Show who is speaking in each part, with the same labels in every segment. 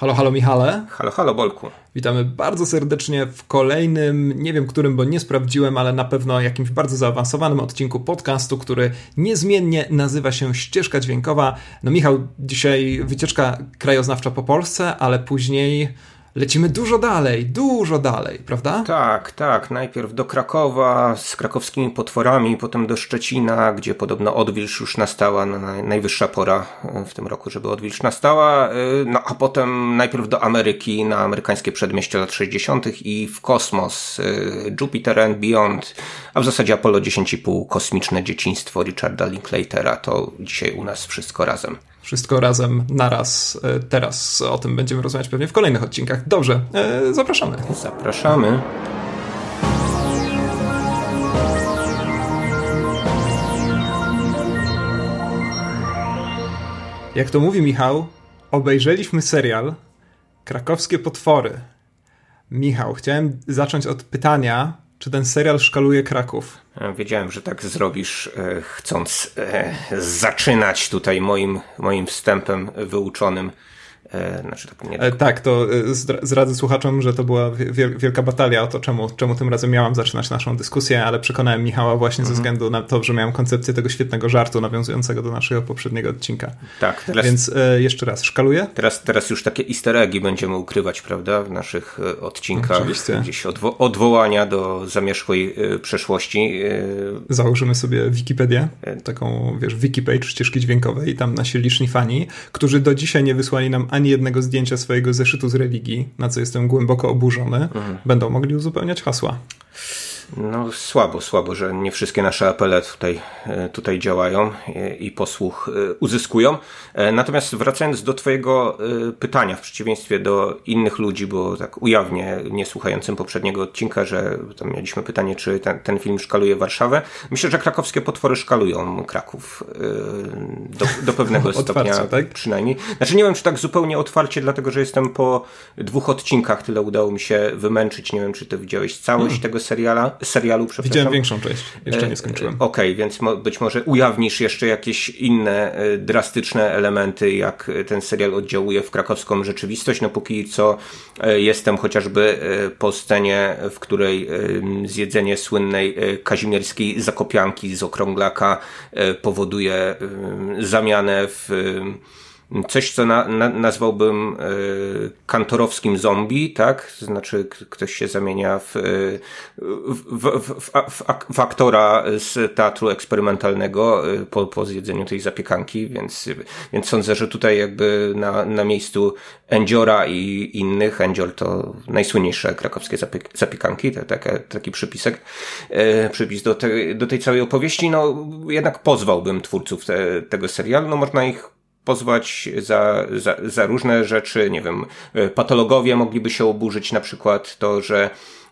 Speaker 1: Halo, halo Michale.
Speaker 2: Halo, halo Bolku.
Speaker 1: Witamy bardzo serdecznie w kolejnym, nie wiem którym, bo nie sprawdziłem, ale na pewno jakimś bardzo zaawansowanym odcinku podcastu, który niezmiennie nazywa się Ścieżka Dźwiękowa. No Michał, dzisiaj wycieczka krajoznawcza po Polsce, ale później lecimy dużo dalej, dużo dalej, prawda?
Speaker 2: Tak, tak. Najpierw do Krakowa z krakowskimi potworami, potem do Szczecina, gdzie podobno odwilż już nastała, no, najwyższa pora w tym roku, żeby odwilż nastała. Y, no a potem najpierw do Ameryki, na amerykańskie przedmieście lat 60. i w kosmos, y, Jupiter and Beyond, a w zasadzie Apollo 10,5, kosmiczne dzieciństwo Richarda Linklatera. To dzisiaj u nas wszystko razem
Speaker 1: wszystko razem naraz. E, teraz o tym będziemy rozmawiać pewnie w kolejnych odcinkach. Dobrze, e, zapraszamy.
Speaker 2: Zapraszamy.
Speaker 1: Jak to mówi Michał, obejrzeliśmy serial Krakowskie Potwory. Michał, chciałem zacząć od pytania, czy ten serial szkaluje Kraków?
Speaker 2: Wiedziałem, że tak zrobisz, e, chcąc e, zaczynać tutaj moim, moim wstępem wyuczonym
Speaker 1: E, znaczy, tak, nie tak. tak, to e, zdradzę słuchaczom, że to była wielka batalia o to, czemu, czemu tym razem miałam zaczynać naszą dyskusję, ale przekonałem Michała właśnie mhm. ze względu na to, że miałem koncepcję tego świetnego żartu nawiązującego do naszego poprzedniego odcinka.
Speaker 2: Tak.
Speaker 1: Teraz, Więc e, jeszcze raz, szkaluję?
Speaker 2: Teraz, teraz już takie easter eggi będziemy ukrywać, prawda, w naszych e, odcinkach.
Speaker 1: Oczywiście.
Speaker 2: Gdzieś odwo odwołania do zamierzchłej e, przeszłości. E,
Speaker 1: Założymy sobie Wikipedię, taką, wiesz, Wikipage ścieżki dźwiękowej i tam nasi liczni fani, którzy do dzisiaj nie wysłali nam ani jednego zdjęcia swojego zeszytu z religii, na co jestem głęboko oburzony, mhm. będą mogli uzupełniać hasła.
Speaker 2: No słabo, słabo, że nie wszystkie nasze apele tutaj, e, tutaj działają i posłuch e, uzyskują. E, natomiast wracając do Twojego pytania, w przeciwieństwie do innych ludzi, bo tak ujawnię niesłuchającym poprzedniego odcinka, że tam mieliśmy pytanie, czy ten, ten film szkaluje Warszawę. Myślę, że krakowskie potwory szkalują Kraków do, do pewnego stopnia tak? przynajmniej. Znaczy nie wiem, czy tak zupełnie otwarcie, dlatego że jestem po dwóch odcinkach, tyle udało mi się wymęczyć. Nie wiem, czy Ty widziałeś całość hmm. tego seriala serialu,
Speaker 1: przepraszam. Widziałem większą część, jeszcze nie skończyłem.
Speaker 2: E, okej, okay, więc być może ujawnisz jeszcze jakieś inne e, drastyczne elementy, jak ten serial oddziałuje w krakowską rzeczywistość. No póki co e, jestem chociażby po scenie, w której zjedzenie słynnej kazimierskiej zakopianki z okrąglaka powoduje zamianę w coś, co na, na, nazwałbym y, kantorowskim zombie, tak? Znaczy, ktoś się zamienia w, e, w, w, w, w, aktora z teatru eksperymentalnego e, po, po zjedzeniu tej zapiekanki, więc, więc sądzę, że tutaj jakby na, na miejscu Endziora i innych, Endzior to najsłynniejsze krakowskie zapiekanki, to, taka, taki przypisek, przypis do, te, do tej całej opowieści, no jednak pozwałbym twórców te, tego serialu, no można ich pozwać za, za, za różne rzeczy, nie wiem, patologowie mogliby się oburzyć na przykład to, że E,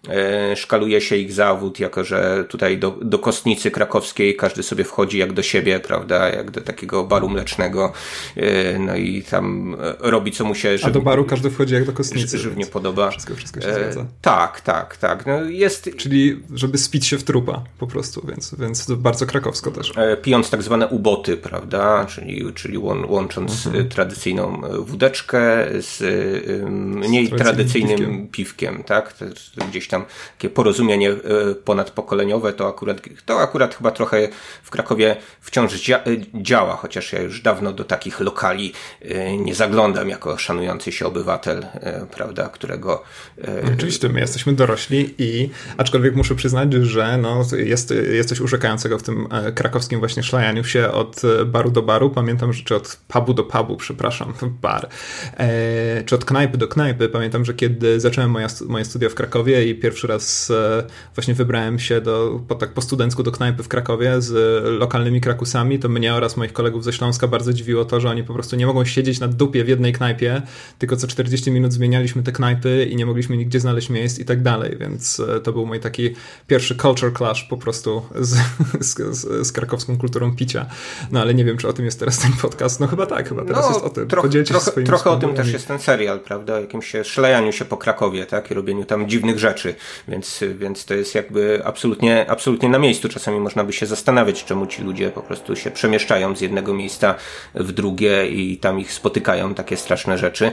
Speaker 2: szkaluje się ich zawód, jako że tutaj do, do kostnicy krakowskiej każdy sobie wchodzi jak do siebie, prawda, jak do takiego baru mlecznego, e, no i tam e, robi co mu się...
Speaker 1: Żyw... A do baru każdy wchodzi jak do kostnicy.
Speaker 2: Żywnie podoba.
Speaker 1: Wszystko, wszystko się zgadza. E,
Speaker 2: tak, tak, tak. No jest...
Speaker 1: Czyli żeby spić się w trupa po prostu, więc, więc bardzo krakowsko też.
Speaker 2: E, pijąc tak zwane uboty, prawda, czyli, czyli łącząc mhm. tradycyjną wódeczkę z mniej z tradycyjnym piwkiem. piwkiem, tak, gdzieś tam tam takie porozumienie e, ponadpokoleniowe, to akurat, to akurat chyba trochę w Krakowie wciąż dzia działa, chociaż ja już dawno do takich lokali e, nie zaglądam jako szanujący się obywatel, e, prawda, którego...
Speaker 1: Oczywiście, my jesteśmy dorośli i aczkolwiek muszę przyznać, że no, jest, jest coś urzekającego w tym krakowskim właśnie szlajaniu się od baru do baru. Pamiętam, że czy od pubu do pubu, przepraszam, bar, e, czy od knajpy do knajpy. Pamiętam, że kiedy zacząłem moje studia w Krakowie i pierwszy raz e, właśnie wybrałem się do, po, tak po studencku do knajpy w Krakowie z lokalnymi krakusami, to mnie oraz moich kolegów ze Śląska bardzo dziwiło to, że oni po prostu nie mogą siedzieć na dupie w jednej knajpie, tylko co 40 minut zmienialiśmy te knajpy i nie mogliśmy nigdzie znaleźć miejsc i tak dalej, więc e, to był mój taki pierwszy culture clash po prostu z, z, z krakowską kulturą picia. No ale nie wiem, czy o tym jest teraz ten podcast. No chyba tak, chyba teraz no, jest o tym.
Speaker 2: Troch, trochę, trochę o tym też jest ten serial, prawda? Jakimś szlejaniu się po Krakowie, tak? I robieniu tam dziwnych rzeczy więc, więc to jest jakby absolutnie, absolutnie na miejscu. Czasami można by się zastanawiać, czemu ci ludzie po prostu się przemieszczają z jednego miejsca w drugie i tam ich spotykają takie straszne rzeczy.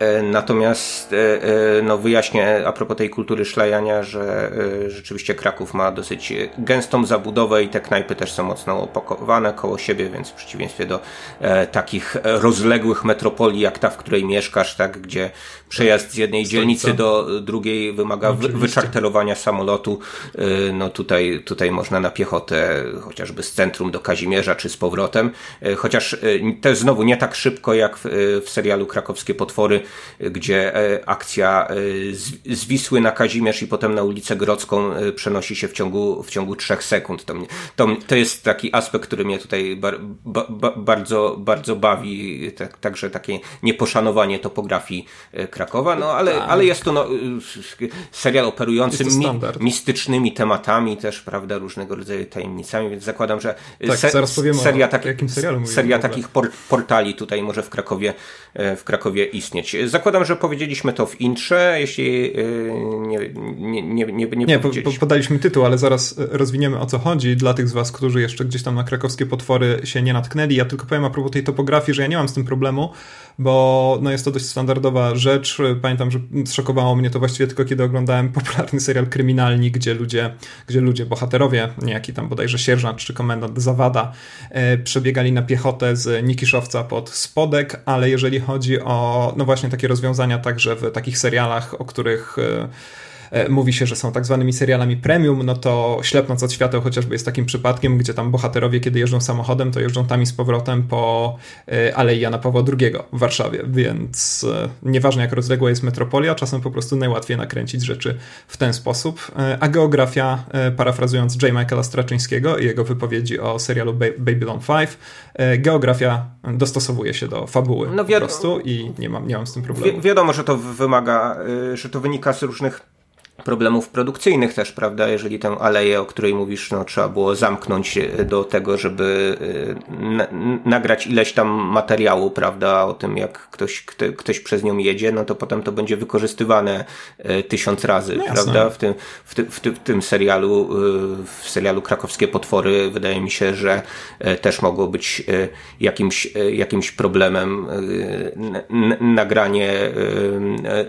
Speaker 2: E, natomiast e, e, no, wyjaśnię a propos tej kultury szlajania, że rzeczywiście Kraków ma dosyć gęstą zabudowę i te knajpy też są mocno opakowane koło siebie, więc w przeciwieństwie do takich rozległych metropolii jak ta, w której mieszkasz, tak, gdzie przejazd z jednej Stolica. dzielnicy do drugiej wymaga wy, wyczarterowania samolotu, no tutaj, tutaj można na piechotę chociażby z centrum do Kazimierza czy z powrotem, chociaż też znowu nie tak szybko jak w, w serialu Krakowskie Potwory, gdzie e, akcja e, z Wisły na Kazimierz i potem na ulicę Grodzką e, przenosi się w ciągu, w ciągu trzech sekund. To, to, to jest taki aspekt, który mnie tutaj bar, ba, ba, bardzo, bardzo bawi, tak, także takie nieposzanowanie topografii Krakowa, no ale, tak. ale jest to no, serial operujący mi, mistycznymi tematami też, prawda, różnego rodzaju tajemnicami, więc zakładam, że
Speaker 1: tak, se, zaraz seria, o, jakim serialu
Speaker 2: seria takich portali tutaj może w Krakowie, w Krakowie istnieć. Zakładam, że powiedzieliśmy to w intrze, jeśli y, nie, nie, nie, nie, nie,
Speaker 1: nie po, podaliśmy tytuł, ale zaraz y, rozwiniemy o co chodzi dla tych z Was, którzy jeszcze gdzieś tam na krakowskie potwory się nie natknęli. Ja tylko powiem a propos tej topografii, że ja nie mam z tym problemu, bo no jest to dość standardowa rzecz. Pamiętam, że szokowało mnie to właściwie tylko kiedy oglądałem popularny serial kryminalni, gdzie ludzie, gdzie ludzie, bohaterowie, niejaki tam bodajże sierżant czy komendant Zawada, e, przebiegali na piechotę z Nikiszowca pod spodek, ale jeżeli chodzi o no właśnie takie rozwiązania także w takich serialach, o których e, mówi się, że są tak zwanymi serialami premium, no to Ślepnąc od świateł chociażby jest takim przypadkiem, gdzie tam bohaterowie, kiedy jeżdżą samochodem, to jeżdżą tam i z powrotem po e, Alei Jana Pawła II w Warszawie, więc e, nieważne jak rozległa jest metropolia, czasem po prostu najłatwiej nakręcić rzeczy w ten sposób. A geografia, parafrazując J. Michaela Straczyńskiego i jego wypowiedzi o serialu Babylon 5, geografia dostosowuje się do fabuły no, po prostu i nie mam, nie mam z tym problemu.
Speaker 2: Wi wiadomo, że to wymaga, że to wynika z różnych problemów produkcyjnych też, prawda? Jeżeli tę aleję, o której mówisz, no, trzeba było zamknąć e, do tego, żeby e, na, nagrać ileś tam materiału, prawda? O tym, jak ktoś, kto, ktoś przez nią jedzie, no to potem to będzie wykorzystywane e, tysiąc razy, no prawda? W tym, w, ty, w, ty, w tym serialu, w serialu Krakowskie Potwory wydaje mi się, że też mogło być jakimś, jakimś problemem nagranie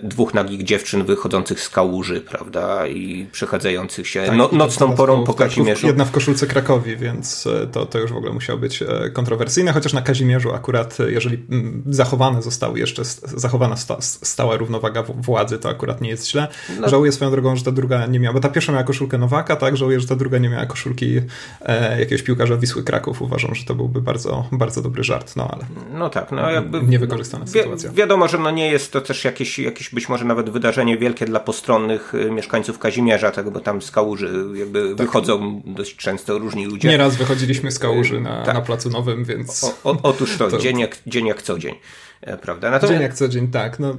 Speaker 2: dwóch nagich dziewczyn wychodzących z kałuży, prawda? Prawda, i przechadzających się tak, no, nocną porą po Kazimierzu.
Speaker 1: Jedna w koszulce Krakowi, więc e, to, to już w ogóle musiało być e, kontrowersyjne, chociaż na Kazimierzu akurat, e, jeżeli mm, zachowane zostały jeszcze, zachowana sta, stała równowaga władzy, to akurat nie jest źle. No. Żałuję swoją drogą, że ta druga nie miała, bo ta pierwsza miała koszulkę Nowaka, tak, żałuję, że ta druga nie miała koszulki e, jakiegoś piłkarza Wisły Kraków. Uważam, że to byłby bardzo, bardzo dobry żart, no ale...
Speaker 2: No tak, no jakby...
Speaker 1: Niewykorzystana sytuacja.
Speaker 2: Wiadomo, że no nie jest to też jakieś, jakieś być może nawet wydarzenie wielkie dla postronnych mieszkańców Kazimierza, tak, bo tam z Kałuży jakby tak. wychodzą dość często różni ludzie.
Speaker 1: Nieraz wychodziliśmy z Kałuży na, tak. na Placu Nowym, więc... O,
Speaker 2: o, otóż to, to... Dzień, jak, dzień jak co dzień, e, prawda?
Speaker 1: Natomiast... Dzień jak co dzień, tak. No,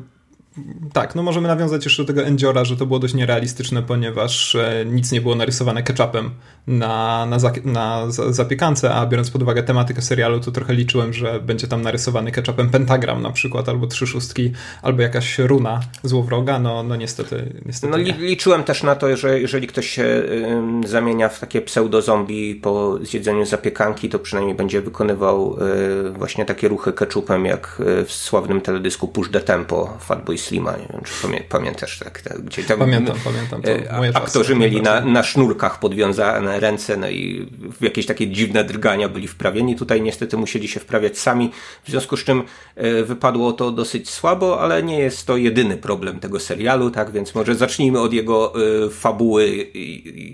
Speaker 1: tak, no możemy nawiązać jeszcze do tego Endziora, że to było dość nierealistyczne, ponieważ e, nic nie było narysowane ketchupem na, na, za, na zapiekance, a biorąc pod uwagę tematykę serialu, to trochę liczyłem, że będzie tam narysowany ketchupem pentagram na przykład, albo trzy szóstki, albo jakaś runa złowroga, no, no niestety, niestety
Speaker 2: No
Speaker 1: nie.
Speaker 2: liczyłem też na to, że jeżeli ktoś się y, zamienia w takie pseudo-zombie po zjedzeniu zapiekanki, to przynajmniej będzie wykonywał y, właśnie takie ruchy ketchupem, jak w sławnym teledysku Push the Tempo Fatboy Slima, nie wiem, czy pamiętasz, tak, tak,
Speaker 1: gdzie tam pamiętam, pamiętam.
Speaker 2: Moje aktorzy mieli na, na sznurkach podwiązane ręce, no i w jakieś takie dziwne drgania byli wprawieni. Tutaj niestety musieli się wprawiać sami, w związku z czym e, wypadło to dosyć słabo, ale nie jest to jedyny problem tego serialu, tak, więc może zacznijmy od jego e, fabuły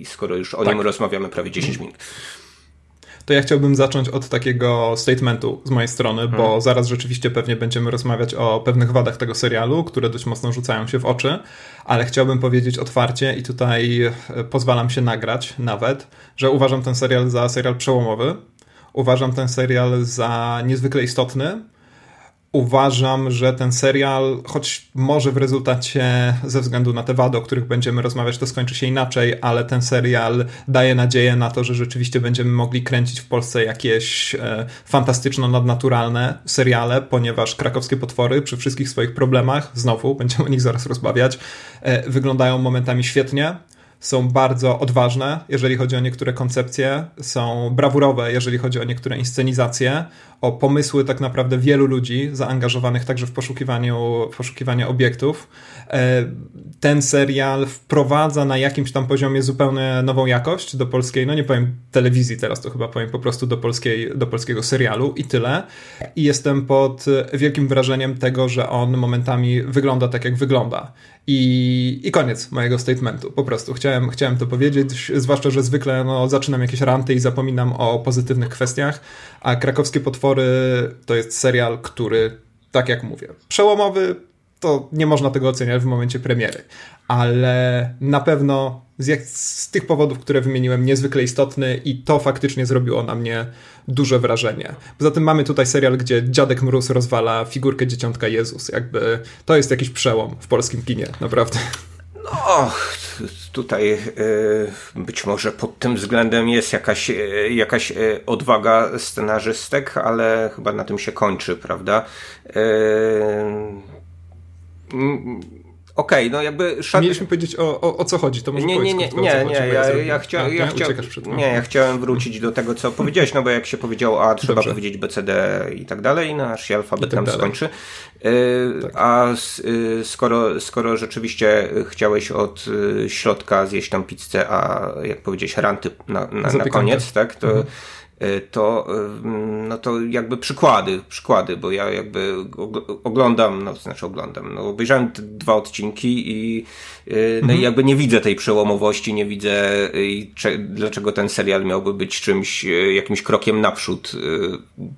Speaker 2: skoro już o tak. nim rozmawiamy prawie 10 minut
Speaker 1: to ja chciałbym zacząć od takiego statementu z mojej strony, bo hmm. zaraz rzeczywiście pewnie będziemy rozmawiać o pewnych wadach tego serialu, które dość mocno rzucają się w oczy, ale chciałbym powiedzieć otwarcie i tutaj e, pozwalam się nagrać nawet, że uważam ten serial za serial przełomowy. Uważam ten serial za niezwykle istotny uważam, że ten serial, choć może w rezultacie ze względu na te wady, o których będziemy rozmawiać, to skończy się inaczej, ale ten serial daje nadzieję na to, że rzeczywiście będziemy mogli kręcić w Polsce jakieś e, fantastyczno-nadnaturalne seriale, ponieważ krakowskie potwory przy wszystkich swoich problemach, znowu będziemy o nich zaraz rozmawiać, e, wyglądają momentami świetnie są bardzo odważne, jeżeli chodzi o niektóre koncepcje, są brawurowe, jeżeli chodzi o niektóre inscenizacje, o pomysły tak naprawdę wielu ludzi zaangażowanych także w poszukiwaniu, w poszukiwanie obiektów. E, ten serial wprowadza na jakimś tam poziomie zupełnie nową jakość do polskiej, no nie powiem telewizji teraz, to chyba powiem po prostu do, polskiej, do polskiego serialu i tyle. I jestem pod wielkim wrażeniem tego, że on momentami wygląda tak, jak wygląda. I, I koniec mojego statementu. Po prostu chciałem, chciałem to powiedzieć, zwłaszcza, że zwykle no, zaczynam jakieś ranty i zapominam o pozytywnych kwestiach, a Krakowskie Potwory to jest serial, który, tak jak mówię, przełomowy, to nie można tego oceniać w momencie premiery, ale na pewno z, jak, z, tych powodów, które wymieniłem, niezwykle istotny i to faktycznie zrobiło na mnie duże wrażenie. Poza tym mamy tutaj serial, gdzie dziadek Mróz rozwala figurkę dzieciątka Jezus. Jakby to jest jakiś przełom w polskim kinie, naprawdę.
Speaker 2: No, tutaj y, być może pod tym względem jest jakaś, y, jakaś y, odwaga scenarzystek, ale chyba na tym się kończy, prawda? Okej, okay, no jakby...
Speaker 1: Szat... Mieliśmy powiedzieć o, o, o, co chodzi, to może
Speaker 2: Nie, nie, nie, nie, nie, ja, ja, chcia, ja, chcia... nie, ja chciałem wrócić do tego, co powiedziałeś, no bo jak się powiedział A, trzeba Dobrze. powiedzieć B, C, D i tak dalej, no aż się alfabet tak nam skończy. Yy, tak. A yy, skoro, skoro rzeczywiście chciałeś od yy, środka zjeść tam pizzę, a jak powiedziałeś ranty na, na, na koniec, tak, to mhm to, e, no to jakby przykłady, przykłady, bo ja jakby oglądam, no znaczy oglądam, no obejrzałem te dwa odcinki i no mhm. i jakby nie widzę tej przełomowości, nie widzę dlaczego ten serial miałby być czymś, e, jakimś krokiem naprzód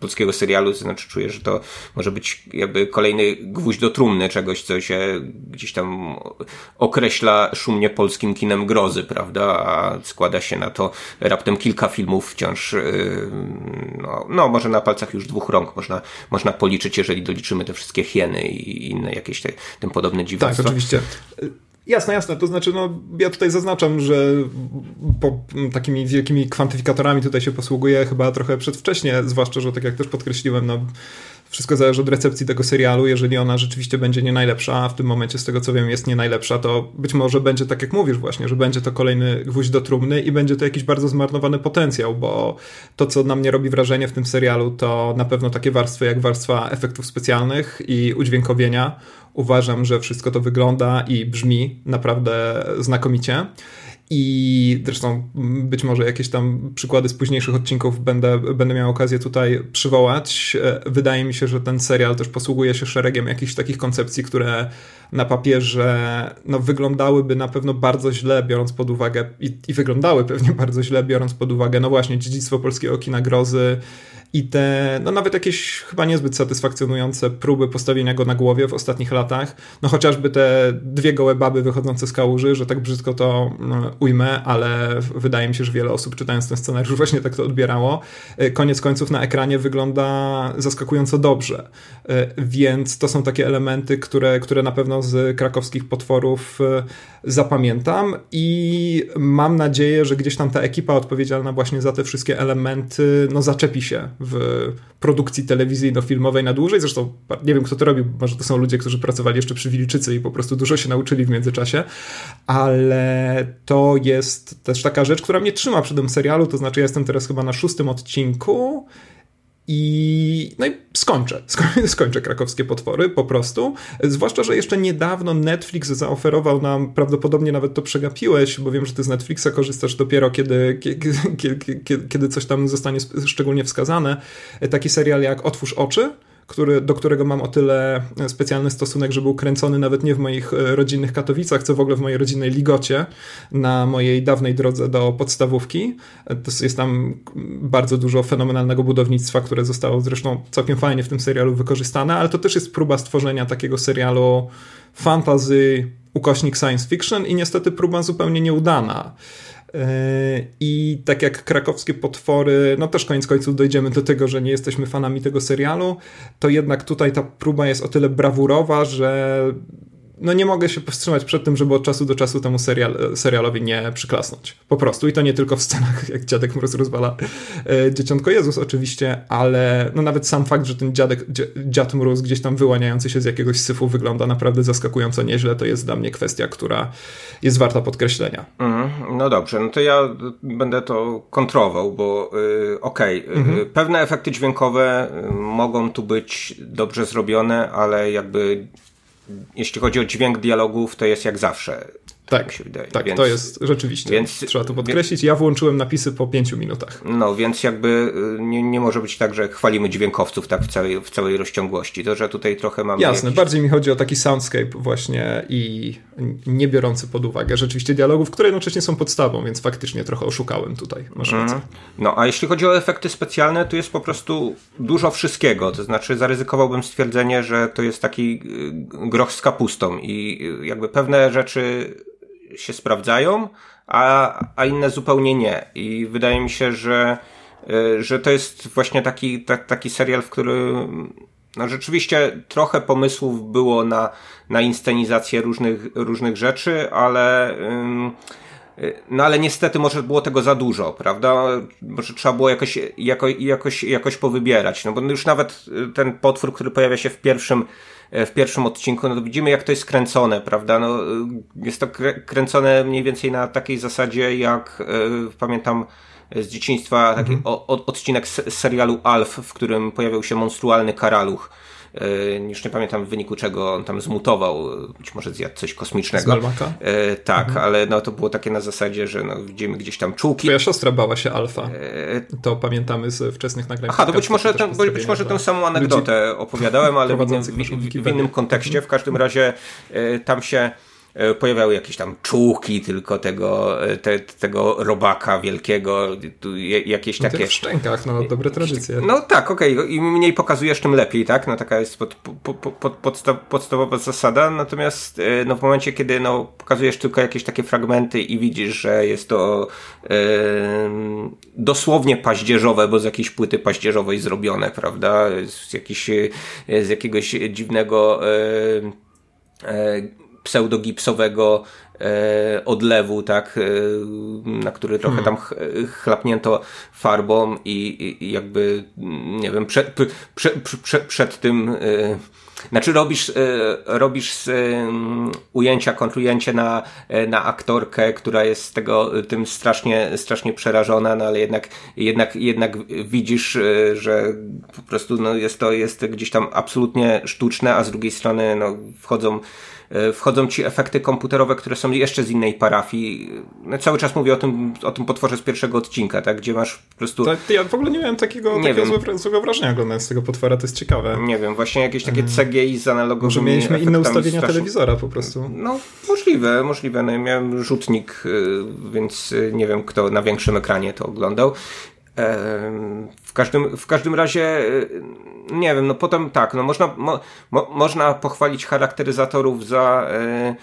Speaker 2: polskiego serialu, to znaczy czuję, że to może być jakby kolejny gwóźdź do trumny czegoś, co się gdzieś tam określa szumnie polskim kinem grozy, prawda, a składa się na to raptem kilka filmów wciąż no, no może na palcach już dwóch rąk można, można policzyć, jeżeli doliczymy te wszystkie hieny i inne jakieś te, tym podobne dziwactwa.
Speaker 1: Tak, oczywiście. Jasne, jasne. To znaczy, no, ja tutaj zaznaczam, że takimi wielkimi kwantyfikatorami tutaj się posługuję chyba trochę przedwcześnie, zwłaszcza, że tak jak też podkreśliłem, no, wszystko zależy od recepcji tego serialu. Jeżeli ona rzeczywiście będzie nie najlepsza, a w tym momencie, z tego co wiem, jest nie najlepsza, to być może będzie tak, jak mówisz, właśnie, że będzie to kolejny gwóźdź do trumny i będzie to jakiś bardzo zmarnowany potencjał, bo to, co na mnie robi wrażenie w tym serialu, to na pewno takie warstwy jak warstwa efektów specjalnych i udźwiękowienia. Uważam, że wszystko to wygląda i brzmi naprawdę znakomicie. I zresztą być może jakieś tam przykłady z późniejszych odcinków będę, będę miał okazję tutaj przywołać. E, wydaje mi się, że ten serial też posługuje się szeregiem jakichś takich koncepcji, które na papierze no, wyglądałyby na pewno bardzo źle, biorąc pod uwagę, i, i wyglądały pewnie bardzo źle, biorąc pod uwagę, no właśnie, dziedzictwo polskiego kina grozy, i te, no nawet jakieś chyba niezbyt satysfakcjonujące próby postawienia go na głowie w ostatnich latach, no chociażby te dwie gołe baby wychodzące z kałuży, że tak brzydko to no, ujmę, ale wydaje mi się, że wiele osób czytając ten scenariusz właśnie tak to odbierało. E, koniec końców na ekranie wygląda zaskakująco dobrze, e, więc to są takie elementy, które, które na pewno z krakowskich potworów e, zapamiętam i mam nadzieję, że gdzieś tam ta ekipa odpowiedzialna właśnie za te wszystkie elementy, no zaczepi się w produkcji telewizyjno-filmowej na dłużej. Zresztą nie wiem, kto to robił, może to są ludzie, którzy pracowali jeszcze przy Wilczycy i po prostu dużo się nauczyli w międzyczasie, ale to jest też taka rzecz, która mnie trzyma przy tym serialu, to znaczy ja jestem teraz chyba na szóstym odcinku i, no i skończę, skończę krakowskie potwory po prostu. Zwłaszcza, że jeszcze niedawno Netflix zaoferował nam, prawdopodobnie nawet to przegapiłeś, bo wiem, że ty z Netflixa korzystasz dopiero kiedy, kiedy, kiedy, kiedy coś tam zostanie szczególnie wskazane. Taki serial jak Otwórz oczy który, do którego mam o tyle specjalny stosunek, że był kręcony nawet nie w moich e, rodzinnych Katowicach, co w ogóle w mojej rodzinnej Ligocie, na mojej dawnej drodze do podstawówki. E, to jest tam bardzo dużo fenomenalnego budownictwa, które zostało zresztą całkiem fajnie w tym serialu wykorzystane, ale to też jest próba stworzenia takiego serialu fantasy, ukośnik science fiction i niestety próba zupełnie nieudana. I tak jak krakowskie potwory, no też koniec końców dojdziemy do tego, że nie jesteśmy fanami tego serialu, to jednak tutaj ta próba jest o tyle brawurowa, że no nie mogę się powstrzymać przed tym, żeby od czasu do czasu temu serial, serialowi nie przyklasnąć. Po prostu. I to nie tylko w scenach, jak dziadek Mróz rozwala e, dzieciątko Jezus oczywiście, ale no nawet sam fakt, że ten dziadek, dziad Mróz gdzieś tam wyłaniający się z jakiegoś syfu wygląda naprawdę zaskakująco nieźle, to jest dla mnie kwestia, która jest warta podkreślenia.
Speaker 2: Mm, no dobrze, no to ja będę to kontrował, bo yy, okej, okay, mhm. pewne efekty dźwiękowe y, mogą tu być dobrze zrobione, ale jakby jeśli chodzi o dźwięk dialogów, to jest jak zawsze.
Speaker 1: Tak, tak, się wydaje. tak więc, to jest rzeczywiście. Więc, trzeba to podkreślić. Ja włączyłem napisy po pięciu minutach.
Speaker 2: No, więc jakby y, nie, nie może być tak, że chwalimy dźwiękowców tak w całej, w całej rozciągłości. To, że tutaj trochę mamy.
Speaker 1: Jasne, jakiś... bardziej mi chodzi o taki soundscape właśnie i nie biorący pod uwagę rzeczywiście dialogów, które jednocześnie są podstawą, więc faktycznie trochę oszukałem tutaj. Masz mm. rację.
Speaker 2: No, a jeśli chodzi o efekty specjalne, to jest po prostu dużo wszystkiego. To znaczy, zaryzykowałbym stwierdzenie, że to jest taki y, groch z kapustą i y, jakby pewne rzeczy się sprawdzają, a, a inne zupełnie nie. I wydaje mi się, że, y, że to jest właśnie taki, ta, taki serial, w którym no rzeczywiście trochę pomysłów było na, na inscenizację różnych, różnych rzeczy, ale. Y, no ale niestety może było tego za dużo, prawda? Może trzeba było jakoś, jako, jakoś, jakoś powybierać. No bo już nawet ten potwór, który pojawia się w pierwszym w pierwszym odcinku, no to widzimy jak to jest kręcone, prawda? No, e, jest to kręcone mniej więcej na takiej zasadzie jak e, pamiętam z dzieciństwa taki mm -hmm. odcinek z serialu Alf, w którym pojawiał się monstrualny karaluch E, już nie pamiętam w wyniku czego on tam zmutował, być może zjadł coś kosmicznego.
Speaker 1: Z
Speaker 2: e, tak, mhm. ale no to było takie na zasadzie, że no, widzimy gdzieś tam czułki.
Speaker 1: Twoja siostra bała się alfa. E... To pamiętamy z wczesnych nagrań.
Speaker 2: Aha, to być może, ten, być może tę samą anegdotę ludzi opowiadałem, ale w innym, w, w innym kontekście. W każdym razie e, tam się E, pojawiały jakieś tam czułki tylko tego, e, te, tego robaka wielkiego, jakieś no takie...
Speaker 1: w szczękach, no dobre tradycje.
Speaker 2: No tak, okej, okay. im mniej pokazujesz, tym lepiej, tak? No taka jest pod, pod, pod, podstaw, podstawowa zasada, natomiast e, no w momencie, kiedy no pokazujesz tylko jakieś takie fragmenty i widzisz, że jest to e, dosłownie paździerzowe, bo z jakiejś płyty paździerzowej zrobione, prawda? Z, jakiś, z jakiegoś dziwnego e, e, pseudogipsowego e, odlewu, tak, e, na który trochę hmm. tam chlapnięto farbą i, i jakby, nie wiem, przed, prze, prze, przed tym e, znaczy robisz, robisz e, ujęcia, kontrujęcie na, na aktorkę, która jest tego, tym strasznie, strasznie przerażona, no ale jednak, jednak, jednak widzisz, że po prostu no jest to jest gdzieś tam absolutnie sztuczne, a z drugiej strony no, wchodzą wchodzą ci efekty komputerowe, które są jeszcze z innej parafii. No, cały czas mówię o tym, o tym potworze z pierwszego odcinka, tak? Gdzie masz po prostu...
Speaker 1: Tak, ja w ogóle nie miałem takiego, nie takiego złego, złego wrażenia oglądając tego potwora, to jest ciekawe.
Speaker 2: Nie wiem, właśnie jakieś takie mhm. CGI z analogowymi Może
Speaker 1: mieliśmy inne ustawienia strasznie... telewizora po prostu.
Speaker 2: No, możliwe, możliwe. No, miałem rzutnik, y, więc y, nie wiem, kto na większym ekranie to oglądał. W każdym, w każdym razie, y, nie wiem, no potem tak, no można, mo, mo, można pochwalić charakteryzatorów za, E,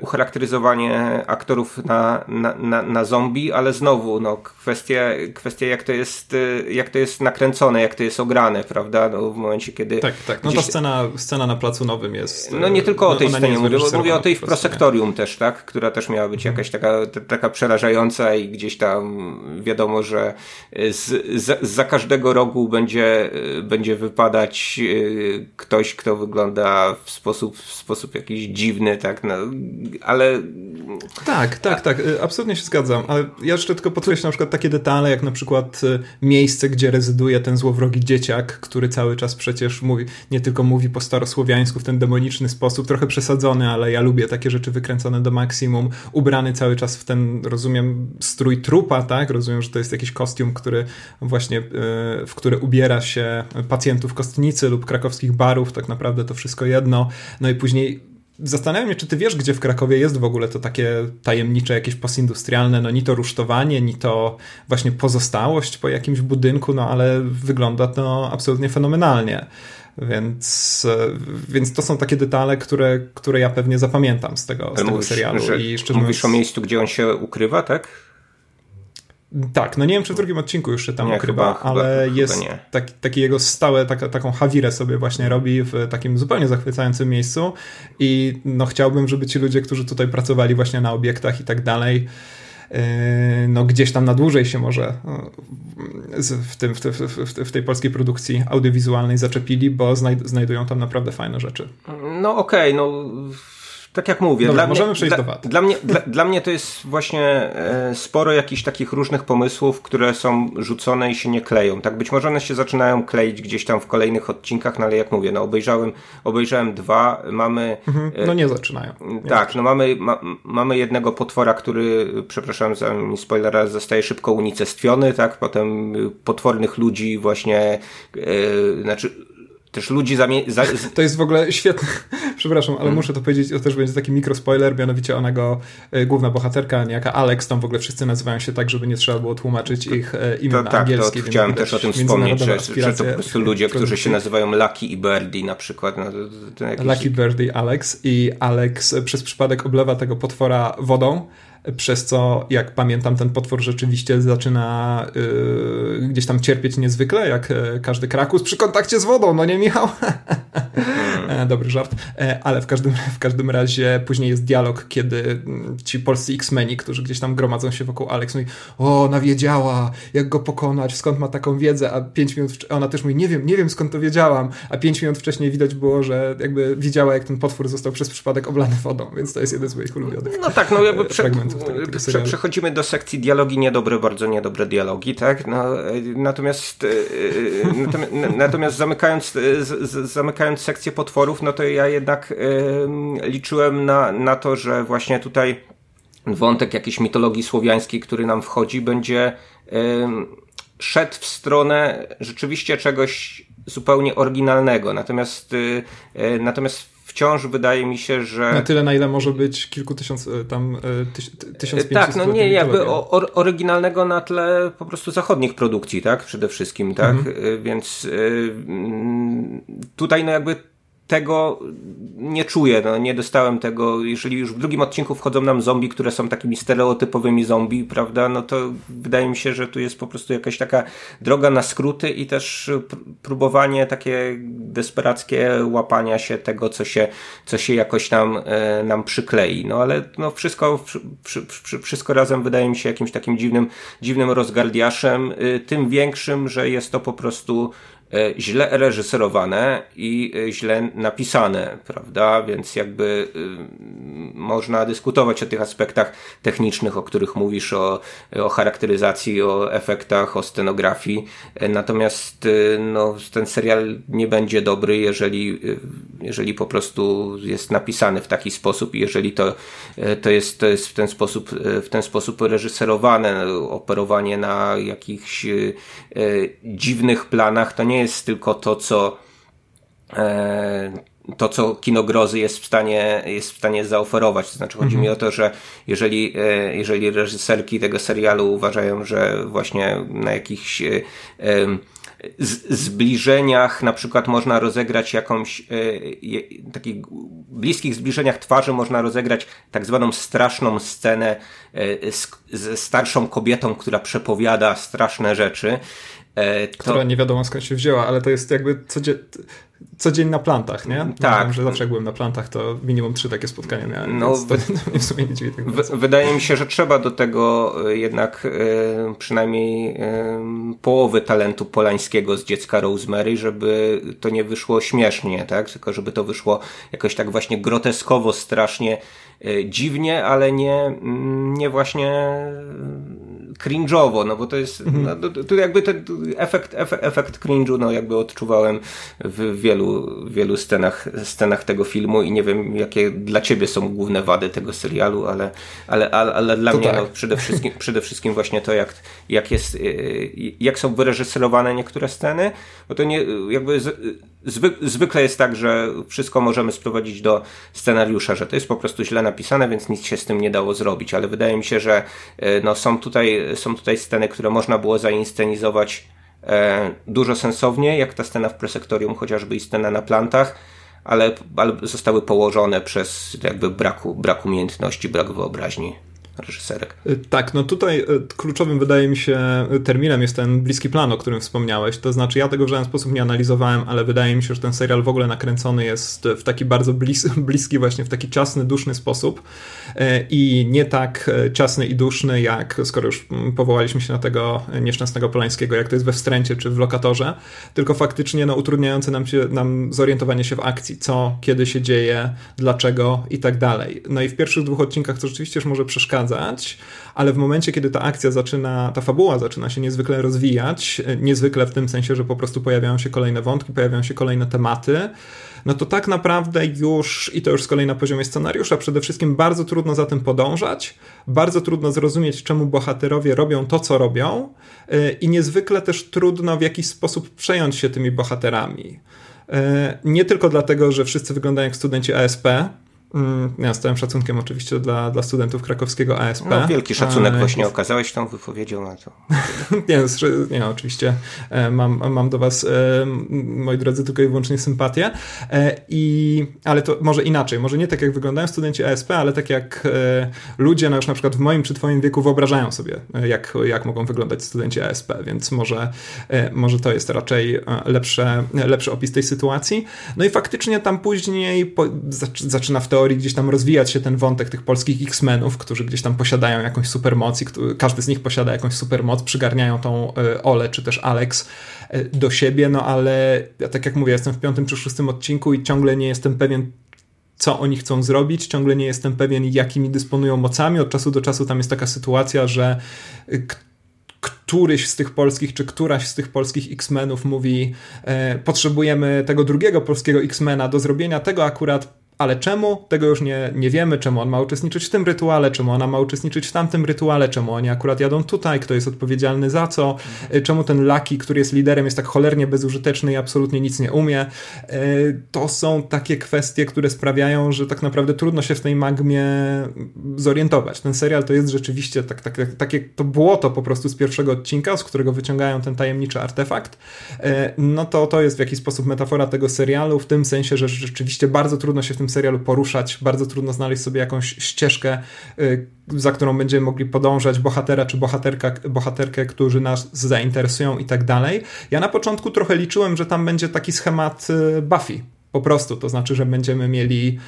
Speaker 2: ucharakteryzowanie aktorów na, na, na, na zombie, ale znowu no, kwestia, kwestia jak, to jest, e, jak to jest nakręcone, jak to jest ograne, prawda? No, w momencie, kiedy...
Speaker 1: Tak, tak. No gdzieś... ta scena, scena na Placu Nowym jest...
Speaker 2: No nie tylko o tej no, scenie mówię, mówię o tej w prosektorium też, tak? Która też miała być jakaś taka, taka przerażająca i gdzieś tam wiadomo, że z, z, za każdego rogu będzie, będzie wypadać e, ktoś, kto wygląda w sposób, w sposób jakiś dziwny, tak? No, ale...
Speaker 1: Tak, tak, tak, y, absolutnie się zgadzam, ale ja jeszcze tylko podkreślę na przykład takie detale, jak na przykład y, miejsce, gdzie rezyduje ten złowrogi dzieciak, który cały czas przecież mówi, nie tylko mówi po starosłowiańsku w ten demoniczny sposób, trochę przesadzony, ale ja lubię takie rzeczy wykręcone do maksimum, ubrany cały czas w ten, rozumiem, strój trupa, tak, rozumiem, że to jest jakiś kostium, który właśnie, y, w który ubiera się pacjentów kostnicy lub krakowskich barów, tak naprawdę to wszystko jedno, no i później Zastanawiam się, czy ty wiesz, gdzie w Krakowie jest w ogóle to takie tajemnicze, jakieś postindustrialne, no ni to rusztowanie, ni to właśnie pozostałość po jakimś budynku, no ale wygląda to absolutnie fenomenalnie. Więc, więc to są takie detale, które, które ja pewnie zapamiętam z tego, z tego
Speaker 2: mówisz,
Speaker 1: serialu.
Speaker 2: I szczerze mówisz mówiąc, o miejscu, gdzie on się ukrywa, tak?
Speaker 1: Tak, no nie wiem, czy w drugim odcinku już się tam nie, ukrywa, chyba, ale chyba, jest chyba taki, taki jego stałe, taka, taką hawirę sobie właśnie robi w takim zupełnie zachwycającym miejscu i no chciałbym, żeby ci ludzie, którzy tutaj pracowali właśnie na obiektach i tak dalej, yy, no gdzieś tam na dłużej się może w, tym, w, w, w tej polskiej produkcji audiowizualnej zaczepili, bo znajdują tam naprawdę fajne rzeczy.
Speaker 2: No okej, okay, no tak jak mówię,
Speaker 1: Dobra, dla możemy mnie, przejść
Speaker 2: dla,
Speaker 1: do wad.
Speaker 2: Dla mnie, dla, dla, mnie to jest właśnie e, sporo jakichś takich różnych pomysłów, które są rzucone i się nie kleją. Tak być może one się zaczynają kleić gdzieś tam w kolejnych odcinkach, no ale jak mówię, no obejrzałem, obejrzałem dwa, mamy...
Speaker 1: Mhm, no nie zaczynają. Nie
Speaker 2: tak, zaczynają. no mamy, ma, mamy jednego potwora, który, przepraszam za spoilera, zostaje szybko unicestwiony, tak, potem potwornych ludzi właśnie, e, znaczy też ludzi zamie... Za...
Speaker 1: To jest w ogóle świetne. Przepraszam, ale hmm. muszę to powiedzieć, to też będzie taki mikrospoiler, mianowicie ona go, y, główna bohaterka, niejaka Alex, tam w ogóle wszyscy nazywają się tak, żeby nie trzeba było tłumaczyć ich y, imion to, tak, angielskie.
Speaker 2: To chciałem też o tym wspomnieć, że, że to po prostu ludzie, którzy się nazywają Lucky i Birdie na przykład. No, to,
Speaker 1: to. Lucky Birdie Alex i Alex przez przypadek oblewa tego potwora wodą, przez co, jak pamiętam, ten potwór rzeczywiście zaczyna yy, gdzieś tam cierpieć niezwykle, jak yy, każdy krakus przy kontakcie z wodą, no nie Michał? Hmm. Dobry żart, e, ale w każdym, w każdym razie później jest dialog, kiedy mm, ci polscy X-meni, którzy gdzieś tam gromadzą się wokół Alex, mówi, o, nawiedziała, jak go pokonać, skąd ma taką wiedzę, a pięć minut, ona też mówi, nie wiem, nie wiem skąd to wiedziałam, a pięć minut wcześniej widać było, że jakby widziała, jak ten potwór został przez przypadek oblany wodą, więc to jest jeden z moich ulubionych
Speaker 2: No tak, no jakby fragmentów tego, tego Przechodzimy do sekcji dialogi, niedobre, bardzo niedobre dialogi, tak? No, e, natomiast, e, e, natomiast, natomiast zamykając, zamykając sekcję potworów, no to ja jednak liczyłem na, na to, że właśnie tutaj wątek jakiejś mitologii słowiańskiej, który nam wchodzi, będzie szedł w stronę rzeczywiście czegoś zupełnie oryginalnego. Natomiast, natomiast wciąż wydaje mi się, że...
Speaker 1: Na tyle, na ile może być kilku tysiąc, e, tam e, tyś, tysiąc
Speaker 2: Tak, no nie, jakby o, oryginalnego na tle po prostu zachodnich produkcji, tak, przede wszystkim, tak, mhm. E, więc tutaj no jakby tego nie czuję, no, nie dostałem tego, jeżeli już w drugim odcinku wchodzą nam zombie, które są takimi stereotypowymi zombie, prawda, no to wydaje mi się, że tu jest po prostu jakaś taka droga na skróty i też próbowanie takie desperackie łapania się tego, co się, co się jakoś nam, e, nam przyklei, no ale no wszystko, wszystko razem wydaje mi się jakimś takim dziwnym, dziwnym rozgardiaszem, y, tym większym, że jest to po prostu źle reżyserowane i e, źle napisane, prawda? Więc jakby y, można dyskutować o tych aspektach technicznych, o których mówisz, o, o charakteryzacji, o efektach, o scenografii. E, natomiast no, ten serial nie będzie dobry, jeżeli, jeżeli po prostu jest napisany w taki sposób i jeżeli to, to, jest, to jest w ten sposób, w ten sposób reżyserowane, operowanie na jakichś dziwnych planach, to nie jest tylko to, co e, to, co kinogrozy jest w stanie, jest w stanie zaoferować. To znaczy, chodzi mi mhm. o to, że jeżeli, e, jeżeli reżyserki tego serialu uważają, że właśnie na jakichś e, zbliżeniach na przykład można rozegrać jakąś takich bliskich zbliżeniach twarzy można rozegrać tak zwaną straszną scenę z, z starszą kobietą, która przepowiada straszne rzeczy
Speaker 1: to... Która nie wiadomo skąd się wzięła, ale to jest jakby codzie... codzień na plantach, nie? Tak. Wiem, że zawsze jak byłem na plantach, to minimum trzy takie spotkania miałem, no, to, to w sumie nie dziwi tak
Speaker 2: Wydaje mi się, że trzeba do tego e, jednak e, przynajmniej e, połowy talentu polańskiego z dziecka Rosemary, żeby to nie wyszło śmiesznie, tak? Tylko żeby to wyszło jakoś tak właśnie groteskowo, strasznie E, dziwnie, ale nie, mm, nie właśnie cringe'owo, no bo to jest, mhm. no, to, to jakby ten efekt, efekt, efekt cringe'u, no jakby odczuwałem w wielu, wielu scenach, scenach tego filmu i nie wiem, jakie dla ciebie są główne wady tego serialu, ale, ale, ale, ale dla to mnie tak. no, przede, wszystkim, przede wszystkim właśnie to, jak, jak jest, e, jak są wyreżyserowane niektóre sceny, bo to nie, jakby z, zwy, zwykle jest tak, że wszystko możemy sprowadzić do scenariusza, że to jest po prostu źle napisane, więc nic się z tym nie dało zrobić, ale wydaje mi się, że e, no, są, tutaj, są tutaj sceny, które można było zainscenizować dużo sensowniej, jak ta scena w presektorium, chociażby i scena na plantach, ale, ale zostały położone przez jakby braku, brak umiejętności, brak wyobraźni. Reżyserek.
Speaker 1: Tak, no tutaj kluczowym wydaje mi się terminem jest ten bliski plan, o którym wspomniałeś. To znaczy, ja tego w żaden sposób nie analizowałem, ale wydaje mi się, że ten serial w ogóle nakręcony jest w taki bardzo blis bliski, właśnie w taki ciasny, duszny sposób i nie tak ciasny i duszny, jak skoro już powołaliśmy się na tego nieszczęsnego Polańskiego, jak to jest we wstręcie czy w lokatorze, tylko faktycznie no, utrudniający nam, się, nam zorientowanie się w akcji, co, kiedy się dzieje, dlaczego i tak dalej. No i w pierwszych dwóch odcinkach to rzeczywiście już może przeszkadzać, ale w momencie, kiedy ta akcja zaczyna, ta fabuła zaczyna się niezwykle rozwijać, niezwykle w tym sensie, że po prostu pojawiają się kolejne wątki, pojawiają się kolejne tematy, no to tak naprawdę już, i to już z kolei na poziomie scenariusza, przede wszystkim bardzo trudno za tym podążać, bardzo trudno zrozumieć, czemu bohaterowie robią to, co robią, y, i niezwykle też trudno w jakiś sposób przejąć się tymi bohaterami. Y, nie tylko dlatego, że wszyscy wyglądają jak studenci ASP, ja z całym szacunkiem oczywiście dla, dla studentów krakowskiego ASP. No,
Speaker 2: wielki szacunek właśnie okazałeś tą wypowiedzią na to.
Speaker 1: nie, nie, oczywiście e, mam, mam do was, e, moi drodzy, tylko i wyłącznie sympatię. E, I, ale to może inaczej, może nie tak jak wyglądają studenci ASP, ale tak jak ludzie no już na przykład w moim czy twoim wieku wyobrażają sobie, jak, jak mogą wyglądać studenci ASP, więc może, może to jest raczej lepsze, lepszy opis tej sytuacji. No i faktycznie tam później po, zaczyna w to teorii gdzieś tam rozwijać się ten wątek tych polskich X-Menów, którzy gdzieś tam posiadają jakąś supermoc i każdy z nich posiada jakąś supermoc, przygarniają tą e, Ole czy też Alex e, do siebie, no ale ja tak jak mówię, jestem w piątym czy szóstym odcinku i ciągle nie jestem pewien, co oni chcą zrobić. Ciągle nie jestem pewien, jakimi dysponują mocami. Od czasu do czasu tam jest taka sytuacja, że e, któryś z tych polskich, czy któraś z tych polskich X-Menów mówi, potrzebujemy tego drugiego polskiego X-Mena do zrobienia tego akurat ale czemu? Tego już nie, nie wiemy, czemu on ma uczestniczyć w tym rytuale, czemu ona ma uczestniczyć w tamtym rytuale, czemu oni akurat jadą tutaj, kto jest odpowiedzialny za co, mhm. czemu ten Laki, który jest liderem, jest tak cholernie bezużyteczny i absolutnie nic nie umie. E, to są takie kwestie, które sprawiają, że tak naprawdę trudno się w tej magmie zorientować. Ten serial to jest rzeczywiście tak, tak, tak, takie to błoto po prostu z pierwszego odcinka, z którego wyciągają ten tajemniczy artefakt. E, no to to jest w jakiś sposób metafora tego serialu, w tym sensie, że rzeczywiście bardzo trudno się w tym serialu poruszać. Bardzo trudno znaleźć sobie jakąś ścieżkę, y, za którą będziemy mogli podążać, bohatera czy bohaterka, bohaterkę, którzy nas zainteresują i tak dalej. Ja na początku trochę liczyłem, że tam będzie taki schemat y, Buffy. Po prostu, to znaczy, że będziemy mieli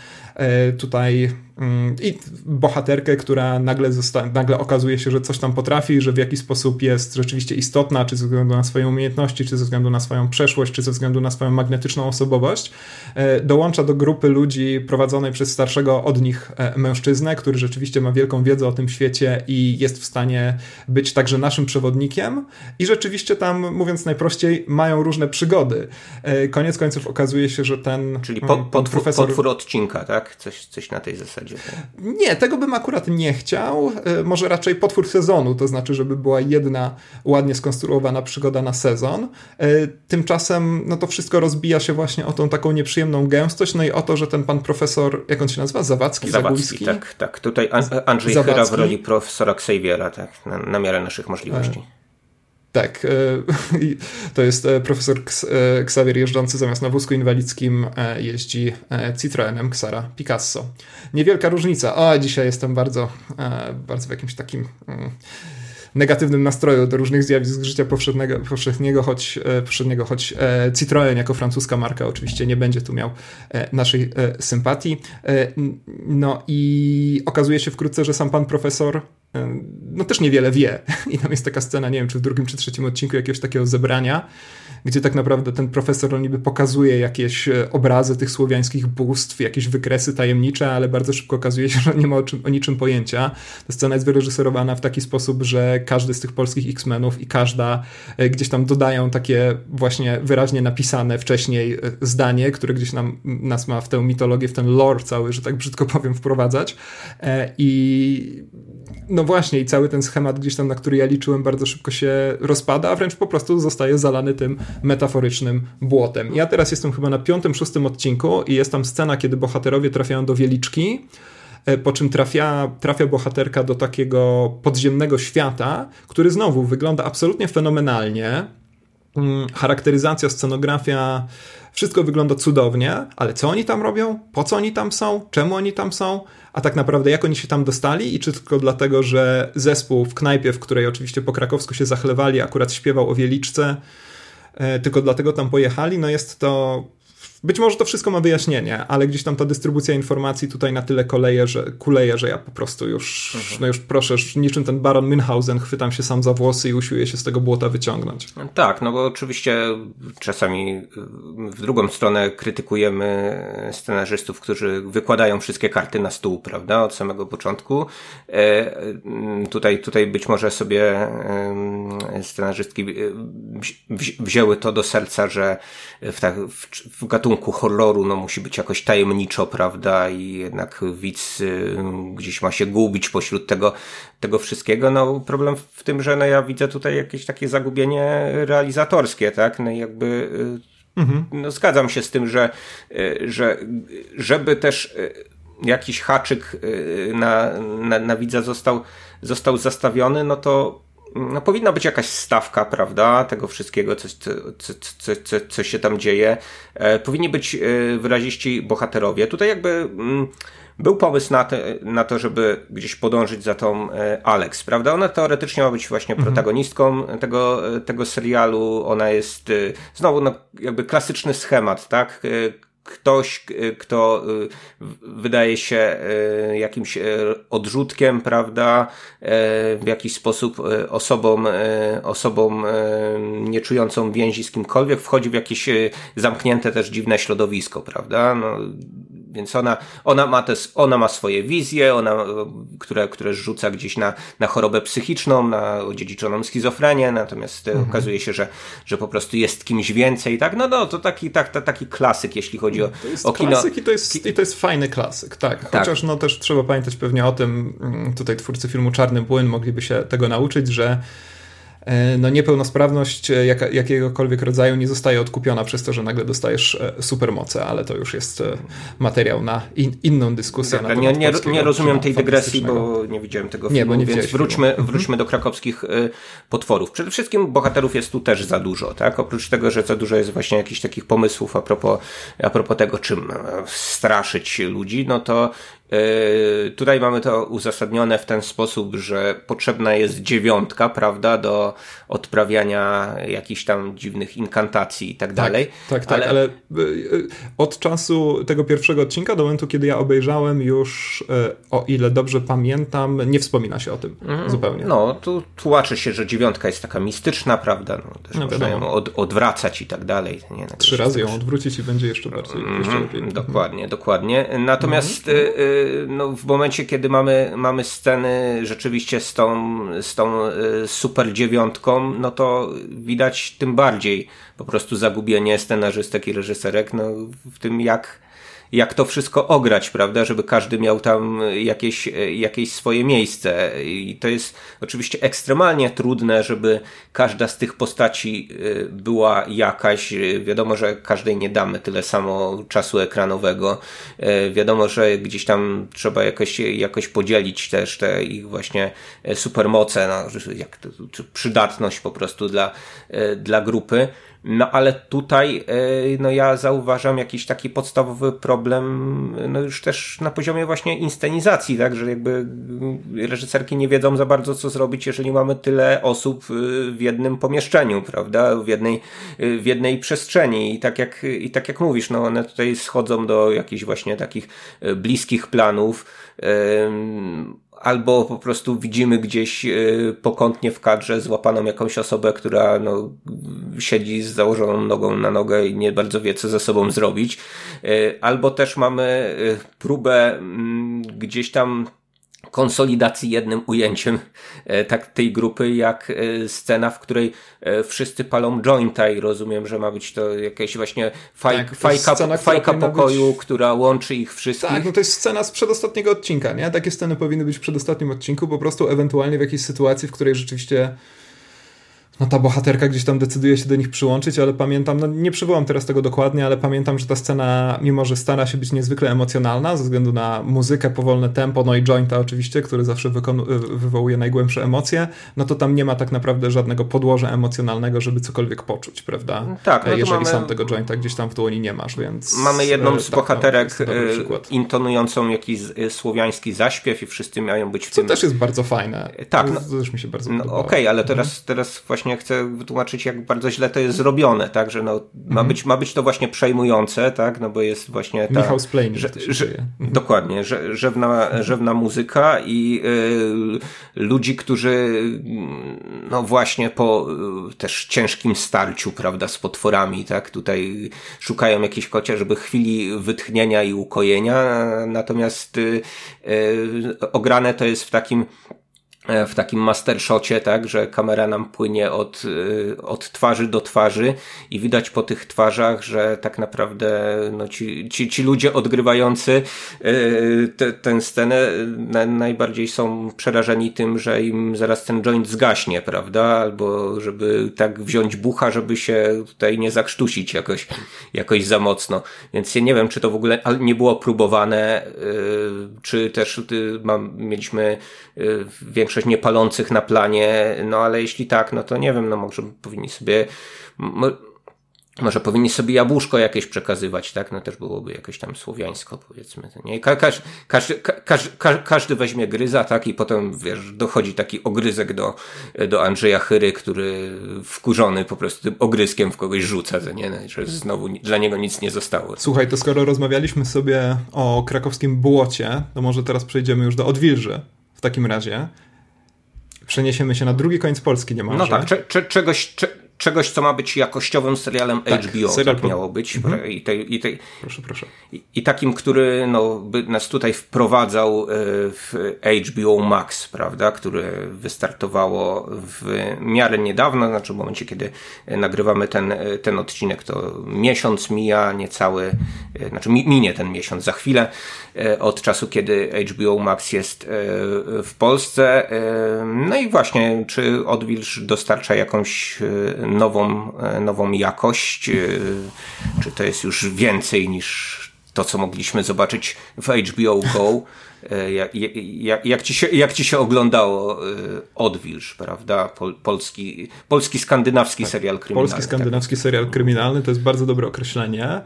Speaker 1: tutaj Mm, i bohaterkę, która nagle, zosta- nagle okazuje się, że coś tam potrafi, że w jakiś sposób jest rzeczywiście istotna, czy ze względu na swoje umiejętności, czy ze względu na swoją przeszłość, czy ze względu na swoją magnetyczną osobowość, e, dołącza do grupy ludzi prowadzonej przez starszego od nich e, mężczyznę, który rzeczywiście ma wielką wiedzę o tym świecie i jest w stanie być także naszym przewodnikiem i rzeczywiście tam, mówiąc najprościej, mają różne przygody. E, koniec końców okazuje się, że ten
Speaker 2: Czyli po, potwór, profesor... potwór odcinka, tak? Coś, coś na tej zasadzie zasadzie.
Speaker 1: Nie, tego bym akurat nie chciał. E, może raczej potwór sezonu, to znaczy, żeby była jedna ładnie skonstruowana przygoda na sezon. E, tymczasem no to wszystko rozbija się właśnie o tą taką nieprzyjemną gęstość, no i o to, że ten pan profesor, jak on się nazywa? Zawadzki?
Speaker 2: Zawadzki, tak, tak. Tutaj Andrzej Zawadzki. Chyra w roli profesora Xaviera, tak, na, na miarę naszych możliwości. E
Speaker 1: tak, e, to jest e, profesor e, Xavier jeżdżący zamiast na wózku inwalidzkim jeździ Citroenem Xara Picasso. Niewielka różnica. O, dzisiaj jestem bardzo, bardzo w jakimś takim mm, negatywnym nastroju do różnych zjawisk życia powszechnego, powszechnego, choć, powszechnego, choć Citroen jako francuska marka oczywiście nie będzie tu miał naszej sympatii. No i okazuje się wkrótce, że sam pan profesor no też niewiele wie. I tam jest taka scena, nie wiem, czy w drugim czy trzecim odcinku jakiegoś takiego zebrania, gdzie tak naprawdę ten profesor on niby pokazuje jakieś e, obrazy tych słowiańskich bóstw, jakieś wykresy tajemnicze, ale bardzo szybko okazuje się, że nie ma o, czym, o niczym pojęcia. Ta scena jest wyreżyserowana w taki sposób, że każdy z tych polskich X-Menów i każda e, gdzieś tam dodają takie właśnie wyraźnie napisane wcześniej e, zdanie, które gdzieś nam, nas ma w tę mitologię, w ten lore cały, że tak brzydko powiem, wprowadzać. I no właśnie, i cały ten schemat gdzieś tam, na który ja liczyłem, bardzo szybko się rozpada, a wręcz po prostu zostaje zalany tym metaforycznym błotem. Ja teraz jestem chyba na piątym, szóstym odcinku i jest tam scena, kiedy bohaterowie trafiają do Wieliczki, e, po czym trafia, trafia bohaterka do takiego podziemnego świata, który znowu wygląda absolutnie fenomenalnie. mm, charakteryzacja, scenografia, wszystko wygląda cudownie, ale co oni tam robią? Po co oni tam są? Czemu oni tam są? A tak naprawdę jak oni się tam dostali? I czy tylko dlatego, że zespół w knajpie, w której oczywiście po krakowsku się zachlewali, akurat śpiewał o Wieliczce, tylko dlatego tam pojechali? No jest to być może to wszystko ma wyjaśnienie, ale gdzieś tam ta dystrybucja informacji tutaj na tyle koleje, że kuleje, że ja po prostu już, mhm. no już proszę, niczym ten baron Münchhausen chwytam się sam za włosy i usiłuję się z tego błota wyciągnąć.
Speaker 2: Tak, no bo oczywiście czasami w drugą stronę krytykujemy scenarzystów, którzy wykładają wszystkie karty na stół, prawda, od samego początku. E, tutaj, tutaj być może sobie scenarzystki wzięły to do serca, że w, tak, w, w gatunku gatunku horroru no, musi być jakoś tajemniczo, prawda? I jednak widz y, gdzieś ma się gubić pośród tego, tego wszystkiego. No, problem w tym, że no, ja widzę tutaj jakieś takie zagubienie realizatorskie, tak? No jakby. Y, mhm. No, zgadzam się z tym, że, y, że żeby też jakiś haczyk na, na, na widza został, został zastawiony, no to no, powinna być jakaś stawka, prawda, tego wszystkiego, co, co, co, co, co się tam dzieje. E, powinni być e, wyraziści bohaterowie. Tutaj jakby mm, był pomysł na, te, na to, żeby gdzieś podążyć za tą e, Alex, prawda? Ona teoretycznie ma być właśnie mhm. protagonistką tego, tego serialu. Ona jest e, znowu no, jakby klasyczny schemat, tak? E, ktoś, kto y, wydaje się y, jakimś y, odrzutkiem, prawda, w jakiś sposób osobą, osobą nieczującą więzi z kimkolwiek, wchodzi w jakieś zamknięte też dziwne środowisko, prawda, no, więc ona, ona ma te, ona ma swoje wizje, ona, które, które rzuca gdzieś na, na chorobę psychiczną, na odziedziczoną schizofrenię, natomiast mhm. okazuje się, że, że po prostu jest kimś więcej, tak? No, no, to taki, tak, taki klasyk, jeśli chodzi o,
Speaker 1: to jest
Speaker 2: o
Speaker 1: kino. Klasyk i to jest, i to jest fajny klasyk, tak. tak. Chociaż no też trzeba pamiętać pewnie o tym, mm, tutaj twórcy filmu Czarny Płyn mogliby się tego nauczyć, że E, no niepełnosprawność e, jak, jakiegokolwiek rodzaju nie zostaje odkupiona przez to, że nagle dostajesz e, supermoce, ale to już jest materiał na in, inną dyskusję.
Speaker 2: Dobra, nie, nie, nie rozumiem tej dygresji, bo nie widziałem tego filmu, nie, bo nie więc wróćmy, filmu. Mhm. wróćmy do krakowskich potworów. Przede wszystkim bohaterów jest tu też za dużo, tak? Oprócz tego, że za dużo jest właśnie jakichś takich pomysłów a propos, a propos tego, czym straszyć ludzi, no to E, tutaj mamy to uzasadnione w ten sposób, że potrzebna jest dziewiątka, prawda, do odprawiania jakichś tam dziwnych inkantacji i tak, tak dalej.
Speaker 1: Tak, tak, ale... ale e, od czasu tego pierwszego odcinka do momentu, kiedy ja obejrzałem już, e, o ile dobrze pamiętam, nie wspomina się o tym mm, zupełnie.
Speaker 2: No, tu tłumaczy się, że dziewiątka jest taka mistyczna, prawda, no, też no, można ją od, odwracać i tak dalej.
Speaker 1: Nie, Trzy razy ją odwrócić i będzie jeszcze bardziej. Jeszcze lepiej.
Speaker 2: Dokładnie, dokładnie. Natomiast mm no, w momencie, kiedy mamy, mamy sceny rzeczywiście z tą, z tą y, super dziewiątką, no to widać tym bardziej po prostu zagubienie scenarzystek i reżyserek no, w tym, jak jak to wszystko ograć, prawda, żeby każdy miał tam jakieś, jakieś swoje miejsce. I to jest oczywiście ekstremalnie trudne, żeby każda z tych postaci y, była jakaś. Wiadomo, że każdej nie damy tyle samo czasu ekranowego. Y, wiadomo, że gdzieś tam trzeba jakoś, jakoś podzielić też te ich właśnie supermoce, no, jak to, przydatność po prostu dla, y, dla grupy. No ale tutaj e, no ja zauważam jakiś taki podstawowy problem no już też na poziomie właśnie inscenizacji, tak, że jakby reżyserki nie wiedzą za bardzo co zrobić, jeżeli mamy tyle osób e, w jednym pomieszczeniu, prawda, w jednej, e, w jednej przestrzeni. I tak jak, i tak jak mówisz, no one tutaj schodzą do jakichś właśnie takich bliskich planów, albo po prostu widzimy gdzieś e, pokątnie w kadrze złapaną jakąś osobę, która no, siedzi z założoną nogą na nogę i nie bardzo wie, co ze sobą zrobić. E, albo też mamy e, próbę mm, gdzieś tam konsolidacji jednym ujęciem e, tak tej grupy, jak e, scena, w której e, wszyscy palą jointa i rozumiem, że ma być to jakaś właśnie faj, tak, fajka, scena, fajka pokoju, być... która łączy ich wszystkich.
Speaker 1: Tak, no to jest scena z przedostatniego odcinka, nie? Takie sceny powinny być w przedostatnim odcinku, po prostu ewentualnie w jakiejś sytuacji, w której rzeczywiście no ta bohaterka gdzieś tam decyduje się do nich przyłączyć, ale pamiętam, no nie przywołam teraz tego dokładnie, ale pamiętam, że ta scena, mimo że stara się być niezwykle emocjonalna, ze względu na muzykę, powolne tempo, no i jointa oczywiście, który zawsze wywołuje najgłębsze emocje, no to tam nie ma tak naprawdę żadnego podłoża emocjonalnego, żeby cokolwiek poczuć, prawda?
Speaker 2: Tak, no
Speaker 1: Jeżeli
Speaker 2: mamy...
Speaker 1: sam tego jointa gdzieś tam w dłoni nie masz, więc...
Speaker 2: Mamy jedną z tak, bohaterek no, intonującą jakiś słowiański zaśpiew i wszyscy mają być w
Speaker 1: Co
Speaker 2: tym...
Speaker 1: też jest bardzo fajne.
Speaker 2: Tak.
Speaker 1: To, no, też mi się bardzo no,
Speaker 2: Okej, okay, ale teraz, mhm. teraz właśnie chcę wytłumaczyć, jak bardzo źle to jest zrobione, tak, że no, ma, mhm. być, ma być to właśnie przejmujące, tak, no bo jest właśnie ta...
Speaker 1: Michał Splaining
Speaker 2: że, że, mhm. Dokładnie, że, rzewna, rzewna muzyka i y, ludzi, którzy no właśnie po y, też ciężkim starciu, prawda, z potworami, tak, tutaj szukają jakiejś żeby chwili wytchnienia i ukojenia, natomiast y, y ograne to jest w takim w takim mastershocie, tak, że kamera nam płynie od, e, od twarzy do twarzy i widać po tych twarzach, że tak naprawdę no, ci, ci, ci ludzie odgrywający e, tę scenę na, najbardziej są przerażeni tym, że im zaraz ten joint zgaśnie, prawda? Albo żeby tak wziąć bucha, żeby się tutaj nie zakrztusić jakoś, jakoś za mocno. Więc ja nie wiem, czy to w ogóle nie było próbowane, czy też mam, mieliśmy większe większość niepalących na planie, no ale jeśli tak, no to nie wiem, no może powinni sobie, może powinni sobie jabłuszko jakieś przekazywać, tak? No też byłoby jakieś tam słowiańsko, powiedzmy. Nie? Ka każ, każ, każ, każdy weźmie gryza, tak? I potem, wiesz, dochodzi taki ogryzek do, do Andrzeja Chyry, który wkurzony po prostu tym ogryskiem w kogoś rzuca, nie? No, że znowu dla niego nic nie zostało.
Speaker 1: Słuchaj, to skoro rozmawialiśmy sobie o krakowskim błocie, to może teraz przejdziemy już do Odwilży w takim razie przeniesiemy się na drugi koniec Polski niemalże.
Speaker 2: No tak, cze, cze, czegoś, cze, czegoś, co ma być jakościowym serialem tak, HBO, serial tak miało być. Mhm. I, tej, i, tej,
Speaker 1: proszę, proszę.
Speaker 2: I, I, takim, który no, by nas tutaj wprowadzał e, w HBO Max, prawda, które wystartowało w miarę niedawno, znaczy w momencie, kiedy nagrywamy ten, ten odcinek, to miesiąc mija, niecały, e, znaczy minie ten miesiąc za chwilę e, od czasu, kiedy HBO Max jest w Polsce. No i właśnie, czy Odwilż dostarcza jakąś nową, e, nową jakość? E, czy to jest już więcej niż to, co mogliśmy zobaczyć w HBO Go? E, jak, jak, jak, ci, się, jak ci się oglądało Odwilż, prawda? Pol, polski, polski skandynawski tak, serial kryminalny.
Speaker 1: Polski skandynawski tak. serial kryminalny to jest bardzo dobre określenie.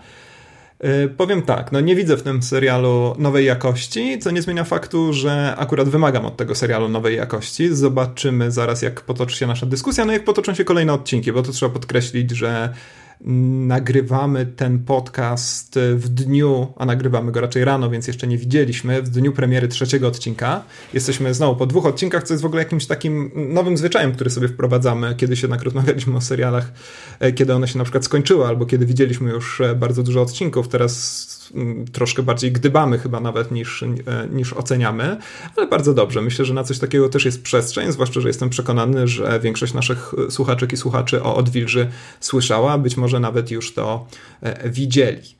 Speaker 1: Y, powiem tak, no nie widzę w tym serialu nowej jakości, co nie zmienia faktu, że akurat wymagam od tego serialu nowej jakości. Zobaczymy zaraz, jak potoczy się nasza dyskusja, no jak potoczą się kolejne odcinki, bo to trzeba podkreślić, że nagrywamy ten podcast w dniu, a nagrywamy go raczej rano, więc jeszcze nie widzieliśmy, w dniu premiery trzeciego odcinka. Jesteśmy znowu po dwóch odcinkach, co jest w ogóle jakimś takim nowym zwyczajem, który sobie wprowadzamy, kiedy się rozmawialiśmy o serialach, e, kiedy one się na przykład skończyły, albo kiedy widzieliśmy już e, bardzo dużo odcinków. Teraz troszkę bardziej gdybamy chyba nawet niż, e, niż oceniamy, ale bardzo dobrze. Myślę, że na coś takiego też jest przestrzeń, zwłaszcza, że jestem przekonany, że większość naszych słuchaczek i słuchaczy o Odwilży słyszała, być może nawet już to e, widzieli.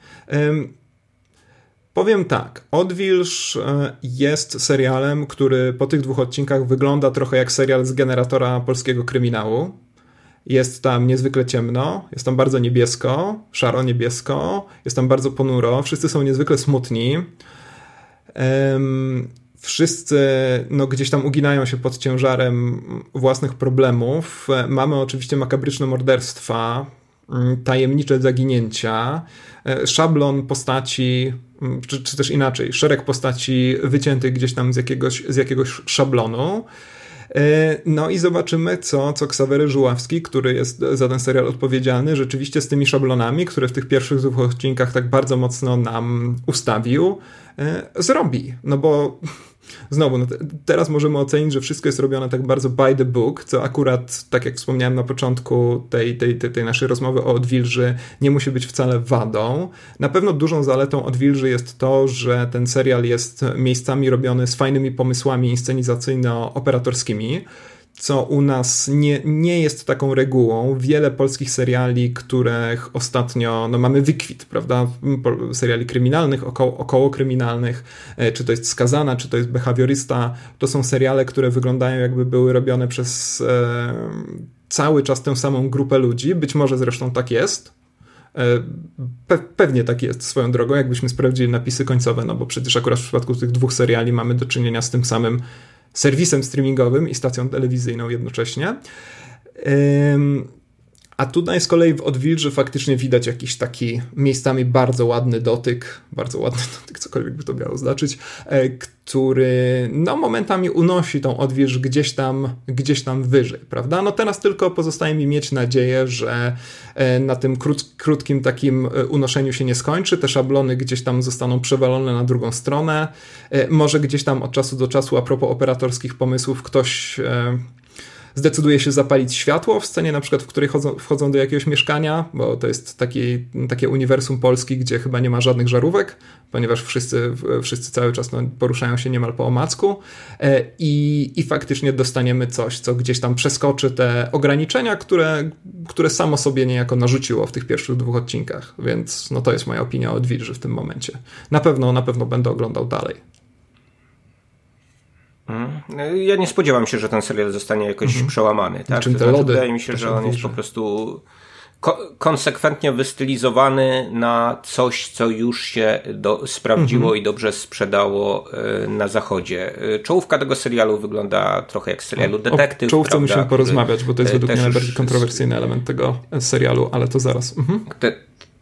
Speaker 1: Powiem tak, Odwilż e, jest serialem, który po tych dwóch odcinkach wygląda trochę jak serial z generatora polskiego kryminału. Jest tam niezwykle ciemno, jest tam bardzo niebiesko, szaro-niebiesko, jest tam bardzo ponuro, wszyscy są niezwykle smutni. Um, wszyscy no, gdzieś tam uginają się pod ciężarem własnych problemów. Mamy oczywiście makabryczne morderstwa, mm, tajemnicze zaginięcia, e, szablon postaci, mm, czy, czy też inaczej, szereg postaci wyciętych gdzieś tam z jakiegoś, z jakiegoś szablonu. E, no i zobaczymy, co, co Ksawery Żuławski, który jest za ten serial odpowiedzialny, rzeczywiście z tymi szablonami, które w tych pierwszych dwóch odcinkach tak bardzo mocno nam ustawił, e, zrobi. No bo Znowu, no teraz możemy ocenić, że wszystko jest robione tak bardzo by the book, co akurat, tak jak wspomniałem na początku tej, tej, tej, tej naszej rozmowy o Odwilży, nie musi być wcale wadą. Na pewno dużą zaletą Odwilży jest to, że ten serial jest miejscami robiony z fajnymi pomysłami inscenizacyjno-operatorskimi co u nas nie, nie jest taką regułą. Wiele polskich seriali, których ostatnio no, mamy wykwit, prawda? Seriali kryminalnych, około, około kryminalnych, e, czy to jest skazana, czy to jest behawiorysta, to są seriale, które wyglądają jakby były robione przez e, cały czas tę samą grupę ludzi, być może zresztą tak jest, E, pe pewnie tak jest swoją drogą, jakbyśmy sprawdzili napisy końcowe, no bo przecież akurat w przypadku tych dwóch seriali mamy do czynienia z tym samym serwisem streamingowym i stacją telewizyjną jednocześnie. A tutaj z kolei w Odwilży faktycznie widać jakiś taki miejscami bardzo ładny dotyk, bardzo ładny dotyk, cokolwiek by to miało znaczyć, e, który no momentami unosi tą Odwilż gdzieś tam, gdzieś tam wyżej, prawda? No teraz tylko pozostaje mi mieć nadzieję, że e, na tym krót, krótkim takim e, unoszeniu się nie skończy, te szablony gdzieś tam zostaną przewalone na drugą stronę, może gdzieś tam od czasu do czasu a propos operatorskich pomysłów ktoś zdecyduje się zapalić światło w scenie, na przykład, w której chodzą, wchodzą do jakiegoś mieszkania, bo to jest taki, takie uniwersum Polski, gdzie chyba nie ma żadnych żarówek, ponieważ wszyscy, wszyscy cały czas no, poruszają się niemal po omacku e, i, i faktycznie dostaniemy coś, co gdzieś tam przeskoczy te ograniczenia, które, które samo sobie niejako narzuciło w tych pierwszych dwóch odcinkach, więc no to jest moja opinia o Dwidży w tym momencie. Na pewno, na pewno będę oglądał dalej.
Speaker 2: Mhm. Ja nie spodziewam się, że ten serial zostanie jakoś mhm. przełamany. Tak?
Speaker 1: Czym te znaczy, lody
Speaker 2: Wydaje mi się, że on jest po prostu ko konsekwentnie wystylizowany na coś, co już się do, sprawdziło mhm. i dobrze sprzedało y, na zachodzie. Y, czołówka tego serialu wygląda trochę jak serialu Detektyw.
Speaker 1: O czołówce musimy porozmawiać, bo to jest według mnie najbardziej kontrowersyjny element tego serialu, ale to zaraz. Mhm.
Speaker 2: Te,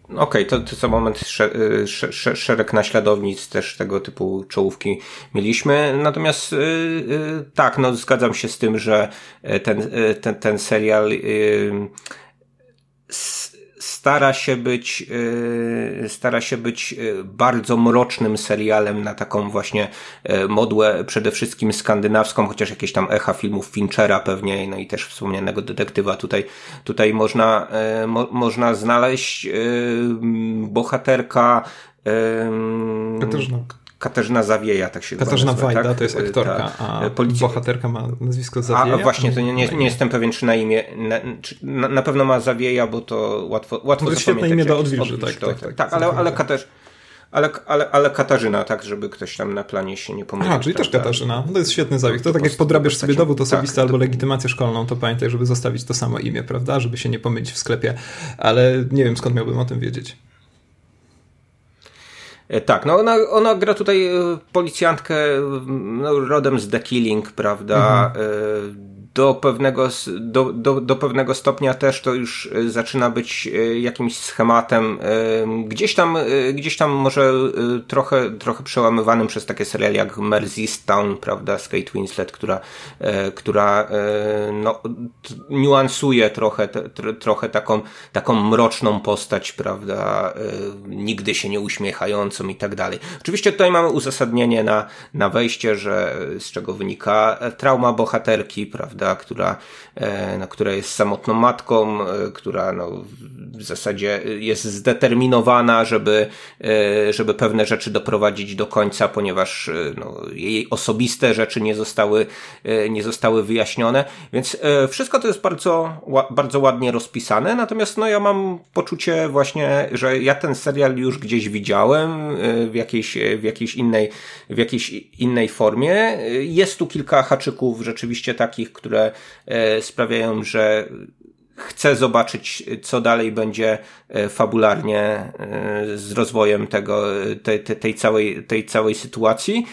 Speaker 2: Okej, okay, to, to co moment sz, szereg naśladownic też tego typu czołówki mieliśmy. Natomiast yy, tak, no zgadzam się z tym, że ten, ten, ten serial yy, stara się być, yy, stara się być yy, bardzo mrocznym serialem na taką właśnie yy, modłę przede wszystkim skandynawską, chociaż jakieś tam echa filmów Finchera pewnie, no i też wspomnianego detektywa tutaj, tutaj można, mo, można znaleźć bohaterka
Speaker 1: Katarzyna
Speaker 2: Katarzyna Zawieja, tak się
Speaker 1: Katarzyna nazywa, Wajda tak? to jest aktorka, a Policja... bohaterka ma nazwisko Zawieja?
Speaker 2: A właśnie, to nie, nie, nie jestem pewien, czy na imię, na, na, na pewno ma Zawieja, bo to łatwo, łatwo
Speaker 1: to jest świetne imię do odwilży, tak, tak, tak,
Speaker 2: tak, ale, ale, Katarz, ale, ale, ale Katarzyna, tak, żeby ktoś tam na planie się nie pomylił.
Speaker 1: A, czyli też Katarzyna. To jest świetny zabieg. To tak jak podrabiasz sobie dowód osobisty tak, albo legitymację szkolną, to pamiętaj, żeby zostawić to samo imię, prawda? Żeby się nie pomylić w sklepie. Ale nie wiem, skąd miałbym o tym wiedzieć.
Speaker 2: E, tak, no ona, ona gra tutaj e, policjantkę no, rodem z The Killing, prawda? Mhm. Do pewnego, do, do, do pewnego stopnia też to już e, zaczyna być e, jakimś schematem, e, gdzieś tam, gdzieś tam może trochę, trochę przełamywanym przez takie seriale jak Town, prawda, z Kate Winslet, która, która no, niuansuje trochę, trochę taką, taką mroczną postać, prawda, nigdy się nie uśmiechającą i tak dalej. Oczywiście tutaj mamy uzasadnienie na, na wejście, że z czego wynika trauma bohaterki, prawda, która, e, no, która jest samotną matką, e, która no, w zasadzie jest zdeterminowana, żeby, e, żeby pewne rzeczy doprowadzić do końca, ponieważ no, jej osobiste rzeczy nie zostały, nie zostały wyjaśnione. Więc wszystko to jest bardzo, bardzo ładnie rozpisane, natomiast no, ja mam poczucie właśnie, że ja ten serial już gdzieś widziałem w jakiejś, w jakiejś innej, w jakiejś innej formie. Jest tu kilka haczyków rzeczywiście takich, które które e, sprawiają, że chcę zobaczyć, co dalej będzie e, fabularnie e, z rozwojem tego, tej, tej, całej, tej całej sytuacji.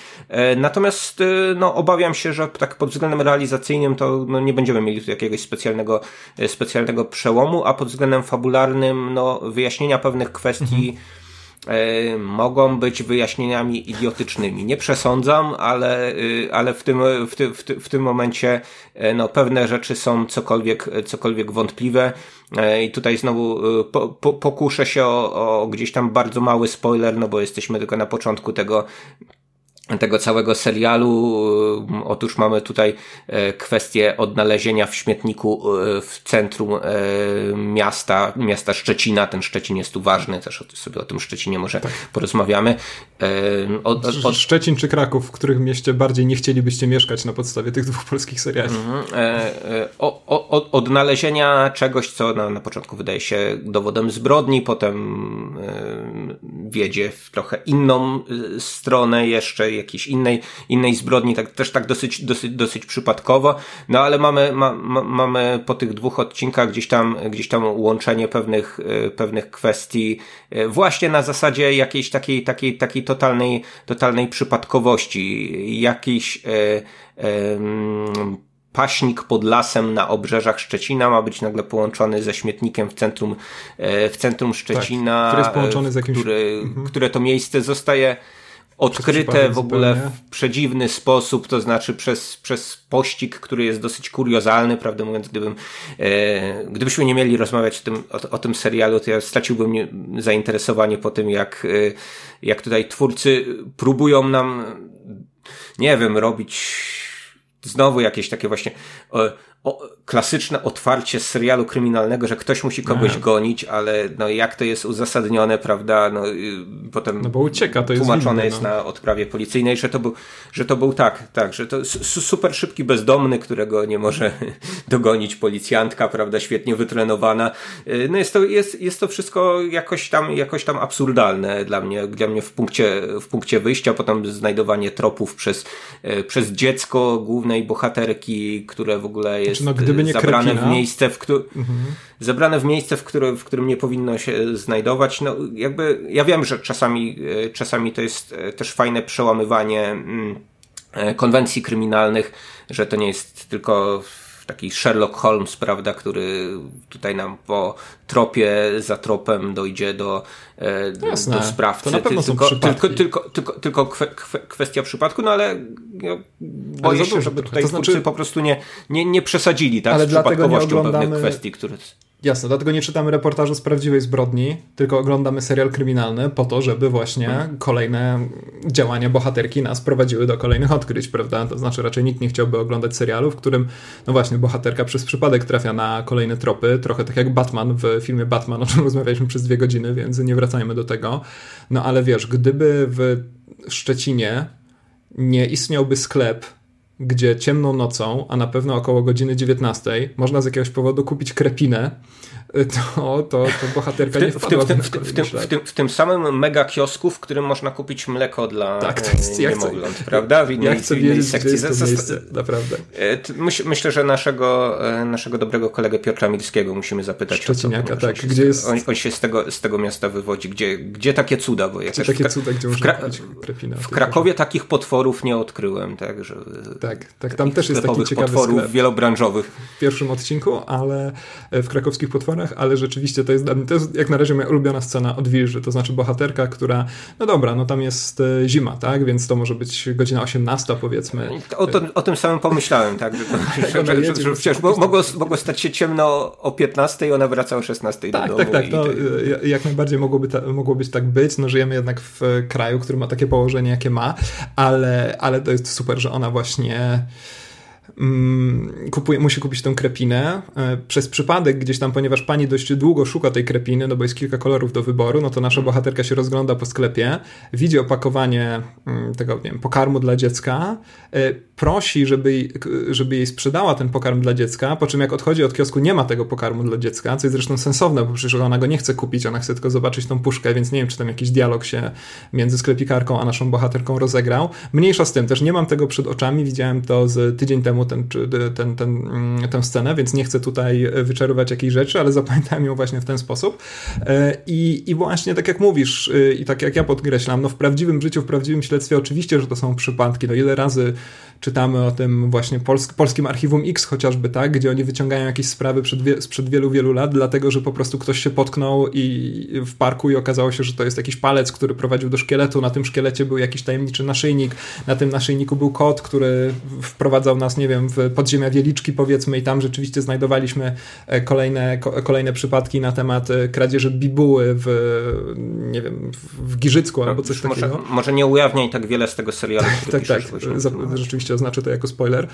Speaker 2: Natomiast no, obawiam się, że tak pod względem realizacyjnym to no, nie będziemy mieli tu jakiegoś specjalnego, specjalnego przełomu, a pod względem fabularnym no, wyjaśnienia pewnych kwestii mhm mogą być wyjaśnieniami idiotycznymi. Nie przesądzam, ale, y, ale w, tym, w, ty, w, ty, w tym momencie e, no, pewne rzeczy są cokolwiek, cokolwiek wątpliwe. E, I tutaj znowu y, po, po, pokuszę się o, o gdzieś tam bardzo mały spoiler, no bo jesteśmy tylko na początku tego tego całego serialu. Otóż mamy tutaj e, kwestię odnalezienia w śmietniku e, w centrum e, miasta, miasta Szczecina. Ten Szczecin jest tu ważny, też sobie o tym Szczecinie może tak. porozmawiamy.
Speaker 1: Od, od... Szczecin czy Kraków, w których mieście bardziej nie chcielibyście mieszkać na podstawie tych dwóch polskich seriali? Mhm.
Speaker 2: O, o, odnalezienia czegoś, co na, na początku wydaje się dowodem zbrodni, potem wiedzie w trochę inną stronę jeszcze, jakiejś innej, innej zbrodni, tak, też tak dosyć, dosyć, dosyć przypadkowo, no ale mamy, ma, ma, mamy po tych dwóch odcinkach gdzieś tam, gdzieś tam łączenie pewnych, pewnych kwestii właśnie na zasadzie jakiejś takiej, takiej, takiej totalnej, totalnej przypadkowości, jakiejś e, e, paśnik pod lasem na obrzeżach Szczecina ma być nagle połączony ze śmietnikiem w centrum, e, w centrum Szczecina, tak,
Speaker 1: który jest połączony z jakimś...
Speaker 2: który, mhm. które to miejsce zostaje odkryte w ogóle zupełnie. w przedziwny sposób, to znaczy przez, przez pościg, który jest dosyć kuriozalny, prawdę mówiąc, gdybym, e, gdybyśmy nie mieli rozmawiać o tym, o, o, tym serialu, to ja straciłbym nie, zainteresowanie po tym, jak, e, jak tutaj twórcy próbują nam, nie wiem, robić znowu jakieś takie właśnie e, o, klasyczne otwarcie serialu kryminalnego, że ktoś musi kogoś gonić, ale no jak to jest uzasadnione, prawda, no potem
Speaker 1: no bo ucieka, to
Speaker 2: jest tłumaczone
Speaker 1: jest,
Speaker 2: no. na odprawie policyjnej, że to był, że to był tak, tak, że to super szybki bezdomny, którego nie może dogonić policjantka, prawda, świetnie wytrenowana. Y, no jest to, jest, jest to wszystko jakoś tam, jakoś tam absurdalne dla mnie, dla mnie w punkcie, w punkcie wyjścia, potem znajdowanie tropów przez, y, przez dziecko głównej bohaterki, które w ogóle jest jest
Speaker 1: no, nie
Speaker 2: zabrane
Speaker 1: krepina.
Speaker 2: w miejsce, w, którym mhm. zabrane w miejsce, w, który, w którym nie powinno się znajdować. No, jakby, ja wiem, że czasami, e, czasami to jest e, też fajne przełamywanie mm, e, konwencji kryminalnych, że to nie jest tylko taki Sherlock Holmes, prawda, który tutaj nam po tropie za tropem dojdzie do,
Speaker 1: e, Jasne,
Speaker 2: do sprawcy.
Speaker 1: To na pewno
Speaker 2: tylko, tylko, tylko, tylko, tylko kwe, kwe, kwestia przypadku, no ale ja boję ale się, żeby tutaj to znaczy... po prostu nie, nie, nie przesadzili tak, ale z przypadkowością oglądamy... pewnych kwestii, które...
Speaker 1: Jasne, dlatego nie czytamy reportażu z prawdziwej zbrodni, tylko oglądamy serial kryminalny po to, żeby właśnie kolejne działania bohaterki nas prowadziły do kolejnych odkryć, prawda? To znaczy raczej nikt nie chciałby oglądać serialu, w którym, no właśnie, bohaterka przez przypadek trafia na kolejne tropy, trochę tak jak Batman w filmie Batman, o czym rozmawialiśmy przez dwie godziny, więc nie wracajmy do tego. No ale wiesz, gdyby w Szczecinie nie istniałby sklep, gdzie ciemną nocą, a na pewno około godziny 19, można z jakiegoś powodu kupić krepinę, to, to, to bohaterka w nie wpadła w tym, w, tym,
Speaker 2: w, tym, w, tym, w tym samym mega kiosku, w którym można kupić mleko dla tak, to jest, niemowląt, chcę, prawda? W
Speaker 1: innej, ja chcę wiedzieć, sekcji. Gdzie jest to miejsce, naprawdę.
Speaker 2: E, myśl, myślę, że naszego, e, naszego dobrego kolegę Piotra Milskiego musimy zapytać.
Speaker 1: Szczeciniaka, tak.
Speaker 2: Się
Speaker 1: gdzie jest...
Speaker 2: on, on, się z tego, z tego miasta wywodzi. Gdzie, gdzie takie cuda? Bo
Speaker 1: gdzie takie cuda, gdzie można?
Speaker 2: W Krakowie takich potworów nie odkryłem, tak? Że,
Speaker 1: tak, tak. Tam też jest taki ciekawy
Speaker 2: potworów sklep. wielobranżowych.
Speaker 1: W pierwszym odcinku, ale w krakowskich potworach, ale rzeczywiście to jest, to jest jak na razie moja ulubiona scena od Wilży, to znaczy bohaterka, która, no dobra, no tam jest e, zima, tak, więc to może być godzina 18 powiedzmy.
Speaker 2: O, to, o tym samym pomyślałem, tak, że, że, że, że, że przecież mogło, mogło stać się ciemno o 15 i ona wraca o 16
Speaker 1: tak,
Speaker 2: do
Speaker 1: domu. Tak, tak, to jak najbardziej mogło, by ta, mogło być tak być, no żyjemy jednak w kraju, który ma takie położenie, jakie ma, ale, ale to jest super, że ona właśnie kupuje, musi kupić tę krepinę. E, przez przypadek gdzieś tam, ponieważ pani dość długo szuka tej krepiny, no bo jest kilka kolorów do wyboru, no to nasza bohaterka się rozgląda po sklepie, widzi opakowanie mm, tego, nie wiem, pokarmu dla dziecka, e, prosi, żeby, żeby jej sprzedała ten pokarm dla dziecka, po czym jak odchodzi od kiosku, nie ma tego pokarmu dla dziecka, co jest zresztą sensowne, bo przecież ona go nie chce kupić, ona chce tylko zobaczyć tą puszkę, więc nie wiem, czy tam jakiś dialog się między sklepikarką a naszą bohaterką rozegrał. Mniejsza z tym, też nie mam tego przed oczami, widziałem to z tydzień temu ten, ten, ten, mm, tę scenę, więc nie chcę tutaj wyczarować jakiejś rzeczy, ale zapamiętałem ją właśnie w ten sposób. E, I, I właśnie tak jak mówisz y, i tak jak ja podkreślam, no w prawdziwym życiu, w prawdziwym śledztwie oczywiście, że to są przypadki. No ile razy czytamy o tym właśnie Pols Polskim Archiwum X chociażby, tak, gdzie oni wyciągają jakieś sprawy przed wie sprzed wielu, wielu lat, dlatego, że po prostu ktoś się potknął i w parku i okazało się, że to jest jakiś palec, który prowadził do szkieletu, na tym szkielecie był jakiś tajemniczy naszyjnik, na tym naszyjniku był kot, który wprowadzał nas, nie wiem, w podziemia Wieliczki powiedzmy i tam rzeczywiście znajdowaliśmy e, kolejne, kolejne przypadki na temat e, kradzieży bibuły w, nie wiem, w Giżycku albo coś
Speaker 2: może,
Speaker 1: takiego.
Speaker 2: Może nie ujawniaj tak wiele z tego serialu,
Speaker 1: tak, tak, tak. Rzeczywiście oczywiście oznaczę to jako spoiler,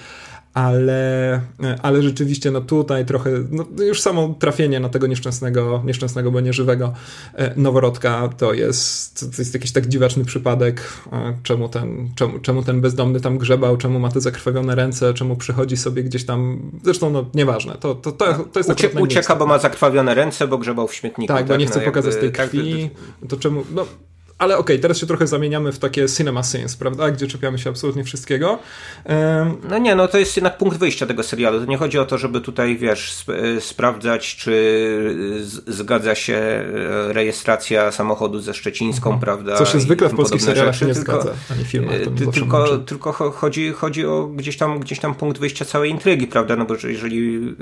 Speaker 1: ale, ale rzeczywiście no tutaj trochę, no już samo trafienie na tego nieszczęsnego, nieszczęsnego, bo nieżywego e, noworodka to jest, to jest jakiś tak dziwaczny przypadek, e, czemu ten, czemu, czemu ten bezdomny tam grzebał, czemu ma te zakrwawione ręce, czemu przychodzi sobie gdzieś tam, zresztą no nieważne, to, to, to, to jest
Speaker 2: Ucie, Ucieka, bo ma zakrwawione ręce, bo grzebał w śmietniku.
Speaker 1: Tak, tak bo nie chce no, pokazać tej tak, krwi, tak, to czemu, no ale okej, okay, teraz się trochę zamieniamy w takie cinema scenes, prawda, gdzie czepiamy się absolutnie wszystkiego.
Speaker 2: No nie, no to jest jednak punkt wyjścia tego serialu. To nie chodzi o to, żeby tutaj, wiesz, sp e, sprawdzać, czy zgadza się e, rejestracja samochodu ze Szczecińską, mhm. prawda?
Speaker 1: Co się zwykle w polskich serialach rzeczy, nie tylko, zgadza, ani filmach.
Speaker 2: Tylko, tylko chodzi, chodzi o gdzieś tam, gdzieś tam punkt wyjścia całej intrygi, prawda? No bo jeżeli,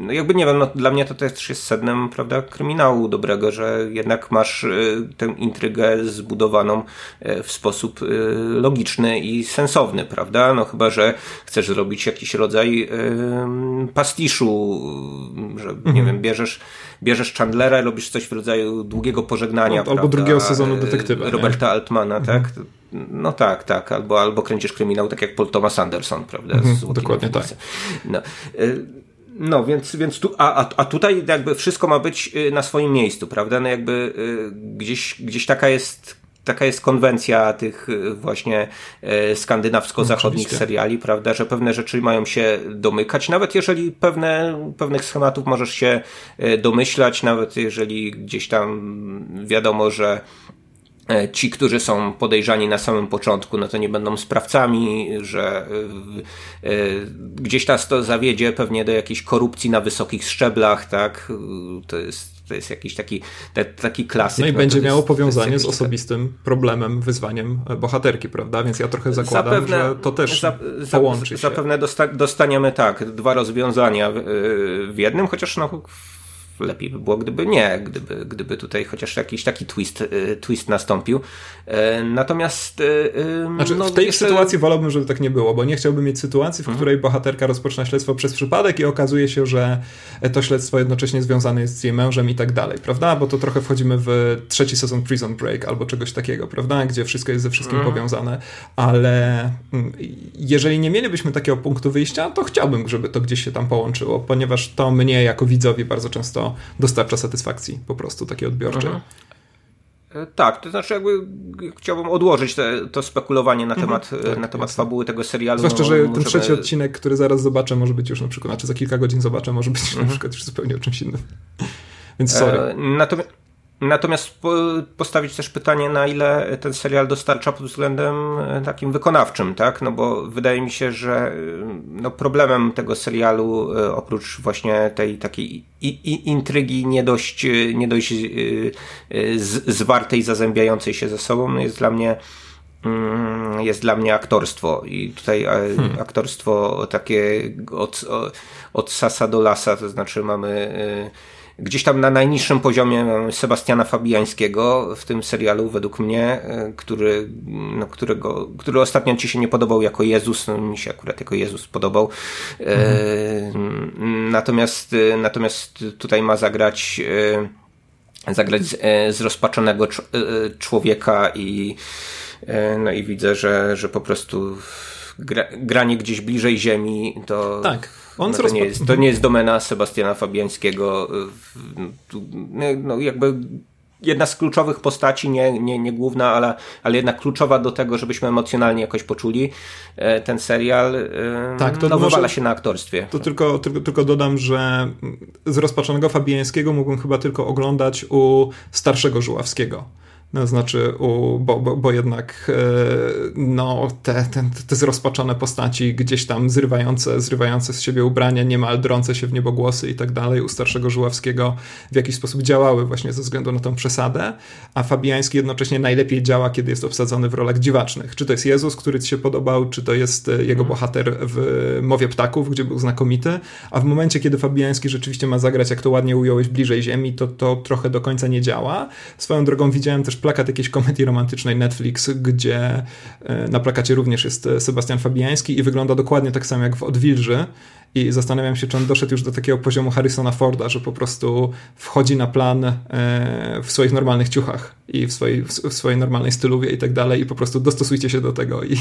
Speaker 2: no jakby nie wiem, no dla mnie to też jest sednem, prawda, kryminału dobrego, że jednak masz tę intrygę zbudowaną e, w sposób e, logiczny i sensowny, prawda? No chyba, że chcesz zrobić jakiś rodzaj pastiszu, że nie mhm. wiem, bierzesz bierzesz Chandlera i robisz coś w rodzaju długiego pożegnania.
Speaker 1: Albo prawda? drugiego sezonu detektywa.
Speaker 2: Roberta nie? Altmana, mhm. tak? No tak, tak. Albo, albo kręcisz kryminał, tak jak Paul Thomas Anderson, prawda?
Speaker 1: Mhm, dokładnie tak.
Speaker 2: No. No, więc, więc tu, a, a tutaj jakby wszystko ma być na swoim miejscu, prawda? No jakby gdzieś, gdzieś taka jest taka jest konwencja tych y, właśnie y, skandynawsko-zachodnich seriali, prawda, że pewne rzeczy mają się domykać, nawet jeżeli pewne, pewnych schematów możesz się y, domyślać, nawet jeżeli gdzieś tam wiadomo, że ci, którzy są podejrzani na samym początku, no to nie będą sprawcami, że gdzieś nas to zawiedzie pewnie do jakiejś korupcji na wysokich szczeblach, tak? To jest to jest jakiś taki, taki klasyk.
Speaker 1: No i no, będzie miało jest, powiązanie z osobistym problemem, wyzwaniem e, bohaterki, prawda? Więc ja trochę zakładam, zapewne, że to też za, połączy
Speaker 2: się. Zapewne dosta dostaniemy tak, dwa rozwiązania w, w jednym, chociaż no lepiej by było, gdyby nie, gdyby, gdyby tutaj chociaż jakiś taki twist, y, twist nastąpił. E, natomiast. Y,
Speaker 1: znaczy, no, w tej jeszcze... sytuacji wolałbym, żeby tak nie było, bo nie chciałbym mieć sytuacji, w mhm. której bohaterka rozpoczyna śledztwo przez przypadek i okazuje się, że to śledztwo jednocześnie związane jest z jej mężem i tak dalej, prawda? Bo to trochę wchodzimy w trzeci sezon Prison Break albo czegoś takiego, prawda? Gdzie wszystko jest ze wszystkim mhm. powiązane, ale mm, jeżeli nie mielibyśmy takiego punktu wyjścia, to chciałbym, żeby to gdzieś się tam połączyło, ponieważ to mnie jako widzowi bardzo często dostarcza satysfakcji po prostu takiej odbiorczej. Mhm.
Speaker 2: E, tak, to znaczy jakby chciałbym odłożyć te, to spekulowanie na mhm. temat, mhm, tak, na temat fabuły tego serialu.
Speaker 1: Zwłaszcza, no, że ten trzeci odcinek, który zaraz zobaczę, może być już na przykład, znaczy za kilka godzin zobaczę, może być mhm. na przykład już zupełnie o czymś innym. Więc sorry. E,
Speaker 2: natomiast, Natomiast postawić też pytanie, na ile ten serial dostarcza pod względem e, takim wykonawczym, tak? No bo wydaje mi się, że e, no problemem tego serialu, e, oprócz właśnie tej takiej intrygi nie dość, nie dość zwartej, zazębiającej się ze sobą, no jest dla mnie mm, jest dla mnie aktorstwo i tutaj hmm. aktorstwo takie od, od sasa do lasa, to znaczy mamy Gdzieś tam na najniższym poziomie Sebastiana Fabiańskiego w tym serialu, według mnie, e, który, no, którego, który ostatnio ci się nie podobał jako Jezus, no, mi się akurat jako Jezus podobał. Mhm. E, natomiast, e, natomiast tutaj ma zagrać zagrać zrozpaczonego człowieka i no i widzę, że, że po prostu gra, granie gdzieś bliżej ziemi to
Speaker 1: tak
Speaker 2: on no to, nie jest, to nie jest domena Sebastiana Fabiańskiego. No, jakby jedna z kluczowych postaci, nie, nie, nie główna, ale, ale jednak kluczowa do tego, żebyśmy emocjonalnie jakoś poczuli e, ten serial, e, tak, to no, wywala się na aktorstwie.
Speaker 1: To tylko, tylko, tylko dodam, że z rozpaczonego Fabiańskiego mógłbym chyba tylko oglądać u starszego Żuławskiego. No, znaczy, u, bo, bo, bo jednak e, no, te, te, te zrozpaczone postaci gdzieś tam zrywające, zrywające z siebie ubrania, niemal drące się w niebogłosy i tak dalej, u starszego Żuławskiego w jakiś sposób działały właśnie ze względu na tą przesadę, a Fabiański jednocześnie najlepiej działa, kiedy jest obsadzony w rolach dziwacznych. Czy to jest Jezus, który ci się podobał, czy to jest e, jego mhm. bohater w Mowie Ptaków, gdzie był znakomity, a w momencie, kiedy Fabiański rzeczywiście ma zagrać, jak to ładnie ująłeś, bliżej ziemi, to to trochę do końca nie działa. Swoją drogą widziałem też plakat jakiejś komedii romantycznej Netflix, gdzie e, na plakacie również jest e, Sebastian Fabiański i wygląda dokładnie tak samo jak w Odwilży. I zastanawiam się, czy on doszedł już do takiego poziomu Harrisona Forda, że po prostu wchodzi na plan e, w swoich normalnych ciuchach i w swojej, w swojej normalnej styluwie i tak dalej, i po prostu dostosujcie się do tego i.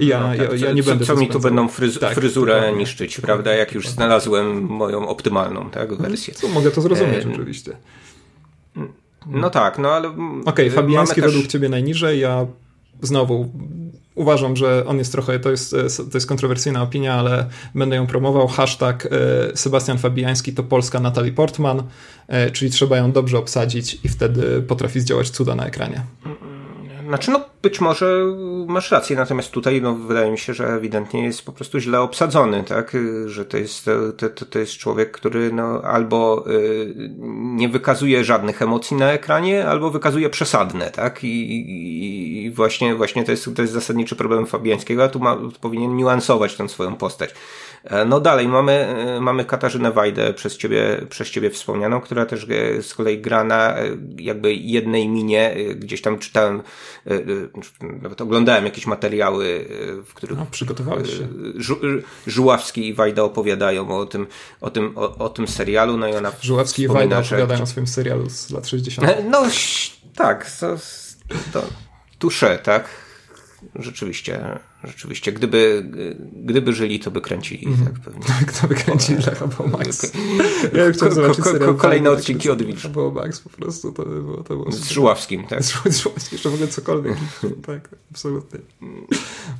Speaker 1: Ja, no, tak, ja, ja, nie
Speaker 2: co,
Speaker 1: będę.
Speaker 2: Co mi tu będą fryz tak, fryzurę dokładnie. niszczyć, prawda? Jak już znalazłem moją optymalną tak, wersję.
Speaker 1: Co, mogę to zrozumieć, e... oczywiście.
Speaker 2: No tak, no ale.
Speaker 1: Okej, okay, Fabiański według ciebie najniżej, ja znowu uważam, że on jest trochę, to jest, to jest kontrowersyjna opinia, ale będę ją promował. Hashtag Sebastian Fabiański to Polska Natalie Portman, czyli trzeba ją dobrze obsadzić i wtedy potrafi zdziałać cuda na ekranie.
Speaker 2: Znaczy, no być może masz rację, natomiast tutaj no, wydaje mi się, że ewidentnie jest po prostu źle obsadzony, tak? Że to jest, to, to, to jest człowiek, który no, albo y, nie wykazuje żadnych emocji na ekranie, albo wykazuje przesadne, tak? I, i, i właśnie, właśnie to jest, to jest zasadniczy problem Fabiańskiego, a tu ma, powinien niuansować tę swoją postać. E, no dalej, mamy, e, mamy Katarzynę Wajdę przez ciebie, przez ciebie wspomnianą, która też e, z kolei gra na jakby jednej minie, gdzieś tam czytałem, nawet oglądałem jakieś materiały, w których
Speaker 1: no, przygotowałeś się.
Speaker 2: Żuławski i Wajda opowiadają o tym, o tym, o, o tym serialu, no i ona
Speaker 1: Żuławski i Wajda opowiadają o swoim serialu z lat 60.
Speaker 2: No tak, to, to tusze, tak? rzeczywiście, rzeczywiście, gdyby, gdyby żyli, to by kręcili, mm. tak pewnie.
Speaker 1: Kto by kręcili dla HBO Max?
Speaker 2: Ja chciałem zobaczyć ko, ko, Kolejne odcinki od Wilcz.
Speaker 1: HBO Max po prostu, to by było... To było
Speaker 2: z Żuławskim, tak?
Speaker 1: Z Żuławskim, jeszcze w ogóle cokolwiek. tak, absolutnie.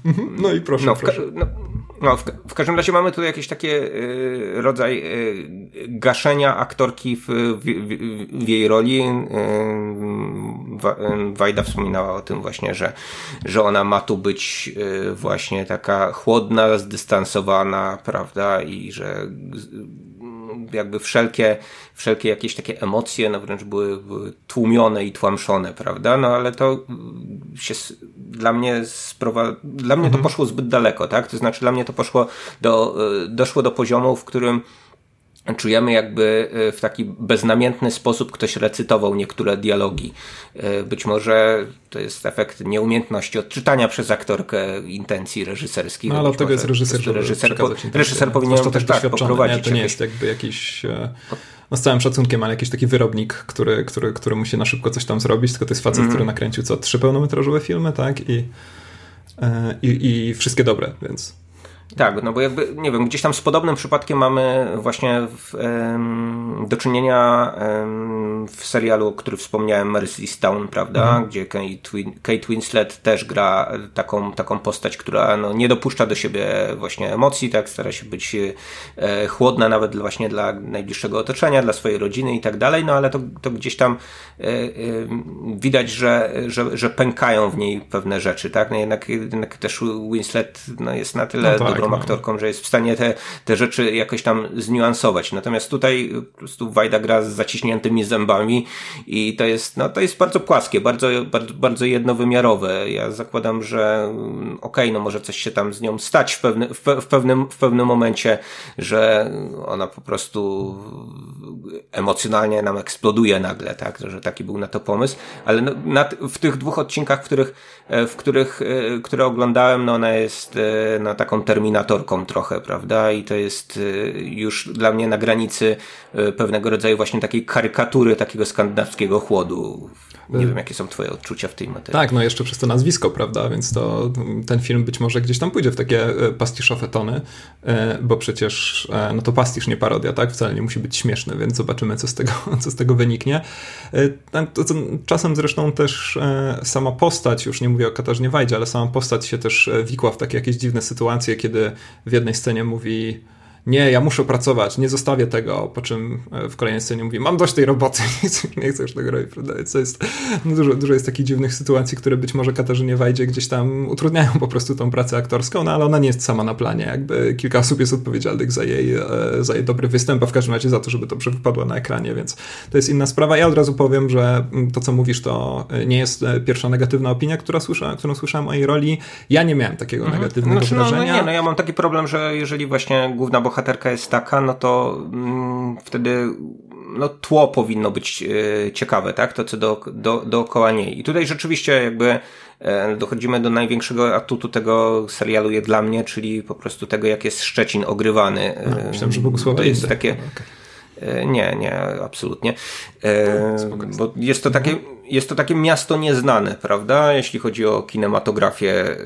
Speaker 1: Mhm. No i proszę,
Speaker 2: no,
Speaker 1: proszę.
Speaker 2: No, no w, w, każdym razie mamy tu jakiś taki y, rodzaj y, gaszenia aktorki w, w, w jej roli. Y, Wajda wspominała o tym właśnie, że, że ona ma tu być właśnie taka chłodna, zdystansowana, prawda, i że jakby wszelkie, wszelkie jakieś takie emocje, no wręcz były, były tłumione i tłamszone, prawda, no ale to się dla mnie sprowa- dla mnie to mhm. poszło zbyt daleko, tak, to znaczy dla mnie to poszło do, y, doszło do poziomu, w którym czujemy jakby e, w taki beznamiętny sposób ktoś recytował niektóre dialogi. E, być może to jest efekt nieumiejętności odczytania przez aktorkę intencji reżyserskich.
Speaker 1: No ale od tego jest reżyser,
Speaker 2: żeby reżyser, po, reżyser powinien to też tak poprowadzić.
Speaker 1: Nie, to nie jest jakby jakiś e, no z całym szacunkiem, ale jakiś taki wyrobnik, który, który, który musi na szybko coś tam zrobić, tylko to jest facet, mm. który nakręcił co, trzy pełnometrażowe filmy, tak? I, i, i wszystkie dobre, więc...
Speaker 2: Tak, no bo jakby, nie wiem, gdzieś tam z podobnym przypadkiem mamy właśnie w, em, do czynienia em, w serialu, o którym wspomniałem, Mercystown, prawda, mhm. gdzie Kate, Kate Winslet też gra taką, taką postać, która no, nie dopuszcza do siebie właśnie emocji, tak, stara się być e, chłodna nawet właśnie dla najbliższego otoczenia, dla swojej rodziny i tak dalej, no ale to, to gdzieś tam e, e, widać, że, że, że pękają w niej pewne rzeczy, tak, no jednak, jednak też Winslet no, jest na tyle no tak dobrą no. aktorką, że jest w stanie te, te rzeczy jakoś tam zniuansować. Natomiast tutaj po prostu Wajda gra z zaciśniętymi zębami i to jest, no to jest bardzo płaskie, bardzo, bardzo, bardzo jednowymiarowe. Ja zakładam, że mm, okej, okay, no może coś się tam z nią stać w, pewny, w, w, pewnym, w pewnym momencie, że ona po prostu emocjonalnie nam eksploduje nagle, tak, że taki był na to pomysł, ale no, na, w tych dwóch odcinkach, w których, e, w których, e, które oglądałem, no ona jest e, na taką terminację terminatorką trochę, prawda? I to jest y, już dla mnie na granicy y, pewnego rodzaju właśnie takiej karykatury takiego skandynawskiego chłodu. Nie wiem, jakie są twoje odczucia w tej materii.
Speaker 1: Tak, no jeszcze przez to nazwisko, prawda? Więc to ten film być może gdzieś tam pójdzie w takie e, pastiszowe tony, bo przecież no to pastisz, nie parodia, tak? Wcale nie musi być śmieszny, więc zobaczymy, co z tego, co z tego wyniknie. Czasem zresztą też sama postać, już nie mówię o Katarzynie Wajdzie, ale sama postać się też wikła w takie jakieś dziwne sytuacje, kiedy w jednej scenie mówi nie, ja muszę pracować, nie zostawię tego, po czym e, w kolejnej scenie mówi, mam dość tej roboty, nie chcę, nie chcę już tego robić, prawda? Co jest, no dużo, dużo jest takich dziwnych sytuacji, które być może Katarzynie Wajdzie gdzieś tam utrudniają po prostu tą pracę aktorską, no ale ona nie jest sama na planie, jakby kilka osób jest odpowiedzialnych za jej, e, za jej dobry występ, a w każdym razie za to, żeby dobrze wypadła na ekranie, więc to jest inna sprawa. Ja od razu powiem, że mm, to, co mówisz, to e, nie jest pierwsza negatywna opinia, która słysza, którą słyszałem o jej roli. Ja nie miałem takiego mhm. negatywnego znaczy, wrażenia.
Speaker 2: No, no nie, no ja mam taki problem, że jeżeli właśnie główna bohaterka bohaterka jest taka, no to mm, wtedy no, tło powinno być e, ciekawe, tak? To, co do, do, dookoła niej. I tutaj rzeczywiście jakby e, dochodzimy do największego atutu tego serialu je dla mnie, czyli po prostu tego, jak jest Szczecin ogrywany.
Speaker 1: No, myślałem, że Bogusława To
Speaker 2: jest takie... E, nie, nie, absolutnie. E, bo jest to takie, jest to takie miasto nieznane, prawda? Jeśli chodzi o kinematografię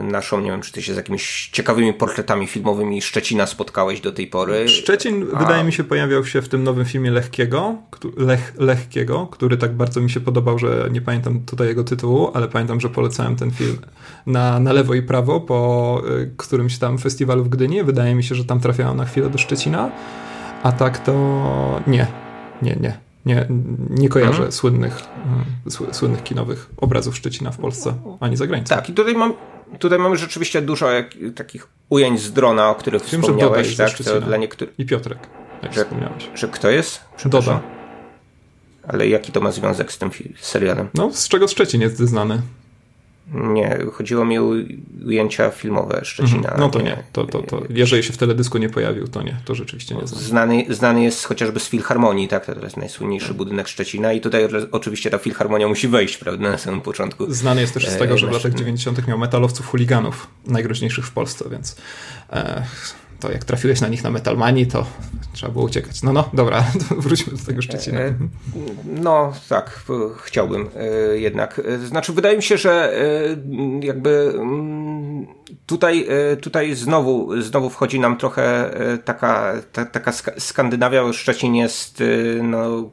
Speaker 2: y, naszą, nie wiem, czy ty się z jakimiś ciekawymi portretami filmowymi Szczecina spotkałeś do tej pory.
Speaker 1: Szczecin, A... wydaje mi się, pojawiał się w tym nowym filmie Lechkiego, Lech, Lechkiego, który tak bardzo mi się podobał, że nie pamiętam tutaj jego tytułu, ale pamiętam, że polecałem ten film na, na lewo i prawo po którymś tam festiwalu w Gdyni. Wydaje mi się, że tam trafiałem na chwilę do Szczecina, a tak to nie, nie, nie. Nie, nie kojarzę mhm. słynnych, mm, słynnych kinowych obrazów Szczecina w Polsce, ani za granicą.
Speaker 2: Tak, i tutaj, mam, tutaj mamy rzeczywiście dużo jak, takich ujęć z drona, o których Wiem, wspomniałeś. Tak,
Speaker 1: to dla niektórych... I Piotrek, jak że, wspomniałeś.
Speaker 2: Że kto jest?
Speaker 1: Doda.
Speaker 2: Ale jaki to ma związek z tym serialem?
Speaker 1: No, z czego Szczecin jest znany?
Speaker 2: Nie, chodziło mi o ujęcia filmowe Szczecina. Mhm.
Speaker 1: No to nie, nie. To, to, to, jeżeli się w teledysku nie pojawił, to nie, to rzeczywiście nie znam.
Speaker 2: Znany, znany jest chociażby z Filharmonii, tak? To jest najsłynniejszy budynek Szczecina i tutaj oczywiście ta Filharmonia musi wejść, prawda, na samym początku.
Speaker 1: Znany jest też z tego, że w latach 90. miał metalowców chuliganów, najgroźniejszych w Polsce, więc... E to jak trafiłeś na nich na Metalmanii, to trzeba było uciekać. No, no, dobra, wróćmy do tego Szczecina. E,
Speaker 2: no, tak, chciałbym e, jednak. Znaczy, wydaje mi się, że e, jakby mm, tutaj, tutaj znowu, znowu wchodzi nam trochę taka, ta, taka Skandynawia, Szczecin jest no,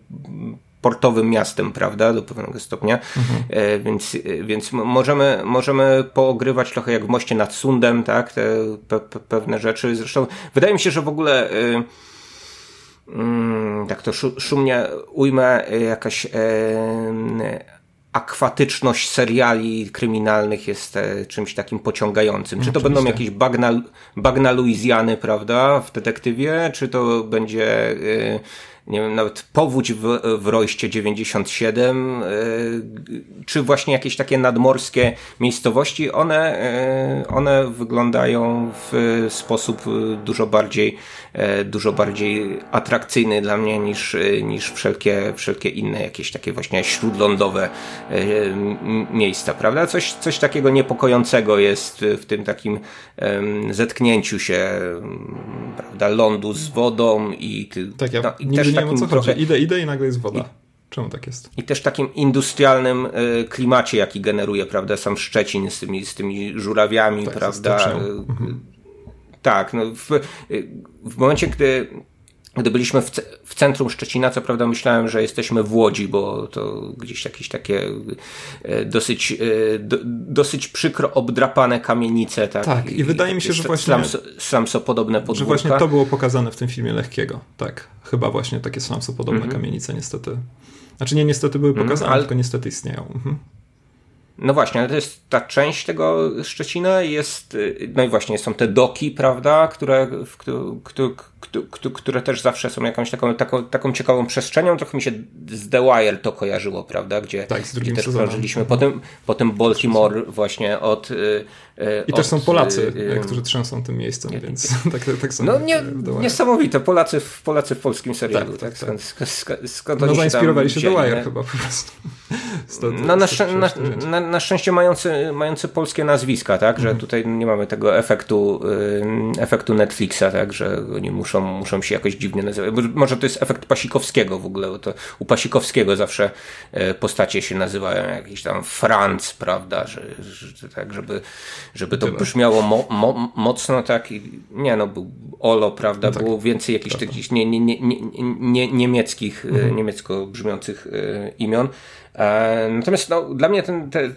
Speaker 2: portowym miastem, prawda, do pewnego stopnia, mhm. e, więc, e, więc możemy, możemy poogrywać trochę jak w moście nad Sundem, tak, te pe, pe, pewne rzeczy. Zresztą wydaje mi się, że w ogóle e, mm, tak to szumnie ujmę, jakaś akwatyczność seriali kryminalnych jest czymś takim pociągającym. Czy to Oczywiście. będą jakieś bagna, bagna Luizjany, prawda, w detektywie, czy to będzie nie wiem, nawet powódź w, w Rojście 97, czy właśnie jakieś takie nadmorskie miejscowości, one, e, one wyglądają w sposób dużo bardziej, e, dużo bardziej atrakcyjny dla mnie niż, niż wszelkie, wszelkie inne jakieś takie właśnie śródlądowe e, miejsca, prawda? Coś, coś takiego niepokojącego jest w tym takim zetknięciu się, prawda, lądu z wodą i,
Speaker 1: tak, ja no, i też wiem o co trochę... chodzi. Idę, idę i nagle jest woda. Czemu tak jest?
Speaker 2: I też takim industrialnym y, klimacie, jaki generuje, prawda, sam Szczecin z tymi, z tymi żurawiami, tak, prawda. Y, mhm. Tak, no w, w momencie, gdy gdy byliśmy w, w, centrum Szczecina, co prawda myślałem, że jesteśmy w Łodzi, bo to gdzieś jakieś takie e, dosyć, e, do, dosyć przykro obdrapane kamienice. Tak,
Speaker 1: tak i wydaje mi się, że właśnie...
Speaker 2: Slamso podobne podwórka.
Speaker 1: Że właśnie to było pokazane w tym filmie Lechkiego. Tak, chyba właśnie takie slamso podobne mhm. kamienice niestety. Znaczy nie niestety były mhm, pokazane, mhm, ale... tylko niestety istnieją. Mhm.
Speaker 2: No właśnie, ale to jest ta część tego Szczecina jest, no i właśnie są te doki, prawda, które, w, które, które też zawsze są jakąś taką, taką, taką ciekawą przestrzenią. Trochę mi się z The Wire to kojarzyło, prawda? Gdzie,
Speaker 1: tak,
Speaker 2: gdzie
Speaker 1: też krążyliśmy.
Speaker 2: Potem, potem Baltimore właśnie od... Y,
Speaker 1: y, I od, też są Polacy, y, którzy trzęsą tym miejscem, więc tak, tak
Speaker 2: samo. No nie, niesamowite. Polacy w, Polacy w polskim serialu. Tak, tak, tak. Skąd, skąd, skąd
Speaker 1: no zainspirowali się The Wire chyba po prostu.
Speaker 2: Stąd, no na, na, na, na, szczęście mający, mający polskie nazwiska, tak? Że mhm. tutaj nie mamy tego efektu, efektu Netflixa, tak? Że oni muszą muszą, się jakoś dziwnie nazywać. Może to jest efekt Pasikowskiego w ogóle, bo to u Pasikowskiego zawsze e, postacie się nazywają jakiś tam Franc, prawda, że, że tak, żeby, żeby to brzmiało mo, mo, mocno tak i nie no, był Olo, prawda, no tak, było więcej jakichś takich nie, nie, nie, nie, nie, niemieckich, e, mhm. niemiecko brzmiących e, imion. Natomiast no, dla mnie ten, ten,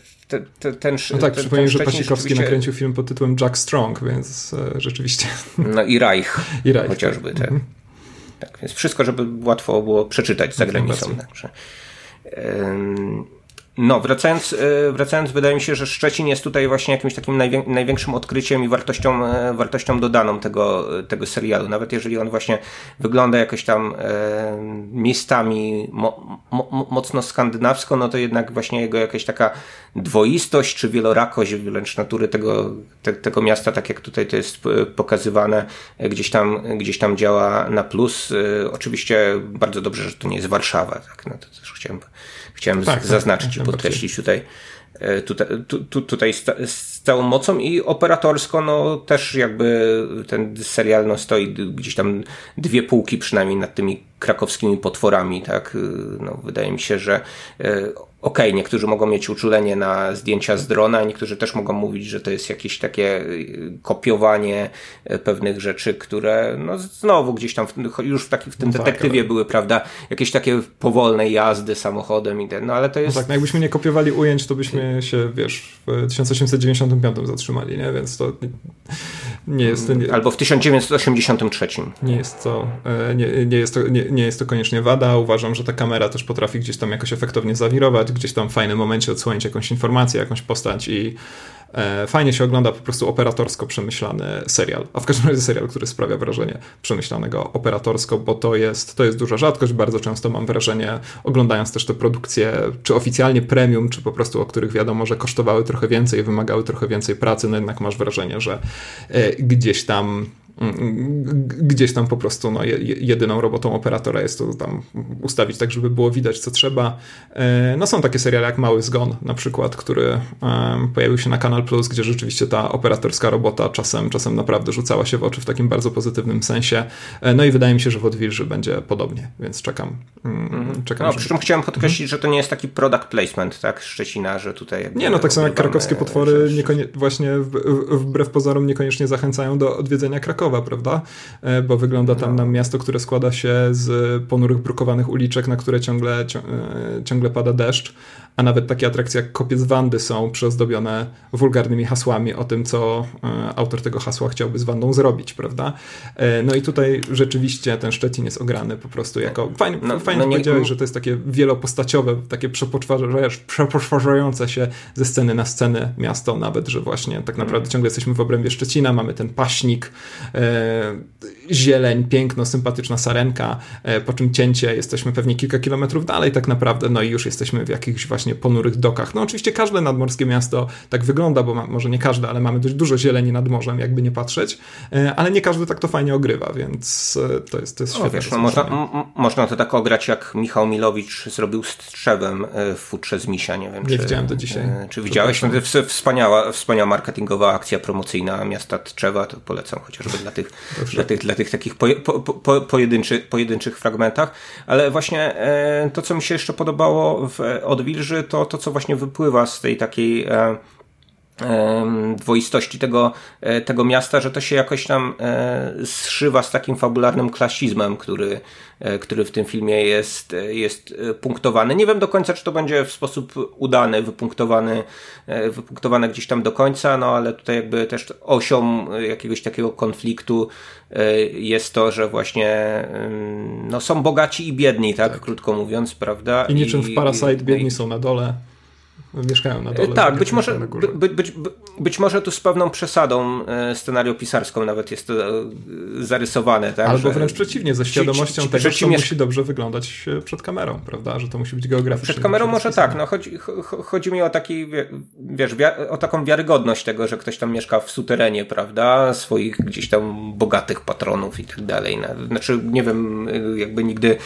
Speaker 2: ten, ten
Speaker 1: No tak, przypomnę, że Pasikowski rzeczywiście... nakręcił film pod tytułem Jack Strong, więc e, rzeczywiście.
Speaker 2: No i Reich,
Speaker 1: I Reich
Speaker 2: chociażby. Tak. Mhm. tak, więc wszystko, żeby łatwo było przeczytać za granicą. Także. No, wracając, e, wracając, wydaje mi się, że Szczecin jest tutaj właśnie jakimś takim największym odkryciem i wartością, e, wartością dodaną tego, tego serialu. Nawet jeżeli on właśnie wygląda jakoś tam e, miejscami mo, mo, mocno skandynawsko, no to jednak właśnie jego jakaś taka dwoistość czy wielorakość wręcz natury tego, te, tego miasta, tak jak tutaj to jest pokazywane, gdzieś tam, gdzieś tam działa na plus. Oczywiście bardzo dobrze, że to nie jest Warszawa, tak? No to też chciałem chciałem tak, tak, zaznaczyć tak, i podkreślić tutaj, e, tutaj, tu, tutaj z, z, całą mocą i operatorsko no też jakby ten serial no stoi gdzieś tam dwie półki przynajmniej nad tymi krakowskimi potworami, tak? No, wydaje mi się, że okej, okay, niektórzy mogą mieć uczulenie na zdjęcia z drona, niektórzy też mogą mówić, że to jest jakieś takie y, kopiowanie y, pewnych rzeczy, które no znowu gdzieś tam już w, taki, w tym no tak, detektywie ale... były, prawda, jakieś takie powolne jazdy samochodem i ten, no ale to jest...
Speaker 1: No tak, no jakbyśmy nie kopiowali ujęć, to byśmy się, wiesz, w 1895 zatrzymali, nie? Więc to nie jest... Nie...
Speaker 2: Albo w 1983.
Speaker 1: Nie jest to, nie, nie, jest to, nie, nie jest to koniecznie wada. Uważam, że ta kamera też potrafi gdzieś tam jakoś efektownie zawirować, gdzieś tam w fajnym momencie odsłonić jakąś informację, jakąś postać i e, fajnie się ogląda po prostu operatorsko przemyślany serial. A w każdym razie serial, który sprawia wrażenie przemyślanego operatorsko, bo to jest, to jest duża rzadkość. Bardzo często mam wrażenie, oglądając też te produkcje, czy oficjalnie premium, czy po prostu o których wiadomo, że kosztowały trochę więcej, wymagały trochę więcej pracy, no jednak masz wrażenie, że e, gdzieś tam gdzieś tam po prostu no, jedyną robotą operatora jest to tam ustawić tak, żeby było widać, co trzeba. E, no są takie seriale jak Mały Zgon na przykład, który pojawił się na Kanal Plus, gdzie rzeczywiście ta operatorska robota czasem, czasem naprawdę rzucała się w oczy w takim bardzo pozytywnym sensie. E, no i wydaje mi się, że w Odwilży będzie podobnie, więc czekam.
Speaker 2: Mm, czekam no, przy czym chciałem podkreślić, mm. że to nie jest taki product placement, tak, Szczecina, że tutaj...
Speaker 1: Nie, no tak samo jak krakowskie potwory niekonie, właśnie wbrew pozorom niekoniecznie zachęcają do odwiedzenia Krakowa Krakowa, prawda? E, bo wygląda tam no. na miasto, które składa się z ponurych, brukowanych uliczek, na które ciągle, e, ciągle pada deszcz, a nawet takie atrakcje jak Kopiec Wandy są przyozdobione wulgarnymi hasłami o tym, co e, autor tego hasła chciałby z Wandą zrobić, prawda? No i tutaj rzeczywiście ten Szczecin jest ograny po prostu jako... Fajnie, no, fajnie no powiedziałeś, że to jest takie wielopostaciowe, takie przepoczwarzające się ze sceny na scenę miasto nawet, że właśnie tak naprawdę mm. ciągle jesteśmy w obrębie Szczecina, mamy ten paśnik, E, zieleń, piękno, sympatyczna sarenka, e, po czym cięcie, jesteśmy pewnie kilka kilometrów dalej tak naprawdę, no i już jesteśmy w jakichś właśnie ponurych dokach. No oczywiście każde nadmorskie miasto tak wygląda, bo ma, może nie każde, ale mamy dość dużo zieleni nad morzem, jakby nie patrzeć, e, ale nie każdy tak to fajnie ogrywa, więc to jest, to jest świetne.
Speaker 2: no można, można to tak ograć, jak Michał Milowicz zrobił z Trzewem w futrze z Misia, nie wiem.
Speaker 1: Nie czy, widziałem to dzisiaj.
Speaker 2: Czy widziałeś? Wspaniała, wspaniała marketingowa akcja promocyjna miasta Tczewa, to polecam chociażby dla tych, dla tych, dla tych takich po, po, po, pojedynczy, pojedynczych fragmentach, ale właśnie e, to, co mi się jeszcze podobało w Odwilży, to to, co właśnie wypływa z tej takiej e, dwoistości tego, e, tego miasta, że to się jakoś tam e, zszywa z takim fabularnym klasizmem, który, e, który w tym filmie jest, jest punktowany. Nie wiem do końca, czy to będzie w sposób udany, wypunktowany, wypunktowane gdzieś tam do końca, no ale tutaj jakby też osią jakiegoś takiego konfliktu jest to, że właśnie no, są bogaci i biedni, tak, tak. krótko mówiąc, prawda?
Speaker 1: I niczym w Parasite biedni są na dole mieszkają na dole.
Speaker 2: Tak, być może, by, być, być może tu z pewną przesadą e, scenariopisarską nawet jest to e, zarysowane. Tak,
Speaker 1: Albo wręcz przeciwnie, ze świadomością ci, ci, tego, że to musi dobrze wyglądać przed kamerą, prawda? Że to musi być geograficznie.
Speaker 2: Przed kamerą może tak, no chodzi, chodzi mi o taki, wiesz, o taką wiarygodność tego, że ktoś tam mieszka w suterenie, prawda? Swoich gdzieś tam bogatych patronów i tak dalej. Znaczy, nie wiem, jakby nigdy,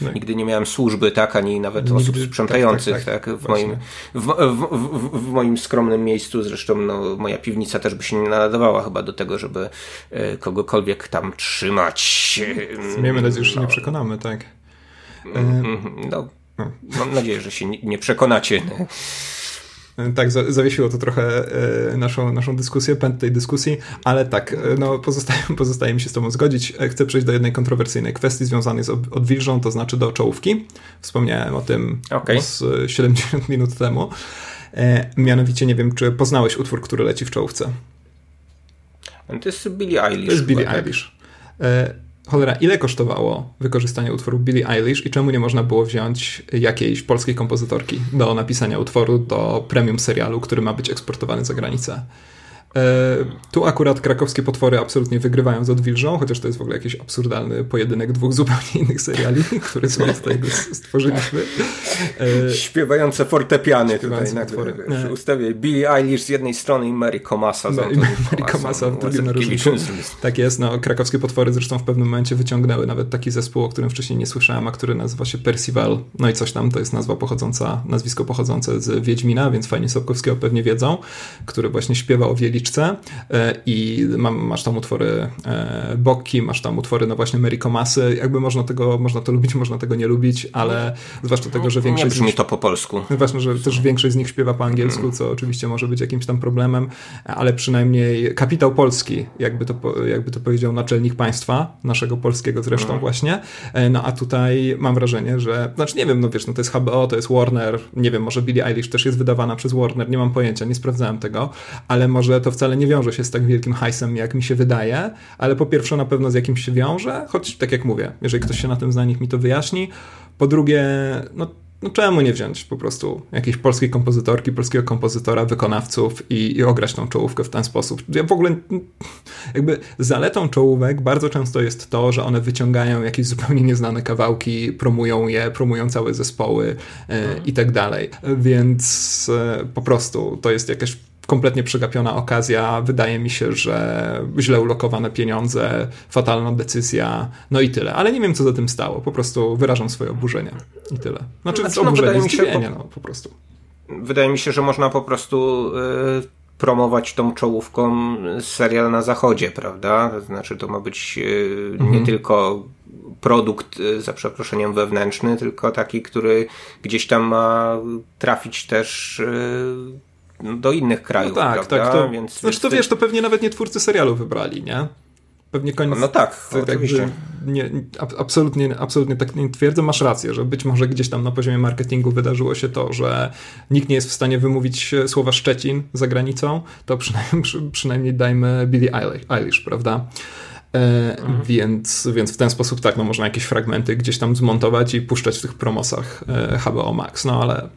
Speaker 2: no. nigdy nie miałem służby, tak, ani nawet nigdy, osób sprzątających, tak, tak, tak, tak w moim w, w, w, w, moim skromnym miejscu. Zresztą no, moja piwnica też by się nie nadawała chyba do tego, żeby e, kogokolwiek tam trzymać.
Speaker 1: Miejmy nadzieję, że się nie no. przekonamy, tak?
Speaker 2: Mm, mm, no, mam nadzieję, że się nie, nie przekonacie.
Speaker 1: Tak, zawiesiło to trochę e, naszą, naszą dyskusję, pęd tej dyskusji, ale tak, e, no pozostaje, pozostaje mi się z tobą zgodzić. E, chcę przejść do jednej kontrowersyjnej kwestii związanej z odwilżą, to znaczy do czołówki. Wspomniałem o tym okay. z 70 minut temu. Mianowicie nie wiem, czy poznałeś utwór, który leci w czołówce.
Speaker 2: To jest Billie Eilish.
Speaker 1: To jest Billie tak? Cholera, ile kosztowało wykorzystanie utworu Billie Eilish i czemu nie można było wziąć jakiejś polskiej kompozytorki do napisania utworu do premium serialu, który ma być eksportowany za granicę? E, tu akurat krakowskie potwory absolutnie wygrywają z Odwilżą, chociaż to jest w ogóle jakiś absurdalny pojedynek dwóch zupełnie innych seriali, które sobie tutaj stworzyliśmy.
Speaker 2: E, Śpiewające fortepiany tutaj na potwory. przy ustawie. Billie Eilish z jednej strony i Mary Komasa
Speaker 1: no, Mary Komasa w drugim narożniku. Tak jest, no krakowskie potwory zresztą w pewnym momencie wyciągnęły nawet taki zespół, o którym wcześniej nie słyszałem, a który nazywa się Percival, no i coś tam, to jest nazwa pochodząca, nazwisko pochodzące z Wiedźmina, więc fajnie Sobkowskiego pewnie wiedzą, który właśnie śpiewał o Wieli Netflixce i masz tam utwory Bokki, masz tam utwory, no właśnie Mary Komasy, jakby można tego, można to lubić, można tego nie lubić, ale zwłaszcza tego, że większość...
Speaker 2: Nie brzmi to po polsku.
Speaker 1: Ważne, że też większość z nich śpiewa po angielsku, co oczywiście może być jakimś tam problemem, ale przynajmniej kapitał polski, jakby to, jakby to powiedział naczelnik państwa, naszego polskiego zresztą mm. właśnie, no a tutaj mam wrażenie, że, znaczy nie wiem, no wiesz, no to jest HBO, to jest Warner, nie wiem, może Billie Eilish też jest wydawana przez Warner, nie mam pojęcia, nie sprawdzałem tego, ale może to wcale nie wiąże się z tak wielkim hajsem, jak mi się wydaje, ale po pierwsze na pewno z jakimś się wiąże, choć tak jak mówię, jeżeli ktoś się na tym zna, niech mi to wyjaśni. Po drugie, no no czemu nie wziąć po prostu jakiejś polskiej kompozytorki, polskiego kompozytora, wykonawców i, i ograć tą czołówkę w ten sposób. Ja w ogóle jakby zaletą czołówek bardzo często jest to, że one wyciągają jakieś zupełnie nieznane kawałki, promują je, promują całe zespoły e, i tak dalej. Więc e, po prostu to jest jakaś kompletnie przegapiona okazja. Wydaje mi się, że źle ulokowane pieniądze, fatalna decyzja, no i tyle. Ale nie wiem, co za tym stało. Po prostu wyrażam swoje oburzenie i tyle. Znaczy, znaczy no, oburzenie, zdziwienie, po... no po prostu.
Speaker 2: Wydaje mi się, że można po prostu... Yy promować tą czołówką serial na zachodzie, prawda? Znaczy, to ma być yy, mhm. nie tylko produkt, yy, za przeproszeniem, wewnętrzny, tylko taki, który gdzieś tam ma trafić też yy, do innych krajów, no tak, prawda? Tak,
Speaker 1: to, więc, znaczy to wiesz, to pewnie nawet nie twórcy serialu wybrali, nie? Pewnie koniec.
Speaker 2: No tak, oczywiście.
Speaker 1: Nie, absolutnie, absolutnie tak nie twierdzę. Masz rację, że być może gdzieś tam na poziomie marketingu wydarzyło się to, że nikt nie jest w stanie wymówić słowa Szczecin za granicą, to przynajmniej, przynajmniej dajmy Billie Eilish, prawda? E, mhm. więc, więc w ten sposób tak, no można jakieś fragmenty gdzieś tam zmontować i puszczać w tych promosach e, HBO Max, no ale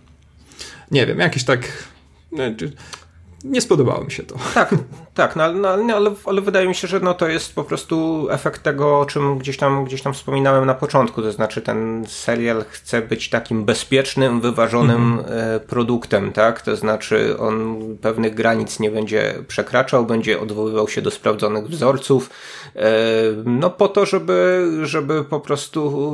Speaker 1: nie wiem, jakiś tak nie spodobało mi się to.
Speaker 2: Tak, tak, no, no, ale, ale wydaje mi się, że no, to jest po prostu efekt tego, o czym gdzieś tam, gdzieś tam wspominałem na początku. To znaczy, ten serial chce być takim bezpiecznym, wyważonym mm-hmm. produktem, tak? To znaczy, on pewnych granic nie będzie przekraczał, będzie odwoływał się do sprawdzonych wzorców, e, no po to, żeby, żeby po prostu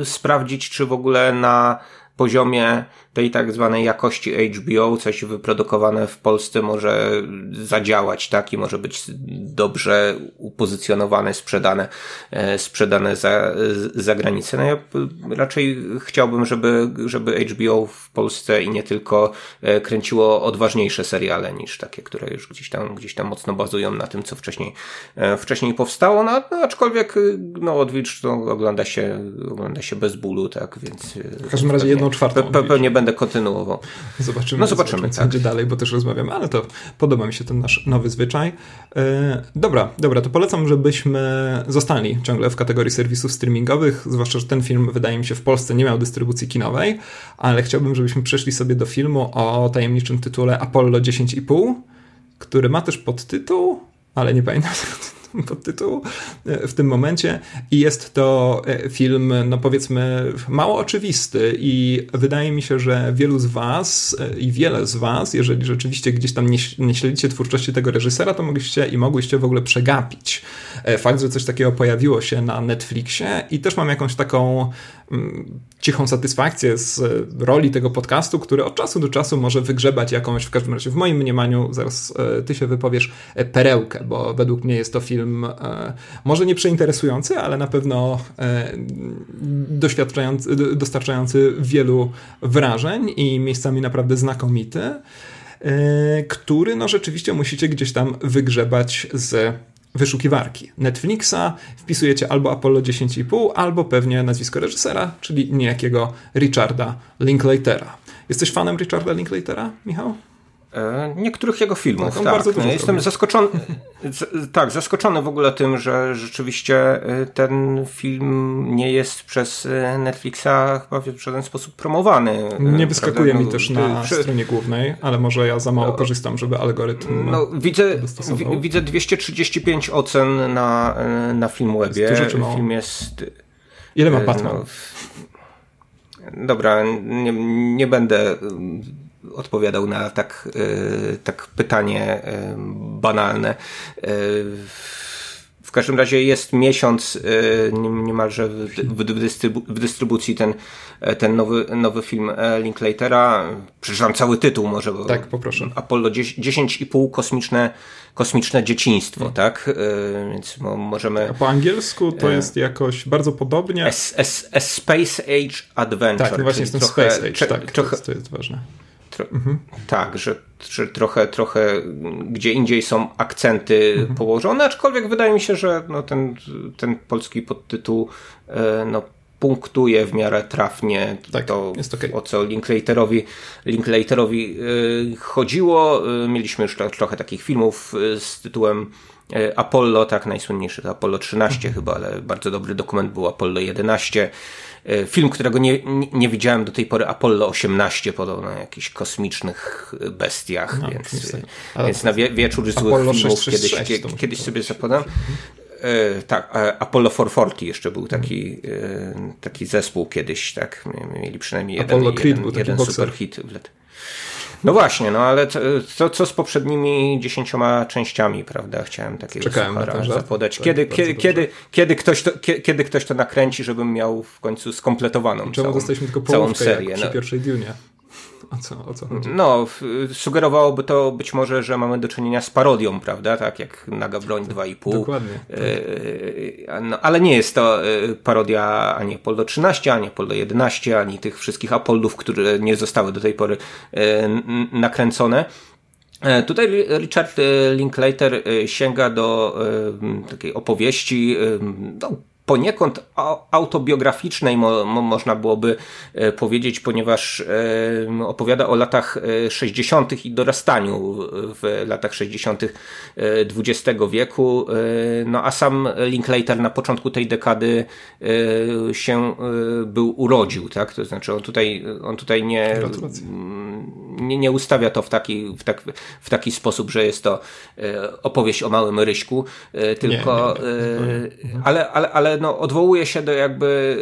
Speaker 2: e, sprawdzić, czy w ogóle na poziomie tej tak zwanej jakości HBO, coś wyprodukowane w Polsce może zadziałać, tak, i może być dobrze upozycjonowane, sprzedane, e, sprzedane za, za granicę. No ja raczej chciałbym, żeby, żeby HBO w Polsce i nie tylko e, kręciło odważniejsze seriale niż takie, które już gdzieś tam, gdzieś tam mocno bazują na tym, co wcześniej, e, wcześniej powstało, no, no aczkolwiek, no, Odwilcz to ogląda się, ogląda się bez bólu, tak, więc...
Speaker 1: W każdym razie jedną czwartą.
Speaker 2: Pe, pewnie będę kontynuował.
Speaker 1: Zobaczymy, no zobaczymy, co tak. będzie dalej, bo też rozmawiamy, ale to podoba mi się ten nasz nowy zwyczaj. Yy, dobra, dobra, to polecam, żebyśmy zostali ciągle w kategorii serwisów streamingowych, zwłaszcza, że ten film wydaje mi się w Polsce nie miał dystrybucji kinowej, ale chciałbym, żebyśmy przeszli sobie do filmu o tajemniczym tytule Apollo 10,5, który ma też podtytuł, ale nie pamiętam podtytułu e, w tym momencie. I jest to e, film, no powiedzmy, mało oczywisty. I wydaje mi się, że wielu z was e, i wiele z was, jeżeli rzeczywiście gdzieś tam nie, nie śledzicie twórczości tego reżysera, to mogliście i mogłyście w ogóle przegapić fakt, że coś takiego pojawiło się na Netflixie. I też mam jakąś taką cichą satysfakcję z roli tego podcastu, który od czasu do czasu może wygrzebać jakąś, w każdym razie w moim mniemaniu, zaraz ty się wypowiesz, perełkę, bo według mnie jest to film e, może nie przeinteresujący, ale na pewno e, doświadczający, dostarczający wielu wrażeń i miejscami naprawdę znakomity, e, który no rzeczywiście musicie gdzieś tam wygrzebać z wyszukiwarki Netflixa, wpisujecie albo Apollo 10,5, albo pewnie nazwisko reżysera, czyli niejakiego Richarda Linklatera. Jesteś fanem Richarda Linklatera, Michał?
Speaker 2: E, niektórych jego filmów, tak. tak. No, jestem zaskoczony, tak, zaskoczony w ogóle tym, że rzeczywiście e, ten film nie jest przez e, Netflixa chyba w żaden sposób promowany.
Speaker 1: Nie wyskakuje mi no, też na przy... stronie głównej, ale może ja za mało no, korzystam, żeby algorytm
Speaker 2: no, widzę, widzę 235 ocen na, na Filmwebie. Jest Film jest...
Speaker 1: Ile ma Batman? No,
Speaker 2: dobra, nie, nie będę odpowiadał na tak, e, tak pytanie e, banalne. E, w każdym razie jest miesiąc niemalże w, dystrybu w dystrybucji ten, ten nowy, nowy film Linklatera. Przeczytam cały tytuł może. Bo
Speaker 1: tak, poproszę.
Speaker 2: Apollo 10,5 kosmiczne, kosmiczne dzieciństwo, hmm. tak? Więc możemy...
Speaker 1: A po angielsku to jest jakoś bardzo podobnie.
Speaker 2: A, a, a Space Age Adventure.
Speaker 1: Tak, no właśnie jest ten Space Age, tak, to, jest, to jest ważne.
Speaker 2: Tro, mhm. Tak, że, że trochę, trochę gdzie indziej są akcenty mhm. położone, aczkolwiek wydaje mi się, że no ten, ten polski podtytuł e, no, punktuje w miarę trafnie tak, to, okay. o co Linklaterowi, Linklaterowi e, chodziło. E, mieliśmy już trochę takich filmów z tytułem Apollo, tak, najsłynniejszy to Apollo 13 mhm. chyba, ale bardzo dobry dokument był Apollo 11. E, film, którego nie, nie widziałem do tej pory, Apollo 18, podobno na jakichś kosmicznych bestiach, no, więc, więc na wie, wieczór złych Apollo filmów 6, kiedyś, 6, kiedyś sobie zapodam. E, tak, Apollo 440 jeszcze był taki, e, taki zespół kiedyś, tak, mieli przynajmniej jeden, Apollo jeden, jeden super hit w lat. No właśnie, no ale co, co z poprzednimi dziesięcioma częściami, prawda? Chciałem takiego
Speaker 1: Czekałem na ten
Speaker 2: zapodać. Kiedy, kiedy, kiedy, kiedy, ktoś to, kiedy ktoś to nakręci, żebym miał w końcu skompletowaną Czemu całą, dostaliśmy tylko całą serię. Jak
Speaker 1: przy no. pierwszej Dunie? O co, o co chodzi?
Speaker 2: No, sugerowałoby to być może, że mamy do czynienia z parodią, prawda? Tak jak Naga Broń 2,5.
Speaker 1: Dokładnie.
Speaker 2: E, no, ale nie jest to e, parodia ani Apollo 13, ani Apollo 11, ani tych wszystkich Apollów, które nie zostały do tej pory e, nakręcone. Tutaj Richard Linklater sięga do takiej opowieści, no, poniekąd autobiograficznej, mo, mo, można byłoby e, powiedzieć, ponieważ e, opowiada o latach 60. E, i dorastaniu w latach 60. XX wieku. No a sam Linklater na początku tej dekady się był urodził, tak? To znaczy on tutaj, on tutaj nie, nie, nie ustawia to w taki, w, tak, w taki sposób, że jest to opowieść o małym Ryśku, tylko, nie, nie, nie. ale, ale, ale no, odwołuje się do jakby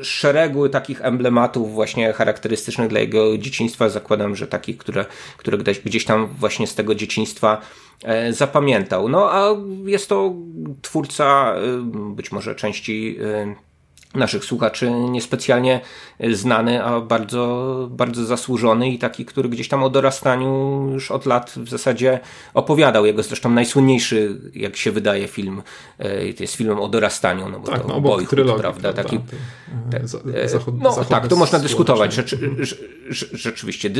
Speaker 2: y, szeregu takich emblematów właśnie charakterystycznych dla jego dzieciństwa. Zakładam, że takich, które, które gdzieś, gdzieś tam właśnie z tego dzieciństwa e, zapamiętał. No a jest to twórca y, być może części y, naszych słuchaczy niespecjalnie znany, a bardzo, bardzo zasłużony i taki, który gdzieś tam o dorastaniu już od lat w zasadzie opowiadał. Jego zresztą najsłynniejszy, jak się wydaje, film e, to jest filmem o dorastaniu, no bo
Speaker 1: tak,
Speaker 2: to
Speaker 1: no, Boyhood,
Speaker 2: trylogii, prawda? Taki, zachod, no tak, to można dyskutować. Rzecz, rzeczywiście,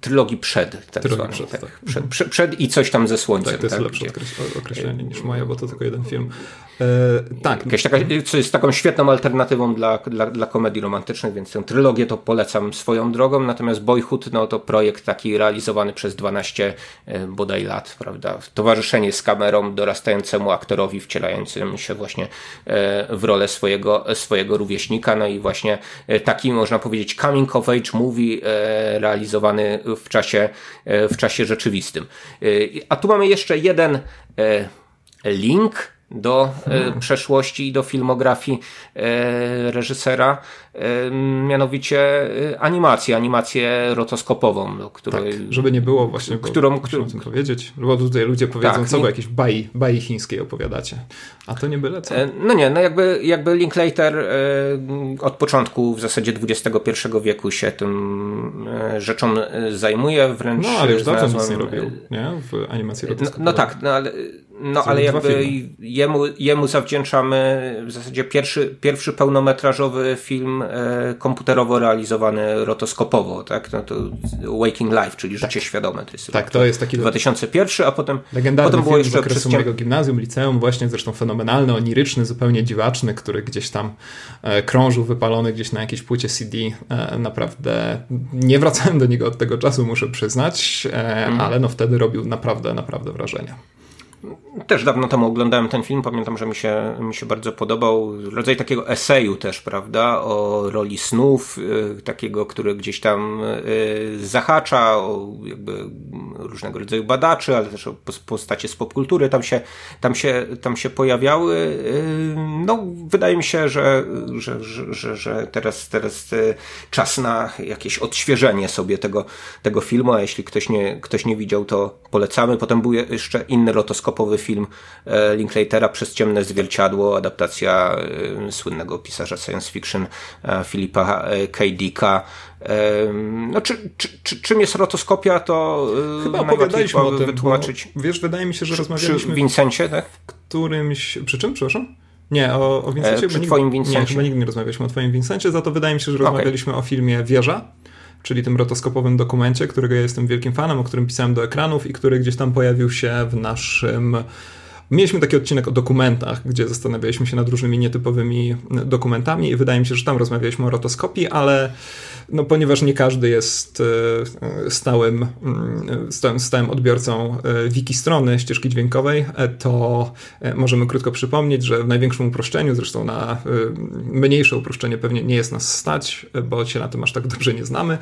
Speaker 2: trylogii przed, tak
Speaker 1: trylogii przed, tak,
Speaker 2: tak. Przed, przed, przed, i coś tam ze słońcem.
Speaker 1: Tak, to jest tak, lepsze gdzie... określenie niż moje, bo to tylko jeden film. E, tak.
Speaker 2: Jakaś taka, co jest taką świetną alternatywą dla, dla, dla komedii romantycznych, więc tę trylogię to polecam swoją drogą, natomiast Boyhood no, to projekt taki realizowany przez 12 e, bodaj lat, prawda? Towarzyszenie z kamerą dorastającemu aktorowi wcielającym się właśnie e, w rolę swojego, swojego rówieśnika, no i właśnie taki można powiedzieć coming of age movie realizowany w czasie, w czasie rzeczywistym. A tu mamy jeszcze jeden link do hmm. przeszłości i do filmografii e, reżysera, e, mianowicie animację, animację rotoskopową, do której...
Speaker 1: Tak, żeby nie było właśnie, którą, którą, o tym powiedzieć, bo tutaj ludzie powiedzą, tak, co wy jakieś baji, baji chińskie opowiadacie, a to nie byle co.
Speaker 2: No nie, no jakby, jakby Linklater od początku w zasadzie XXI wieku się tym rzeczą zajmuje, wręcz
Speaker 1: No ale już dawno nic nie robił, nie? W animacji rotoskopowej.
Speaker 2: No, no tak, no ale no ale jakby jemu, jemu zawdzięczamy w zasadzie pierwszy, pierwszy pełnometrażowy film e, komputerowo realizowany rotoskopowo, tak? No to Waking Life, czyli tak. Życie Świadome. To jest
Speaker 1: tak, to jest taki
Speaker 2: 2001, a potem,
Speaker 1: legendarny potem było jeszcze okresu mojego gimnazjum, liceum, właśnie zresztą fenomenalny, oniryczny, zupełnie dziwaczny, który gdzieś tam e, krążył wypalony gdzieś na jakiejś płycie CD. E, naprawdę nie wracałem do niego od tego czasu, muszę przyznać, e, mm. ale no wtedy robił naprawdę, naprawdę wrażenie.
Speaker 2: Też dawno temu oglądałem ten film, pamiętam, że mi się, mi się bardzo podobał. Rodzaj takiego eseju też, prawda, o roli snów, y, takiego, który gdzieś tam y, zahacza o jakby różnego rodzaju badaczy, ale też o postacie z popkultury tam się, tam się, tam się pojawiały. Y, no, wydaje mi się, że, że, że, że teraz, teraz czas na jakieś odświeżenie sobie tego, tego filmu, a jeśli ktoś nie, ktoś nie widział, to polecamy. Potem był jeszcze inny rotoskop rotoskopowy film Linklatera przez ciemne zwierciadło, adaptacja słynnego pisarza science fiction Filipa K. Dicka. No, czy, czy, czy, czym jest rotoskopia, to
Speaker 1: chyba opowiadaliśmy o tym, wytłumaczyć. Wiesz, wydaje mi się, że
Speaker 2: przy,
Speaker 1: rozmawialiśmy...
Speaker 2: Przy Vincencie, tak?
Speaker 1: Którymś... Przy czym, przepraszam? Nie, o, o Vincencie.
Speaker 2: E, przy twoim Vincencie.
Speaker 1: Nie, chyba nigdy nie rozmawialiśmy o twoim Vincencie, za to wydaje mi się, że rozmawialiśmy okay. o filmie Wieża, czyli tym rotoskopowym dokumencie, którego ja jestem wielkim fanem, o którym pisałem do ekranów i który gdzieś tam pojawił się w naszym Mieliśmy taki odcinek o dokumentach, gdzie zastanawialiśmy się nad różnymi nietypowymi dokumentami i wydaje mi się, że tam rozmawialiśmy o rotoskopii, ale no, ponieważ nie każdy jest e, stałym, mm, stałym, stałym odbiorcą e, wiki strony ścieżki dźwiękowej, e, to możemy krótko przypomnieć, że w największym uproszczeniu, zresztą na mniejsze uproszczenie pewnie nie jest nas stać, bo się na tym aż tak dobrze nie znamy,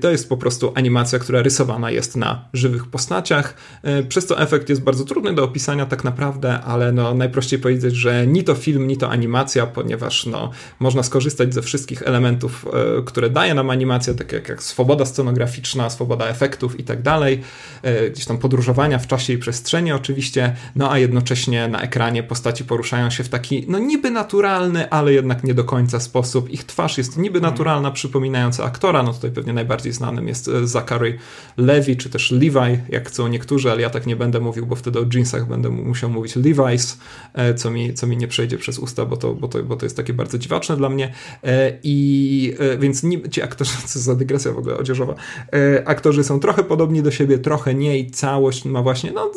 Speaker 1: to jest po prostu animacja, która rysowana jest na żywych postaciach, przez co efekt jest bardzo trudny do opisania tak naprawdę, ale no najprościej powiedzieć, że ni to film, ni to animacja, ponieważ no, można skorzystać ze wszystkich elementów, które daje nam animację, takie jak, jak swoboda scenograficzna, swoboda efektów i tak dalej, e, gdzieś tam podróżowania w czasie i przestrzeni oczywiście, no a jednocześnie na ekranie postaci poruszają się w taki, no niby naturalny, ale jednak nie do końca sposób. Ich twarz jest niby mhm. naturalna, przypominająca aktora, no tutaj pewnie najbardziej znanym jest e, Zachary Levi, czy też Levi, jak chcą niektórzy, ale ja tak nie będę mówił, bo wtedy o jeansach będę musiał mówić Levi's, e, co mi, co mi nie przejdzie przez usta, bo to, bo to, bo to jest takie bardzo dziwaczne dla mnie. I więc ci aktorzy, co za dygresja w ogóle odzieżowa, e, aktorzy są trochę podobni do siebie, trochę nie i całość ma właśnie, no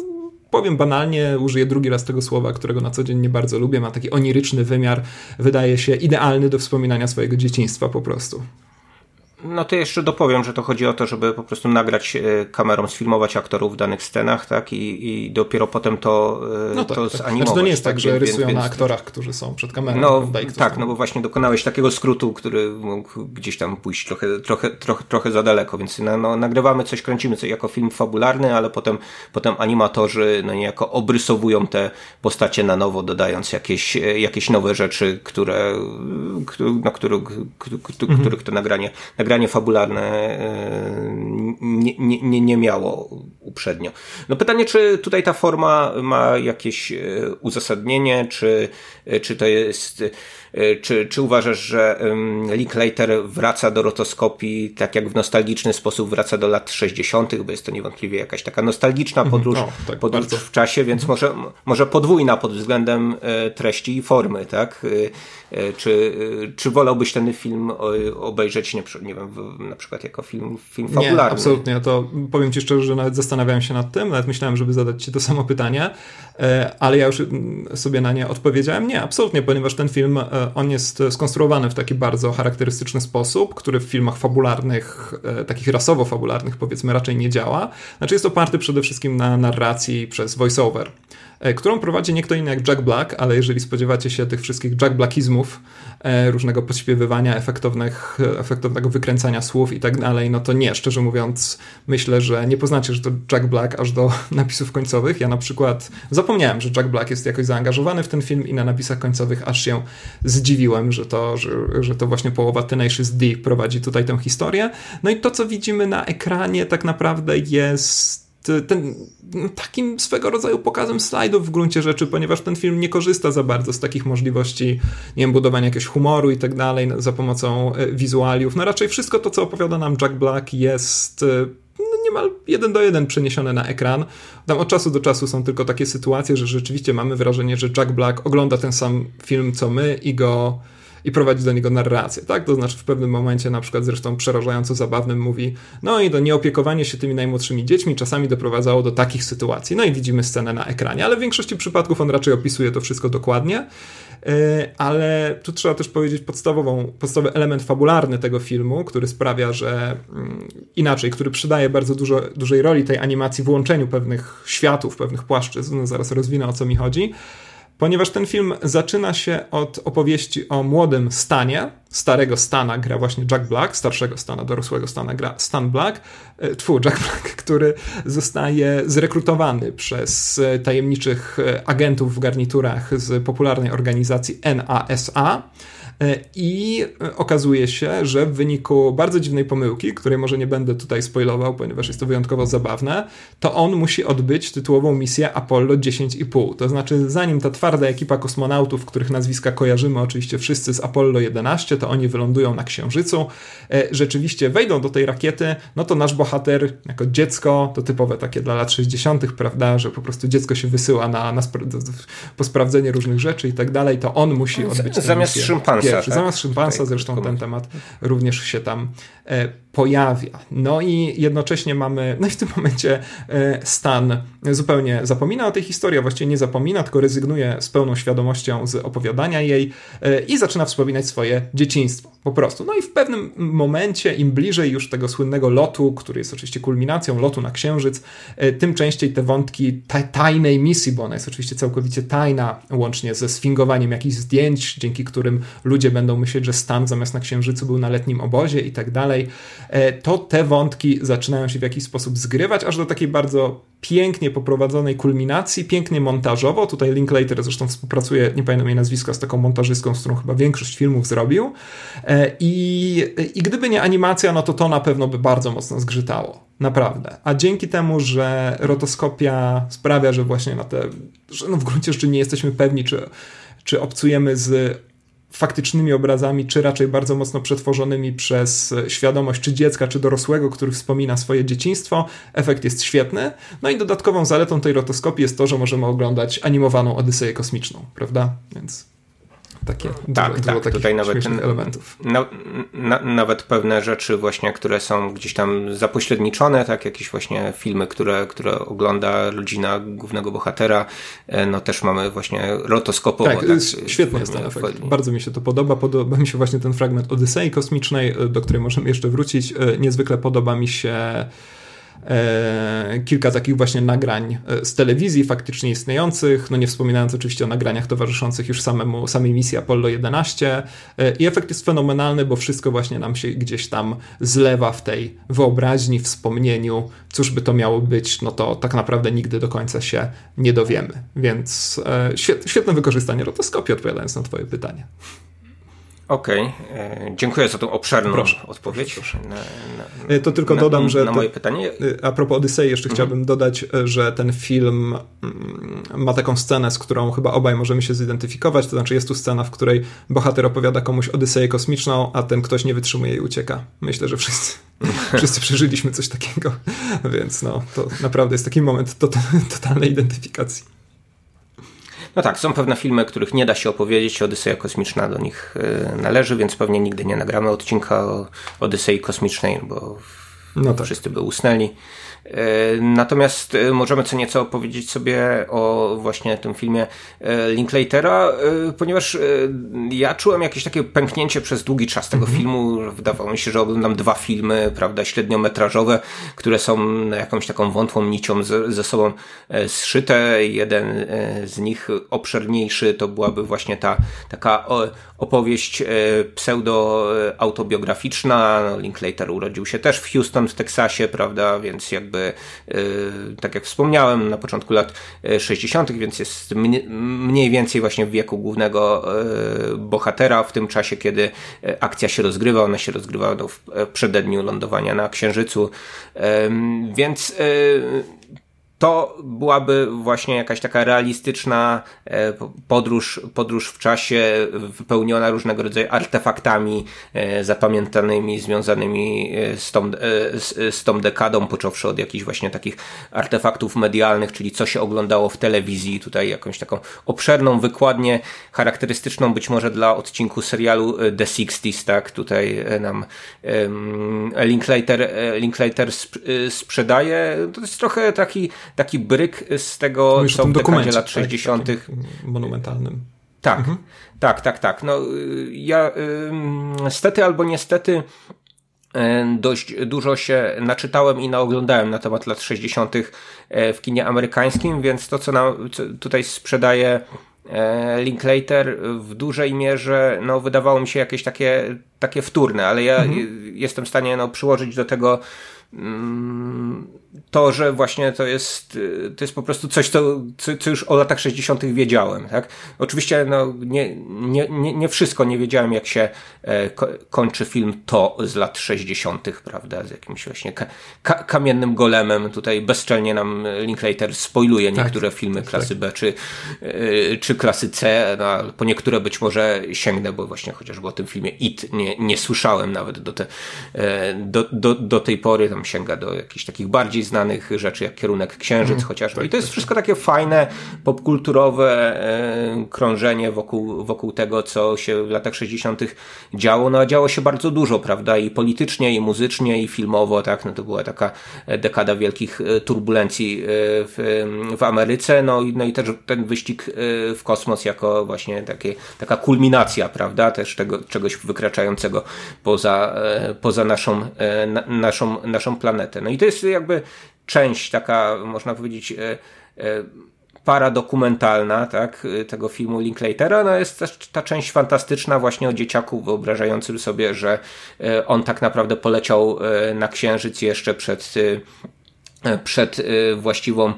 Speaker 1: powiem banalnie, użyję drugi raz tego słowa, którego na co dzień nie bardzo lubię, ma taki oniryczny wymiar, wydaje się idealny do wspominania swojego dzieciństwa po prostu.
Speaker 2: No to jeszcze dopowiem, że to chodzi o to, żeby po prostu nagrać e, kamerą, sfilmować aktorów w danych scenach, tak? I, i dopiero potem to,
Speaker 1: e, no tak, to tak. zanimować. Znaczy to nie jest tak, tak że rysują więc, na aktorach, którzy są przed kamerą.
Speaker 2: No tak, no bo właśnie dokonałeś takiego skrótu, który mógł gdzieś tam pójść trochę, trochę, trochę, trochę za daleko, więc no, no, nagrywamy coś, kręcimy coś jako film fabularny, ale potem, potem animatorzy no niejako obrysowują te postacie na nowo, dodając jakieś, e, jakieś nowe rzeczy, które, na których, mhm. których to nagranie, nagranie nagranie fabularne e, nie, nie, nie miało uprzednio. No pytanie, czy tutaj ta forma ma jakieś e, uzasadnienie, czy, e, czy to jest czy, czy uważasz, że Linklater wraca do rotoskopii tak jak w nostalgiczny sposób wraca do lat 60., bo jest to niewątpliwie jakaś taka nostalgiczna mhm. podróż, no, tak, podróż w czasie, więc mhm. może, może podwójna pod względem e, treści i formy, tak? E, czy, czy wolałbyś ten film obejrzeć, nie, nie wiem, na przykład jako film, film fabularny?
Speaker 1: Nie, absolutnie. Ja to powiem Ci szczerze, że nawet zastanawiałem się nad tym, nawet myślałem, żeby zadać Ci to samo pytanie, ale ja już mm, sobie na nie odpowiedziałem. Nie, absolutnie, ponieważ ten film on jest skonstruowany w taki bardzo charakterystyczny sposób, który w filmach fabularnych, e, takich rasowo-fabularnych powiedzmy raczej nie działa. Znaczy jest oparty przede wszystkim na narracji przez voiceover. E, którą prowadzi nie kto inny jak Jack Black, ale jeżeli spodziewacie się tych wszystkich Jack Blackizmów, e, różnego podśpiewywania, efektownych, efektownego wykręcania słów i tak dalej, no to nie, szczerze mówiąc, myślę, że nie poznacie, że to Jack Black aż do napisów końcowych. Ja na przykład zapomniałem, że Jack Black jest jakoś zaangażowany w ten film i na napisach końcowych aż się zdziwiłem, że to, że, że to właśnie połowa Tenacious D prowadzi tutaj tę historię. No i to, co widzimy na ekranie tak naprawdę jest ten, no, takim swego rodzaju pokazem slajdów w gruncie rzeczy, ponieważ ten film nie korzysta za bardzo z takich możliwości, nie wiem, budowania jakiegoś humoru i tak dalej za pomocą e, wizualiów. No raczej wszystko to, co opowiada nam Jack Black jest e, no, niemal jeden do jeden przeniesione na ekran. Tam od czasu do czasu są tylko takie sytuacje, że rzeczywiście mamy wrażenie, że Jack Black ogląda ten sam film co my i go i prowadzi do niego narrację, tak? To znaczy w pewnym momencie, na przykład zresztą przerażająco zabawnym, mówi, no i to nieopiekowanie się tymi najmłodszymi dziećmi czasami doprowadzało do takich sytuacji. No i widzimy scenę na ekranie, ale w większości przypadków on raczej opisuje to wszystko dokładnie. E, ale tu trzeba też powiedzieć podstawową, podstawowy element fabularny tego filmu, który sprawia, że mm, inaczej, który przydaje bardzo dużo, dużej roli tej animacji w łączeniu pewnych światów, pewnych płaszczyzn, no zaraz rozwinę o co mi chodzi, ponieważ ten film zaczyna się od opowieści o młodym Stanie. Starego Stana gra właśnie Jack Black, starszego Stana, dorosłego Stana gra Stan Black, e, tfu, Jack Black, który zostaje zrekrutowany przez e, tajemniczych e, agentów w garniturach z popularnej organizacji NASA I okazuje się, że w wyniku bardzo dziwnej pomyłki, której może nie będę tutaj spoilował, ponieważ jest to wyjątkowo zabawne, to on musi odbyć tytułową misję Apollo 10,5. To znaczy, zanim ta twarda ekipa kosmonautów, których nazwiska kojarzymy oczywiście wszyscy z Apollo 11, to oni wylądują na Księżycu, rzeczywiście wejdą do tej rakiety, no to nasz bohater jako dziecko, to typowe takie dla lat 60., prawda, że po prostu dziecko się wysyła na, na spra po sprawdzenie różnych rzeczy i tak dalej, to on musi odbyć
Speaker 2: Zamiast szympansa. Tak?
Speaker 1: Zamiast szympansa, zresztą ten temat również się tam e, pojawia. No i jednocześnie mamy, no i w tym momencie e, Stan zupełnie zapomina o tej historii, a właściwie nie zapomina, tylko rezygnuje z pełną świadomością z opowiadania jej e, i zaczyna wspominać swoje dzieciństwo. Po prostu. No i w pewnym momencie, im bliżej już tego słynnego lotu, który jest oczywiście kulminacją lotu na Księżyc, e, tym częściej te wątki tajnej misji, bo ona jest oczywiście całkowicie tajna, łącznie ze sfingowaniem jakichś zdjęć, dzięki którym ludzie będą myśleć, że Stan zamiast na Księżycu był na letnim obozie i tak dalej, to te wątki zaczynają się w jakiś sposób zgrywać, aż do takiej bardzo pięknie poprowadzonej kulminacji, pięknie montażowo. Tutaj Linklater zresztą współpracuje, nie pamiętam jej nazwiska, z taką montażystką, z którą chyba większość filmów zrobił. E, I, I gdyby nie animacja, no to to na pewno by bardzo mocno zgrzytało. Naprawdę. A dzięki temu, że rotoskopia sprawia, że właśnie na te, że no w gruncie rzeczy nie jesteśmy pewni, czy, czy obcujemy z faktycznymi obrazami, czy raczej bardzo mocno przetworzonymi przez świadomość czy dziecka, czy dorosłego, który wspomina swoje dzieciństwo. Efekt jest świetny. No i dodatkową zaletą tej rotoskopii jest to, że możemy oglądać animowaną Odyseję kosmiczną, prawda? Więc takie
Speaker 2: tak, dużo, tak, tutaj nawet
Speaker 1: elementów.
Speaker 2: Na, na, nawet pewne rzeczy właśnie, które są gdzieś tam zapośredniczone, tak, jakieś właśnie filmy, które, które ogląda rodzina głównego bohatera, e, no też mamy właśnie rotoskopowo.
Speaker 1: Tak, tak świetny jest ten efekt. Bardzo mi się to podoba. Podoba mi się właśnie ten fragment Odysei Kosmicznej, e, do której możemy jeszcze wrócić. E, niezwykle podoba mi się kilka takich właśnie nagrań e, z telewizji faktycznie istniejących, no nie wspominając oczywiście o nagraniach towarzyszących już samemu, samej misji Apollo 11 e, i efekt jest fenomenalny, bo wszystko właśnie nam się gdzieś tam zlewa w tej wyobraźni, wspomnieniu, cóż by to miało być, no to tak naprawdę nigdy do końca się nie dowiemy, więc świetne wykorzystanie rotoskopii odpowiadając na twoje pytanie.
Speaker 2: Okej, okay. E, dziękuję za tą obszerną Proszę. odpowiedź. Proszę. Na,
Speaker 1: na, e, to tylko dodam,
Speaker 2: na,
Speaker 1: że.
Speaker 2: Na moje pytanie.
Speaker 1: E, a propos Odysei, jeszcze mhm. chciałbym dodać, że ten film mm, ma taką scenę, z którą chyba obaj możemy się zidentyfikować. To znaczy, jest tu scena, w której bohater opowiada komuś Odyseję kosmiczną, a ten ktoś nie wytrzymuje i ucieka. Myślę, że wszyscy, wszyscy przeżyliśmy coś takiego, więc no, to naprawdę jest taki moment to, totalnej identyfikacji.
Speaker 2: No tak, są pewne filmy, których nie da się opowiedzieć, Odyseja Kosmiczna do nich y, należy, więc pewnie nigdy nie nagramy odcinka o Odysei Kosmicznej, bo no tak. wszyscy by usnęli. E, natomiast e, możemy co nieco powiedzieć sobie o właśnie tym filmie e, Linklatera, ponieważ ja czułem jakieś takie pęknięcie przez długi czas tego -hmm. filmu. Wydawało mi się, że oglądam dwa filmy, prawda, średniometrażowe, które są jakąś taką wątłą nicią ze, ze sobą zszyte. Jeden z nich obszerniejszy to byłaby właśnie ta taka opowieść pseudo-autobiograficzna. No, Linklater urodził się też w Houston w Teksasie, prawda, więc jakby jakby, e, tak jak wspomniałem, na początku lat 60., e, więc jest mniej więcej właśnie w wieku głównego e, bohatera w tym czasie, kiedy akcja się rozgrywa. Ona się rozgrywa no, w przededniu lądowania na Księżycu. Więc to byłaby właśnie jakaś taka realistyczna e, podróż, podróż w czasie wypełniona różnego rodzaju artefaktami e, zapamiętanymi, związanymi e, z tą, z, z tą dekadą, począwszy od jakichś właśnie takich artefaktów medialnych, czyli co się oglądało w telewizji, tutaj jakąś taką obszerną wykładnię, charakterystyczną być może dla odcinku serialu The Sixties, tak, tutaj nam Linklater, Linklater sprzedaje, to jest trochę taki taki bryk z tego,
Speaker 1: Mówisz co w dekadzie
Speaker 2: lat 60. Tak,
Speaker 1: monumentalnym.
Speaker 2: Tak, mhm. tak, tak, tak. No, ja stety albo niestety dość dużo się naczytałem i naoglądałem na temat lat 60. E, w kinie amerykańskim, więc to, co nam co tutaj sprzedaje e, Linklater w dużej mierze no, wydawało mi się jakieś takie, takie wtórne, ale ja mhm. jestem w stanie no, przyłożyć do tego Mm, to, że właśnie to jest, to jest po prostu coś, co, co już o latach 60. wiedziałem, tak? Oczywiście, no, nie, nie, nie, wszystko nie wiedziałem, jak się e, ko kończy film to z lat 60., prawda? Z jakimś właśnie ka ka kamiennym golemem. Tutaj bezczelnie nam Linklater spoiluje tak, niektóre tak, filmy tak, klasy tak. B czy, e, czy klasy C, no, po niektóre być może sięgnę, bo właśnie chociażby o tym filmie It nie, nie słyszałem nawet do, te, e, do, do, do tej pory, tam sięga do jakichś takich bardziej znanych rzeczy, jak kierunek księżyc mm, chociażby. Tak, I to jest tak. wszystko takie fajne, popkulturowe e, krążenie wokół, wokół tego, co się w latach 60. działo. No a działo się bardzo dużo, prawda? I politycznie, i muzycznie, i filmowo, tak? No to była taka dekada wielkich e, turbulencji e, w, w Ameryce. No, no i też ten wyścig e, w kosmos jako właśnie takie, taka kulminacja, prawda? Też tego, czegoś wykraczającego poza, poza naszą, naszą, naszą planetę. No i to jest jakby część taka, można powiedzieć, e, e, paradokumentalna, tak, tego filmu Linklatera, no jest też ta część fantastyczna właśnie o dzieciaku wyobrażającym sobie, że e, on tak naprawdę poleciał na Księżyc jeszcze przed przed właściwą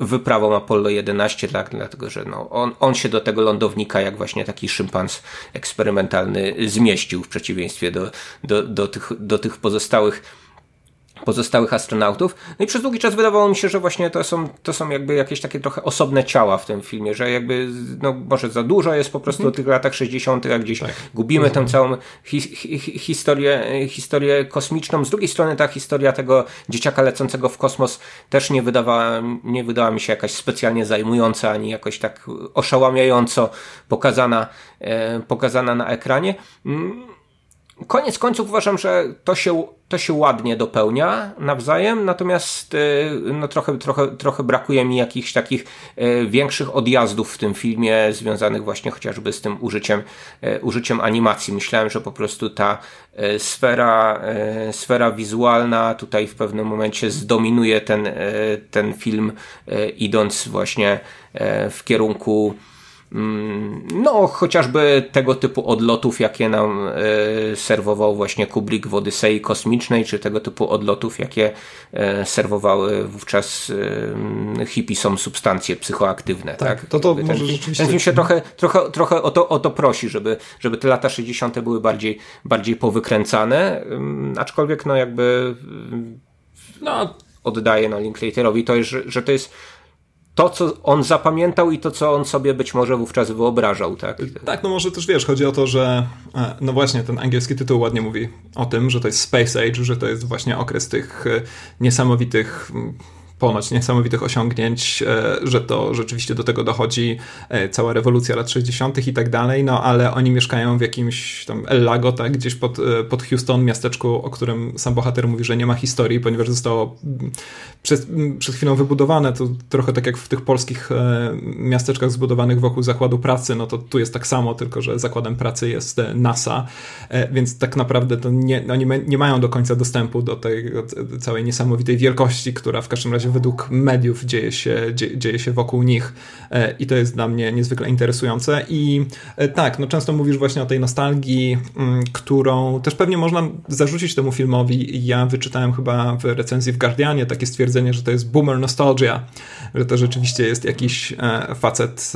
Speaker 2: wyprawą Apollo 11, tak, dlatego że no, on, on się do tego lądownika jak właśnie taki szympans eksperymentalny zmieścił w przeciwieństwie do, do, do, tych, do tych pozostałych pozostałych astronautów. No i przez długi czas wydawało mi się, że właśnie to są, to są jakby jakieś takie trochę osobne ciała w tym filmie, że jakby, no może za dużo jest po prostu mhm. tych latach 60., jak gdzieś tak. gubimy mhm. tę całą hi hi historię, historię kosmiczną. Z drugiej strony ta historia tego dzieciaka lecącego w kosmos też nie wydawała, nie wydała mi się jakaś specjalnie zajmująca, ani jakoś tak oszałamiająco pokazana, e, pokazana na ekranie. Koniec końców uważam, że to się, to się ładnie dopełnia nawzajem, natomiast y, no, trochę, trochę, trochę brakuje mi jakichś takich y, większych odjazdów w tym filmie, związanych właśnie chociażby z tym użyciem, y, użyciem animacji. Myślałem, że po prostu ta sfera, sfera wizualna tutaj w pewnym momencie zdominuje ten, ten film, idąc właśnie w kierunku no, chociażby tego typu odlotów, jakie nam e, serwował właśnie Kubrick w Odysei Kosmicznej, czy tego typu odlotów, jakie e, serwowały wówczas e, hippisom substancje psychoaktywne. Tak, tak?
Speaker 1: to to
Speaker 2: ten,
Speaker 1: może rzeczywiście...
Speaker 2: ten film się trochę, trochę, trochę o, to, o to prosi, żeby, żeby te lata 60. były bardziej, bardziej powykręcane, aczkolwiek no jakby no, oddaję no Linklaterowi to, że, że to jest to, co on zapamiętał i to, co on sobie być może wówczas wyobrażał, tak?
Speaker 1: Tak, no może też wiesz, chodzi o to, że e, no właśnie ten angielski tytuł ładnie mówi o tym, że to jest Space Age, że to jest właśnie okres tych e, niesamowitych ponoć niesamowitych osiągnięć, e, że to rzeczywiście do tego dochodzi e, cała rewolucja lat 60. i tak dalej, no ale oni mieszkają w jakimś tam El Lago, tak, gdzieś pod, e, pod Houston, miasteczku, o którym sam bohater mówi, że nie ma historii, ponieważ zostało mm, przed, mm, przed chwilą wybudowane, to trochę tak jak w tych polskich miasteczkach zbudowanych wokół zakładu pracy, no to tu jest tak samo, tylko że zakładem pracy jest NASA, więc tak naprawdę to nie, oni nie mają do końca dostępu do tej całej niesamowitej wielkości, która w każdym razie według mediów dzieje się, dzieje, się wokół nich e, i to jest dla mnie niezwykle interesujące i e, tak, no często mówisz właśnie o tej nostalgii, mm, którą też pewnie można zarzucić temu filmowi. Ja wyczytałem chyba w recenzji w Guardianie takie stwierdzenie, że to jest boomer nostalgia, że to rzeczywiście jest jakiś e, facet,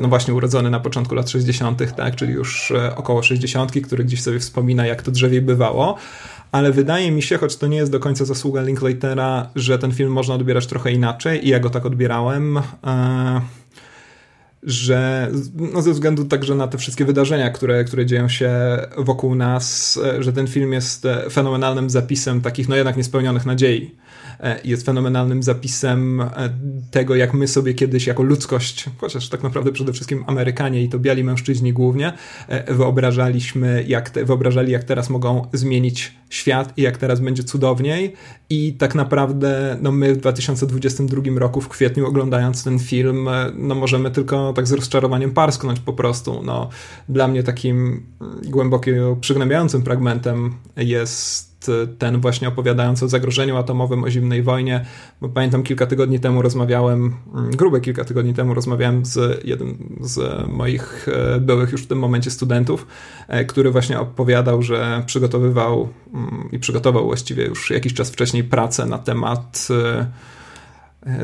Speaker 1: no właśnie urodzony na początku lat 60., tak, czyli już około 60., który gdzieś sobie wspomina, jak to drzewie bywało ale wydaje mi się, choć to nie jest do końca zasługa Linklatera, że ten film można odbierać trochę inaczej i ja go tak odbierałem. E, że no ze względu także na te wszystkie wydarzenia, które, które dzieją się wokół nas, e, że ten film jest e, fenomenalnym zapisem takich no jednak niespełnionych nadziei. E, jest fenomenalnym zapisem e, tego, jak my sobie kiedyś jako ludzkość, chociaż tak naprawdę przede wszystkim Amerykanie i to biali mężczyźni głównie, e, wyobrażaliśmy, jak te, wyobrażali, jak teraz mogą zmienić świat i jak teraz będzie cudowniej. I tak naprawdę no my w 2022 roku w kwietniu oglądając ten film, no możemy tylko tak z rozczarowaniem parsknąć po prostu. No, dla mnie takim głębokim, przygnębiającym fragmentem jest ten właśnie opowiadający o zagrożeniu atomowym, o zimnej wojnie. Bo pamiętam kilka tygodni temu rozmawiałem, mm, grube kilka tygodni temu rozmawiałem z jednym z moich e, byłych już w tym momencie studentów, e, który właśnie opowiadał, że przygotowywał mm, i przygotował właściwie już jakiś czas wcześniej pracę na temat e,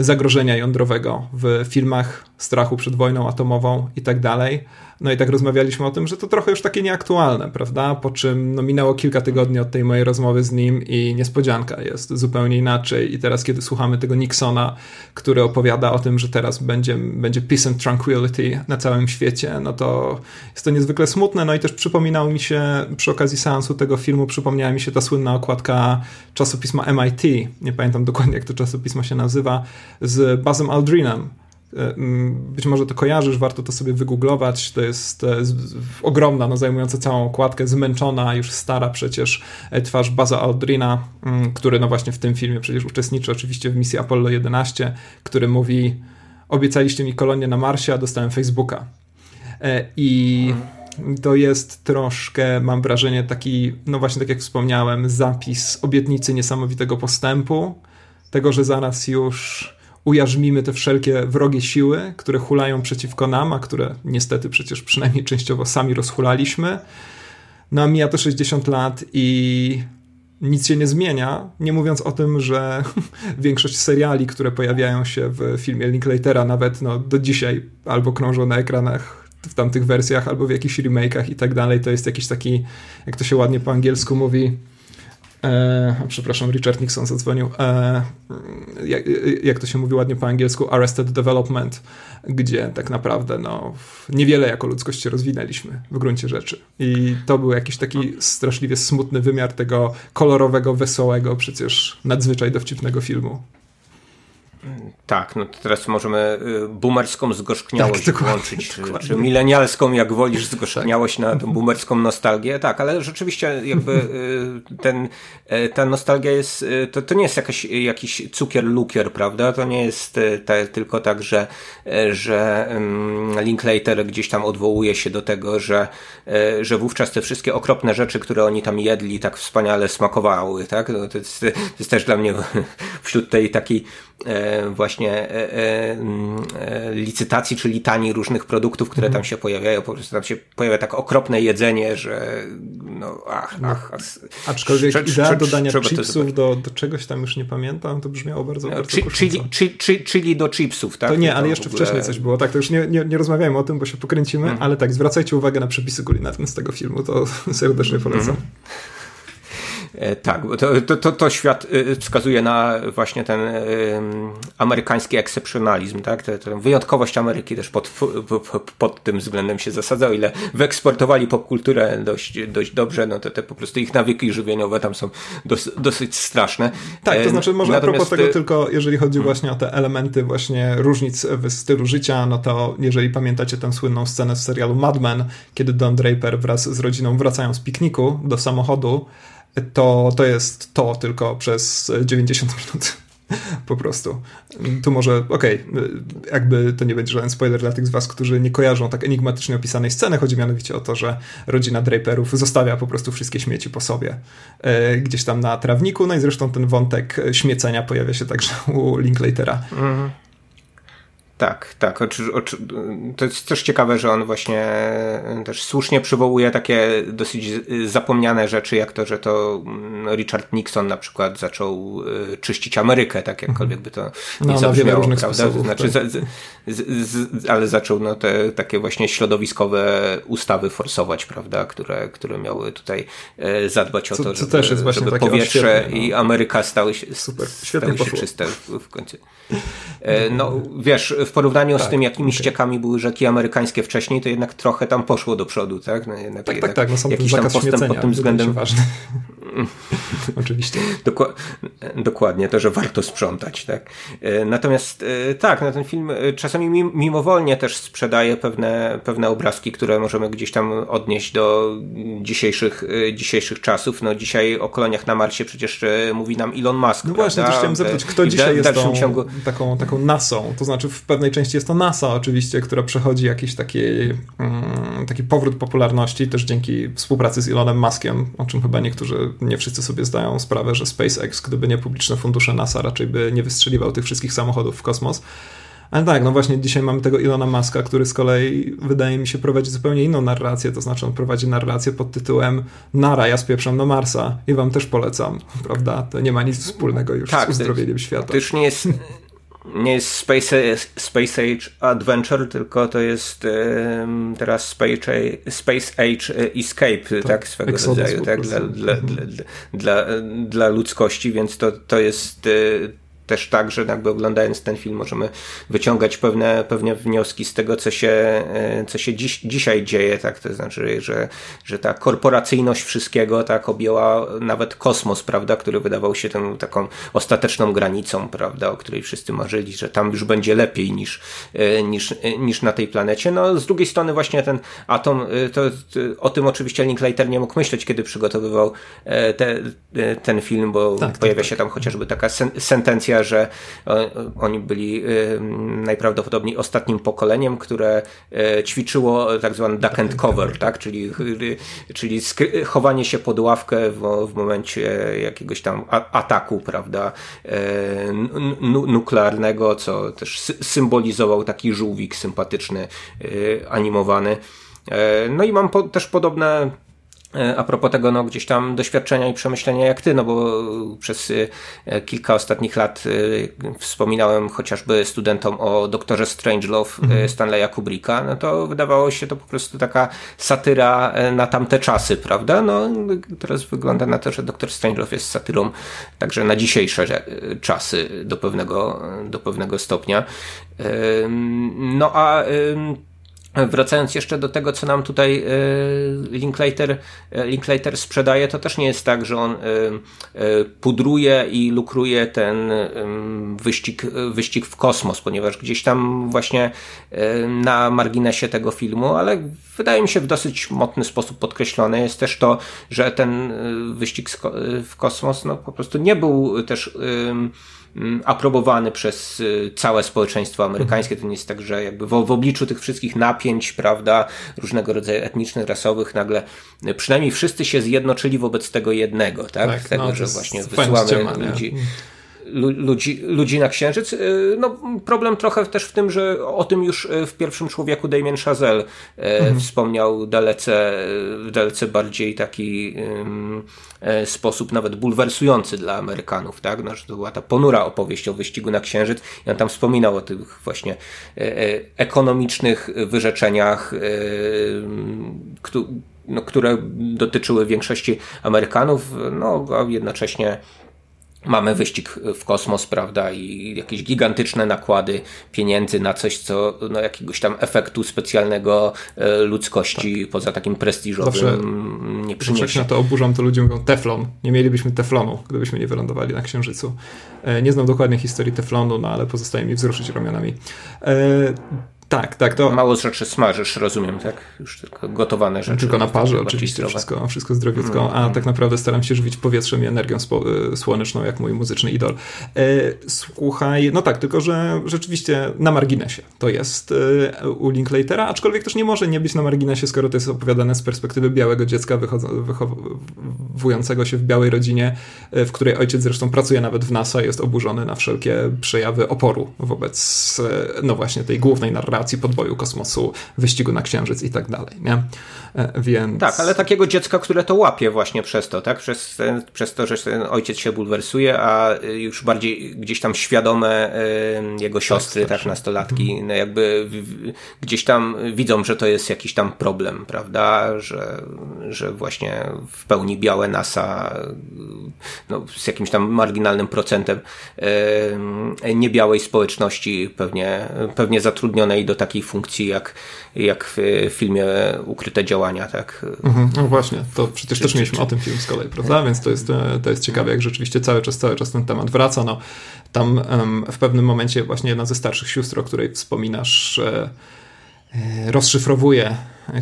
Speaker 1: zagrożenia jądrowego w filmach strachu przed wojną atomową i tak dalej. No i tak rozmawialiśmy o tym, że to trochę już takie nieaktualne, prawda? Po czym no, minęło kilka tygodni od tej mojej rozmowy z nim i niespodzianka jest zupełnie inaczej. I teraz, kiedy słuchamy tego Nixona, który opowiada o tym, że teraz będzie, będzie peace and tranquility na całym świecie, no to jest to niezwykle smutne. No i też przypominał mi się, przy okazji seansu tego filmu, przypomniała mi się ta słynna okładka czasopisma MIT, nie pamiętam dokładnie, jak to czasopismo się nazywa, z Buzzem Aldrinem być może to kojarzysz, warto to sobie wygooglować. To jest e, ogromna, no, zajmująca całą okładkę, zmęczona, już stara przecież e, twarz Baza Aldrina, który no właśnie w tym filmie przecież uczestniczy oczywiście w misji Apollo 11, który mówi obiecaliście mi kolonię na Marsie, a dostałem Facebooka. I to jest troszkę, mam wrażenie, taki, no właśnie tak jak wspomniałem, zapis obietnicy niesamowitego postępu, tego, że zaraz już ujarzmimy te wszelkie wrogie siły, które hulają przeciwko nam, a które niestety przecież przynajmniej częściowo sami rozhulaliśmy. No a mija to 60 lat i nic się nie zmienia, nie mówiąc o tym, że większość seriali, które pojawiają się w filmie Linklatera nawet no, do dzisiaj albo krążą na ekranach w tamtych wersjach, albo w jakichś remake'ach i tak dalej, to jest jakiś taki, jak to się ładnie po angielsku mówi, E, przepraszam, Richard Nixon zadzwonił. E, jak, jak, to się mówi ładnie po angielsku, Arrested Development, gdzie tak naprawdę no, niewiele jako ludzkość się rozwinęliśmy w gruncie rzeczy. I to był jakiś taki straszliwie smutny wymiar tego kolorowego, wesołego, przecież nadzwyczaj dowcipnego filmu.
Speaker 2: Tak, no to teraz możemy y, boomerską zgorzkniałość tak, włączyć, czy, czy milenialską, jak wolisz, zgorzkniałość tak. na tą boomerską nostalgię. Tak, ale rzeczywiście jakby y, ten, y, ta nostalgia jest, to, to nie jest jakaś, jakiś cukier-lukier, prawda? To nie jest te, tylko tak, że, że Linklater gdzieś tam odwołuje się do tego, że, że wówczas te wszystkie okropne rzeczy, które oni tam jedli, tak wspaniale smakowały, tak? No to, jest, to jest też dla mnie wśród tej takiej E, właśnie e, e, mm, licytacji czy litanii różnych produktów, które tam mhm. się pojawiają. Po prostu tam się pojawia tak okropne jedzenie, że no ach, no. ach. ach
Speaker 1: Aczkolwiek idea idea dodania chipsów do, do czegoś tam już nie pamiętam, to brzmiało bardzo, no, bardzo
Speaker 2: czyli, czyli, czyli do chipsów, tak?
Speaker 1: To nie, ale jeszcze wcześniej coś było. Tak, to już nie, nie, nie rozmawiajmy o tym, bo się pokręcimy, hmm. ale tak, zwracajcie uwagę na przepisy kulinarne z tego filmu, to serdecznie polecam.
Speaker 2: E, tak, to, to, to, to świat e, wskazuje na właśnie ten amerykański ekscepcjonalizm, tak? Tę wyjątkowość Ameryki też pod, pod tym względem się zasadza, o ile wyeksportowali popkulturę dość, dość dobrze, no to te po prostu ich nawyki żywieniowe tam są dos, dosyć straszne.
Speaker 1: Tak, to znaczy może Natomiast... a propos tego tylko, jeżeli chodzi hmm. właśnie o te elementy właśnie różnic w stylu życia, no to jeżeli pamiętacie tę słynną scenę z serialu Mad Men, kiedy Don Draper wraz z rodziną wracają z pikniku do samochodu, to, to jest to tylko przez 90 minut. Po prostu. Tu może, okej, okay, jakby to nie będzie żaden spoiler dla tych z was, którzy nie kojarzą tak enigmatycznie opisanej sceny. Chodzi mianowicie o to, że rodzina Draperów zostawia po prostu wszystkie śmieci po sobie e, gdzieś tam na trawniku. No i zresztą ten wątek śmiecenia pojawia się także u Linklatera. Mhm.
Speaker 2: Tak, tak. To jest też ciekawe, że on właśnie e, też słusznie przywołuje takie dosyć zapomniane rzeczy, jak to, że to mm, Richard Nixon na przykład zaczął e, czyścić Amerykę, tak jakkolwiek by to nie no, zabrzmiało, prawda? Sposobów, znaczy, tak. z, z, z, ale zaczął no, te takie właśnie środowiskowe ustawy forsować, prawda, które, które miały tutaj e, zadbać o to, co, żeby, żeby powietrze no. i Ameryka stały się, Super. stały się czyste w, w końcu. No, wiesz, w porównaniu tak, z tym, jakimi okay. ściekami były rzeki amerykańskie wcześniej, to jednak trochę tam poszło do przodu, tak? No jednak,
Speaker 1: tak, jednak tak, tak. No są jakiś tam postęp pod tym względem. Ważny. Oczywiście.
Speaker 2: dokładnie, to, że warto sprzątać, tak? E, natomiast e, tak, no ten film e, czasami mimowolnie też sprzedaje pewne, pewne obrazki, które możemy gdzieś tam odnieść do dzisiejszych, dzisiejszych czasów. No dzisiaj o koloniach na Marsie przecież mówi nam Elon Musk.
Speaker 1: No właśnie, też chciałem zapytać, kto dzisiaj jest tą, ciągu... taką, taką NASą? To znaczy w pewnej części jest to NASA oczywiście, która przechodzi jakieś takie, mm, taki powrót popularności też dzięki współpracy z Elonem Muskiem, o czym chyba niektórzy, nie wszyscy sobie zdają sprawę, że SpaceX, gdyby nie publiczne fundusze NASA, raczej by nie wystrzeliwał tych wszystkich samochodów w kosmos. Ale tak, no właśnie dzisiaj mamy tego Ilona Maska, który z kolei wydaje mi się prowadzi zupełnie inną narrację, to znaczy on prowadzi narrację pod tytułem Nara, ja spieprzam do Marsa i wam też polecam, prawda? To nie ma nic wspólnego już tak, z uzdrowieniem świata.
Speaker 2: To już nie jest, nie jest Space, Space Age Adventure, tylko to jest um, teraz Space, Space Age Escape, tak, tak swego rodzaju, tak, dla, dla, dla, dla, dla ludzkości, więc to, to jest e, też tak, że jakby oglądając ten film możemy wyciągać pewne, pewne wnioski z tego, co się, e, co się dziś, dzisiaj dzieje, tak, to znaczy, że, że ta korporacyjność wszystkiego tak objęła nawet kosmos, prawda, który wydawał się tą taką ostateczną granicą, prawda, o której wszyscy marzyli, że tam już będzie lepiej niż, e, niż, e, niż na tej planecie. No, z drugiej strony właśnie ten atom, to, to o tym oczywiście Linklater nie mógł myśleć, kiedy przygotowywał te, ten film, bo tak, tak pojawia tak, się tam chociażby taka sen, że e, oni byli e, najprawdopodobniej ostatnim pokoleniem, które e, ćwiczyło tak zwany duck and cover, tak? czyli, czyli chowanie się pod ławkę w, w momencie jakiegoś tam ataku, prawda, nuklearnego, co też symbolizował taki żółwik sympatyczny, animowany. No i mam po, też podobne E, a propos tego, no gdzieś tam doświadczenia i przemyślenia jak ty, no bo przez e, kilka ostatnich lat e, wspominałem chociażby studentom o doktorze Strangelove mhm. Stanleya Kubricka, no to wydawało się to po prostu taka satyra na tamte czasy, prawda? No teraz wygląda na to, że doktor Strangelove jest satyrą także na dzisiejsze czasy do pewnego, do pewnego stopnia. No a Wracając jeszcze do tego, co nam tutaj e, Linklater, e, Linklater sprzedaje, to też nie jest tak, że on e, pudruje i lukruje ten wyścig, wyścig w kosmos, ponieważ gdzieś tam właśnie na marginesie tego filmu, ale wydaje mi się w dosyć mocny sposób podkreślone jest też to, że ten wyścig w kosmos no, po prostu nie był też aprobowany przez y, całe społeczeństwo amerykańskie. To nie jest tak, że jakby w, w obliczu tych wszystkich napięć, prawda, różnego rodzaju etnicznych, rasowych, nagle y, przynajmniej wszyscy się zjednoczyli wobec tego jednego, tak? tak tego, no, że właśnie wysyłamy ludzi. Ludzi, ludzi na Księżyc. Y, no, problem trochę też w tym, że o tym już y, w pierwszym człowieku Damien Chazelle y, mhm. wspomniał dalece, dalece bardziej taki um, sposób nawet bulwersujący dla Amerykanów, tak? No, że to była ta ponura opowieść o wyścigu na Księżyc on tam wspominał o tych właśnie ekonomicznych wyrzeczeniach, no, które dotyczyły większości Amerykanów, no, a jednocześnie mamy wyścig w kosmos, prawda, i jakieś gigantyczne nakłady pieniędzy na coś, co no, jakiegoś tam efektu specjalnego e, ludzkości tak. poza takim prestiżowym Zawsze, nie przyniesie.
Speaker 1: Jak się na to oburzam, to ludzie mówią teflon. Nie mielibyśmy teflonu, gdybyśmy nie wylądowali na Księżycu. E, nie znam dokładnie historii teflonu, no ale pozostaje mi wzruszyć ramionami. E, tak, tak. To...
Speaker 2: Mało rzeczy smażysz, rozumiem, tak? Już tylko gotowane rzeczy.
Speaker 1: Tylko na parze oczywiście, wszystko, wszystko zdrowiutko, mm, a mm. tak naprawdę staram się żywić powietrzem i energią y, słoneczną, jak mój muzyczny idol. E, słuchaj, no tak, tylko że rzeczywiście na marginesie to jest e, u Linklatera, aczkolwiek też nie może nie być na marginesie, skoro to jest opowiadane z perspektywy białego dziecka wychowującego się w białej rodzinie, e, w której ojciec zresztą pracuje nawet w NASA, jest oburzony na wszelkie przejawy oporu wobec, no właśnie, tej głównej narracji eksploracji, podboju kosmosu, wyścigu na Księżyc i tak dalej, nie? E, więc...
Speaker 2: Tak, ale takiego dziecka, które to łapie właśnie przez to, tak? Przez, ten, przez to, że ten ojciec się bulwersuje, a już bardziej gdzieś tam świadome jego siostry, tak, tak nastolatki, mhm. no jakby gdzieś tam widzą, że to jest jakiś tam problem, prawda? Że, że właśnie w pełni białe NASA no, z jakimś tam marginalnym procentem niebiałej społeczności pewnie, pewnie zatrudnionej do takiej funkcji jak, jak w filmie Ukryte działania, tak?
Speaker 1: Mhm, no właśnie, to przecież czy, też mieliśmy czy, o tym film z kolei, prawda? Więc to jest, e, to jest ciekawe, jak rzeczywiście cały czas, cały czas ten temat wraca. No, tam um, w pewnym momencie właśnie jedna ze starszych sióstr, o której wspominasz, e, e rozszyfrowuje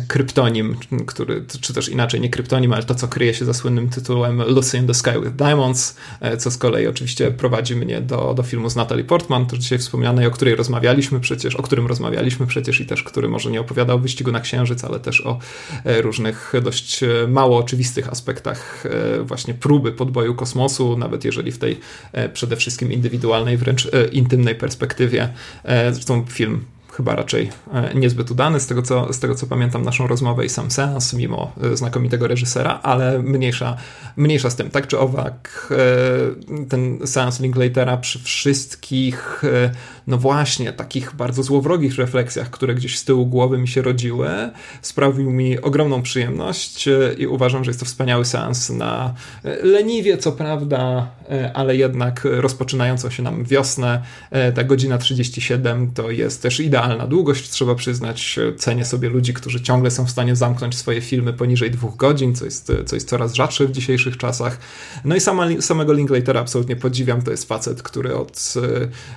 Speaker 1: kryptonim, który, czy też inaczej nie kryptonim, ale to, co kryje się za słynnym tytułem Lucy in the Sky with Diamonds, co z kolei oczywiście prowadzi mnie do, do filmu z Natalie Portman, też dzisiaj wspomnianej, o której rozmawialiśmy przecież, o którym rozmawialiśmy przecież i też, który może nie opowiada o wyścigu na Księżyc, ale też o różnych dość mało oczywistych aspektach właśnie próby podboju kosmosu, nawet jeżeli w tej przede wszystkim indywidualnej, wręcz intymnej perspektywie. Zresztą film chyba raczej e, niezbyt udany, z tego, co, z tego co pamiętam naszą rozmowę i sam seans, mimo e, znakomitego reżysera, ale mniejsza, mniejsza z tym. Tak czy owak, e, ten seans Linklatera przy wszystkich, no właśnie, takich bardzo złowrogich refleksjach, które gdzieś z tyłu głowy mi się rodziły, sprawił mi ogromną przyjemność i uważam, że jest to wspaniały seans na leniwie, co prawda, ale jednak rozpoczynającą się nam wiosnę. Ta godzina 37 to jest też idealna długość, trzeba przyznać. Cenię sobie ludzi, którzy ciągle są w stanie zamknąć swoje filmy poniżej dwóch godzin, co jest, co jest coraz rzadsze w dzisiejszych czasach. No i sama, samego Linklatera absolutnie podziwiam. To jest facet, który od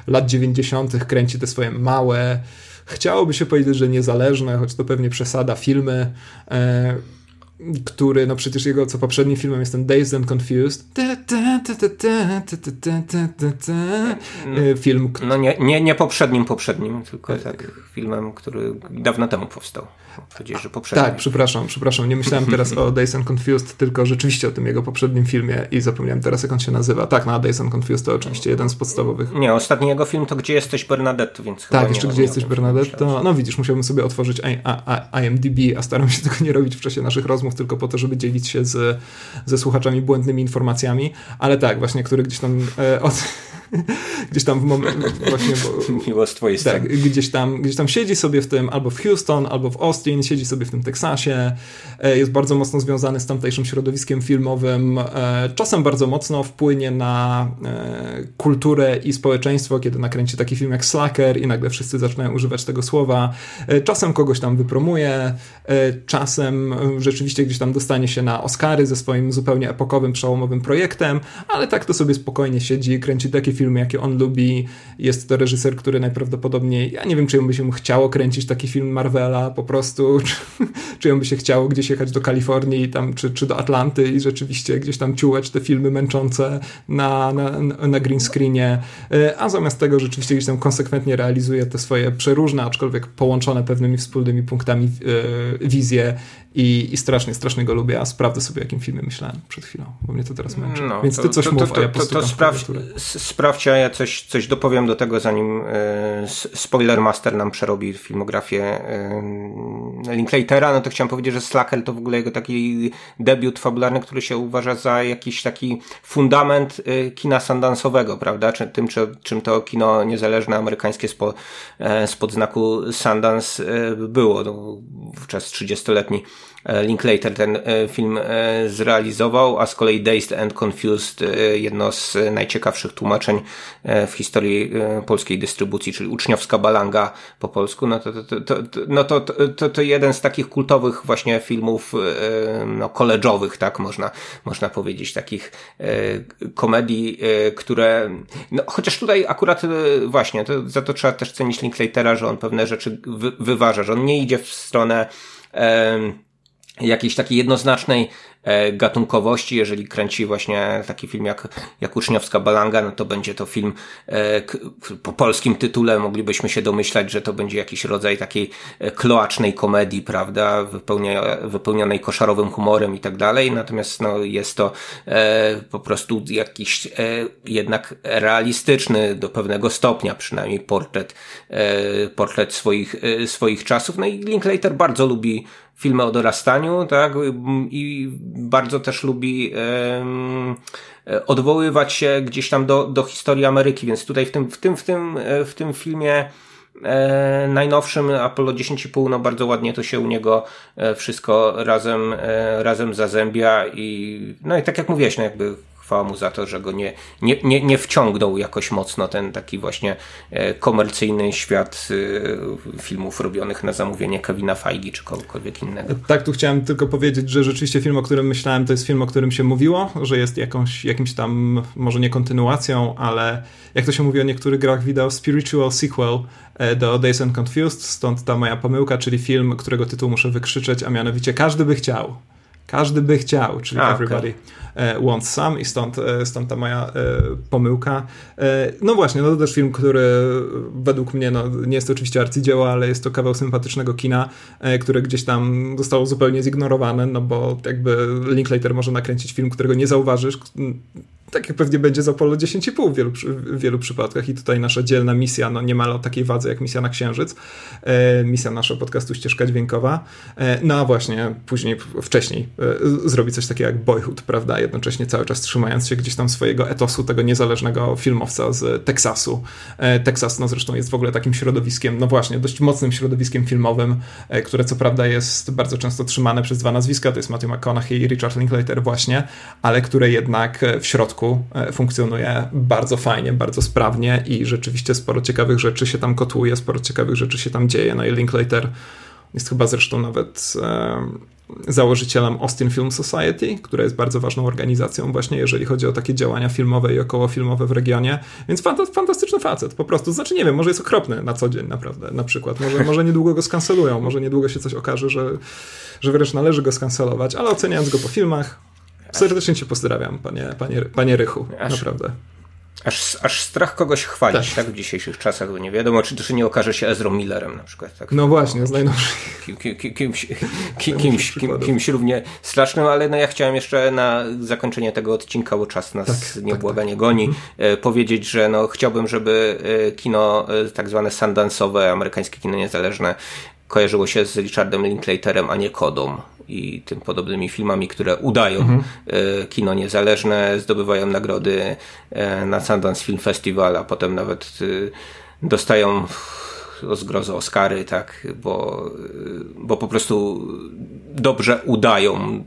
Speaker 1: e, lat 90. kręci te swoje małe, chciałoby się powiedzieć, że niezależne, choć to pewnie przesada, filmy e, który, no przecież jego co poprzednim filmem jest ten Dazed and Confused. Film.
Speaker 2: No nie, nie, nie poprzednim, poprzednim, tylko tak filmem, który dawno temu powstał. Powiedziałeś, że poprzednim.
Speaker 1: Tak, przepraszam, przepraszam. Nie myślałem teraz o Dazed and Confused, tylko rzeczywiście o tym jego poprzednim filmie i zapomniałem teraz, jak on się nazywa. Tak, no Dazed and Confused to oczywiście jeden z podstawowych.
Speaker 2: Nie, ostatni jego film to Gdzie jesteś Bernadette, więc
Speaker 1: Tak, jeszcze Gdzie jesteś Bernadette, no widzisz, musiałbym sobie otworzyć IMDb, a staram się tego nie robić w czasie naszych rozmów rozmów tylko po to, żeby dzielić się z, ze słuchaczami błędnymi informacjami, ale tak, właśnie, który gdzieś tam e, od, gdzieś tam w momencie właśnie...
Speaker 2: Bo, Miło z twojej
Speaker 1: tak, gdzieś tam, gdzieś tam siedzi sobie w tym, albo w Houston, albo w Austin, siedzi sobie w tym Teksasie, e, jest bardzo mocno związany z tamtejszym środowiskiem filmowym, e, czasem bardzo mocno wpłynie na e, kulturę i społeczeństwo, kiedy nakręci taki film jak Slacker i nagle wszyscy zaczynają używać tego słowa, czasem kogoś tam wypromuje, czasem rzeczywiście gdzieś tam dostanie się na Oscary ze swoim zupełnie epokowym, przełomowym projektem, ale tak to sobie spokojnie siedzi, kręci takie filmy, jakie on lubi. Jest to reżyser, który najprawdopodobniej, ja nie wiem, czy by się mu chciało kręcić taki film Marvela po prostu, czy, czy by się chciało gdzieś jechać do Kalifornii tam, czy, czy do Atlanty i rzeczywiście gdzieś tam ciułać te filmy męczące na, na, na green screenie, e, a zamiast tego rzeczywiście gdzieś tam konsekwentnie realizuje te swoje przeróżne, aczkolwiek połączone pewnymi wspólnymi punktami e, wizje i, I strasznie, strasznie go lubię, a sprawdzę sobie, jakim filmie myślałem przed chwilą, bo mnie to teraz męczy. No, Więc ty coś to, mów, to, a ja to, to, to sprawdź,
Speaker 2: sprawdź, a ja coś, coś dopowiem do tego, zanim y, Spoiler Master nam przerobi filmografię y, Linklatera. No to chciałem powiedzieć, że Slacker to w ogóle jego taki debiut fabularny, który się uważa za jakiś taki fundament y, kina sandansowego, prawda? Czy, tym, czy, czym to kino niezależne amerykańskie spo, spod znaku Sundance było. No, wówczas 30-letni E, Linklater ten e, film e, zrealizował, a z kolei Dazed and Confused, jedno z najciekawszych tłumaczeń w historii polskiej dystrybucji, czyli uczniowska balanga po polsku, no to, to, to, no to, to, to jeden z takich kultowych właśnie filmów no, koleżowych, tak można, można powiedzieć, takich komedii, które, no, chociaż tutaj akurat właśnie, to, za to trzeba też cenić Linklatera, że on pewne rzeczy wy, wyważa, że on nie idzie w stronę jakiejś takiej jednoznacznej E, gatunkowości. Jeżeli kręci właśnie taki film jak, jak Uczniowska Balanga, no to będzie to film e, po polskim tytule moglibyśmy się domyślać, że to będzie jakiś rodzaj takiej e, kloacznej komedii, prawda, wypełnia, wypełnionej koszarowym humorem i tak dalej. Natomiast no, jest to po prostu jakiś jednak realistyczny do pewnego stopnia przynajmniej portret, portret swoich, swoich czasów. No i Linklater bardzo lubi filmy o dorastaniu, tak, i bardzo też lubi odwoływać się gdzieś tam do, do historii Ameryki, więc tutaj w tym, w tym, w tym, e, w tym filmie e, najnowszym Apollo 10,5 no bardzo ładnie to się u niego e, wszystko razem, razem zazębia i no i tak jak mówiłeś, no jakby chwała mu za to, że go nie, nie, nie, nie wciągnął jakoś mocno ten taki właśnie e, komercyjny świat e, filmów robionych na zamówienie Kevina Feige czy kogokolwiek innego.
Speaker 1: Tak, tu chciałem tylko powiedzieć, że rzeczywiście film, o którym myślałem, to jest film, o którym się mówiło, że jest jakąś, jakimś tam, może nie kontynuacją, ale jak to się mówi o niektórych grach wideo, spiritual sequel e, do Days and Confused, stąd ta moja pomyłka, czyli film, którego tytuł muszę wykrzyczeć, a mianowicie Każdy by chciał. Każdy by chciał, czyli a, Everybody okay. Wants Some i stąd, e, stąd ta moja e, pomyłka. No właśnie, no to też film, który według mnie no, nie jest to oczywiście arcydzieło, ale jest to kawał sympatycznego kina, które gdzieś tam zostało zupełnie zignorowane, no bo jakby Linklater może nakręcić film, którego nie zauważysz, tak jak pewnie będzie z Apollo 10,5 w wielu, w wielu przypadkach. I tutaj nasza dzielna misja, no niemal o takiej wadze jak misja na Księżyc, e, misja naszego podcastu Ścieżka Dźwiękowa, e, no a właśnie później, wcześniej e, zrobi coś takiego jak Boyhood, prawda, jednocześnie cały czas trzymając się gdzieś tam swojego etosu, tego niezależnego filmowca z Teksasu. E, Teksas, no zresztą jest w ogóle takim środowiskiem, no właśnie, dość mocnym środowiskiem filmowym, e, które co prawda jest bardzo często trzymane przez dwa nazwiska, to jest Matthew McConaughey i Richard Linklater właśnie, ale które jednak w środku środku e, funkcjonuje bardzo fajnie, bardzo sprawnie i rzeczywiście sporo ciekawych rzeczy się tam kotłuje, sporo ciekawych rzeczy się tam dzieje. No i Linklater jest chyba zresztą nawet e, założycielem Austin Film Society, która jest bardzo ważną organizacją właśnie, jeżeli chodzi o takie działania filmowe i okołofilmowe w regionie, więc fantastyczny facet, po prostu, znaczy nie wiem, może jest okropny na co dzień naprawdę, na przykład, może, może niedługo go skancelują, może niedługo się coś okaże, że, że wręcz należy go skancelować, ale oceniając go po filmach, Serdecznie cię pozdrawiam, panie, panie, panie Rychu, aż, naprawdę.
Speaker 2: Aż, aż strach kogoś chwalić, tak. tak, w dzisiejszych czasach, bo nie wiadomo, czy, czy nie okaże się Ezra Millerem na przykład. Tak,
Speaker 1: no właśnie, z najnowszych.
Speaker 2: Kim, kim, kim, kimś, kimś, kimś równie strasznym, ale no ja chciałem jeszcze na zakończenie tego odcinka, bo czas nas tak, niebłaganie tak, tak. goni, mhm. powiedzieć, że no chciałbym, żeby e, kino e, tak zwane sundance'owe, amerykańskie kino niezależne kojarzyło się z Richardem Linklaterem, a nie Kodą i tym podobnymi filmami, które udają mhm. E, kino niezależne, zdobywają nagrody e, na Sundance Film Festival, a potem nawet e, dostają o zgrozę Oscary, tak, bo, bo po prostu dobrze udają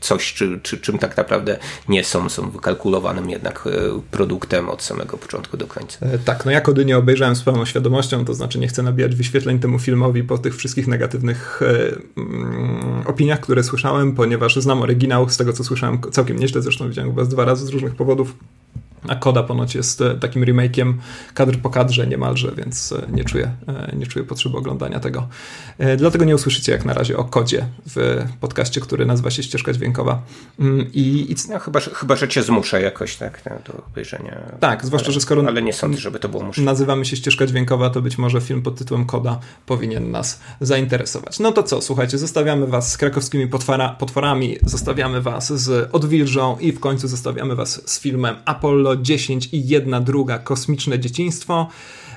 Speaker 2: coś, czy, czy, czym tak naprawdę nie są, są wykalkulowanym jednak e, produktem od samego początku do końca.
Speaker 1: E, tak, no ja Kody nie obejrzałem z pełną świadomością, to znaczy nie chcę nabijać wyświetleń temu filmowi po tych wszystkich negatywnych e, mm, opiniach, które słyszałem, ponieważ znam oryginał, z tego co słyszałem całkiem nieźle, zresztą widziałem z dwa razy z różnych powodów. A Koda ponoć jest e, takim remake'iem kadr po kadrze niemalże, więc e, nie czuję, e, nie czuję potrzeby oglądania tego. Dlatego nie usłyszycie jak na razie o kodzie w podcaście, który nazywa się Ścieżka Dźwiękowa.
Speaker 2: Mm, I, i... No, chyba, chyba, że cię zmuszę jakoś tak do obejrzenia.
Speaker 1: Tak, zwłaszcza,
Speaker 2: ale,
Speaker 1: że skoro
Speaker 2: ale nie sądzę, żeby to było.
Speaker 1: Nazywamy się Ścieżka Dźwiękowa, to być może film pod tytułem Koda powinien nas zainteresować. No to co, słuchajcie, zostawiamy was z krakowskimi potwora, potworami, zostawiamy was z Odwilżą i w końcu zostawiamy was z filmem Apollo 10 i jedna druga kosmiczne dzieciństwo.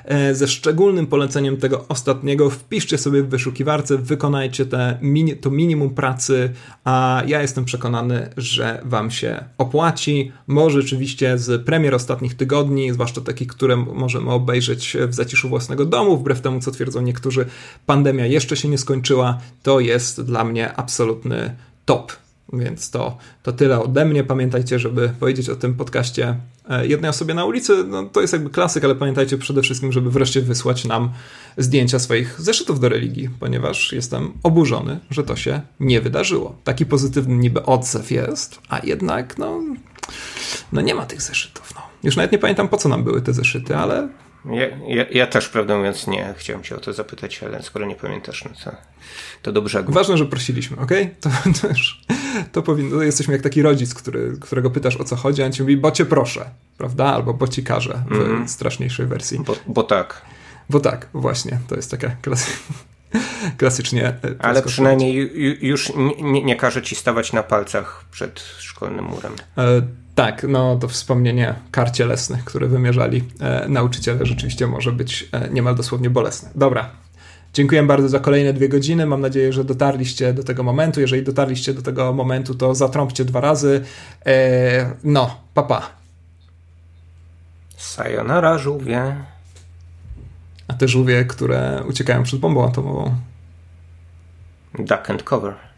Speaker 1: E, ze szczególnym poleceniem tego ostatniego wpiszcie sobie w wyszukiwarce, wykonajcie te to minimum pracy, a ja jestem przekonany, że Wam się opłaci. Może rzeczywiście z premier ostatnich tygodni, zwłaszcza takich, które możemy obejrzeć w zaciszu własnego domu, wbrew temu, co twierdzą niektórzy, pandemia jeszcze się nie skończyła, to jest dla mnie absolutny top. Więc to, to tyle ode mnie. Pamiętajcie, żeby powiedzieć o tym podcaście jednej osobie na ulicy. No, to jest jakby klasyk, ale pamiętajcie przede wszystkim, żeby wreszcie wysłać nam zdjęcia swoich zeszytów do religii, ponieważ jestem oburzony, że to się nie wydarzyło. Taki pozytywny niby odzew jest, a jednak no, no nie ma tych zeszytów. No. Już nawet nie pamiętam po co nam były te zeszyty, ale
Speaker 2: ja, ja, ja, też, prawdę mówiąc, nie chciałem cię o to zapytać, ale skoro nie pamiętasz, no to, to dobrze.
Speaker 1: Ważne, że prosiliśmy, ok? To, to, już, to powinno, jesteśmy jak taki rodzic, który, którego pytasz o co chodzi, a on ci mówi, bo cię proszę, prawda? Albo bo ci każę w mm. straszniejszej wersji.
Speaker 2: Bo, bo, tak.
Speaker 1: Bo tak, właśnie, to jest taka klasy, klasycznie. E,
Speaker 2: ale przynajmniej już nie, nie każe ci stawać na palcach przed szkolnym murem.
Speaker 1: E, tak, no to wspomnienie kar cielesnych, które wymierzali e, nauczyciele, rzeczywiście może być e, niemal dosłownie bolesne. Dobra. Dziękuję bardzo za kolejne dwie godziny. Mam nadzieję, że dotarliście do tego momentu. Jeżeli dotarliście do tego momentu, to zatrąbcie dwa razy. E, no, papa.
Speaker 2: Sayonara, żółwie.
Speaker 1: A te żółwie, które uciekają przed bombą atomową.
Speaker 2: Duck and cover.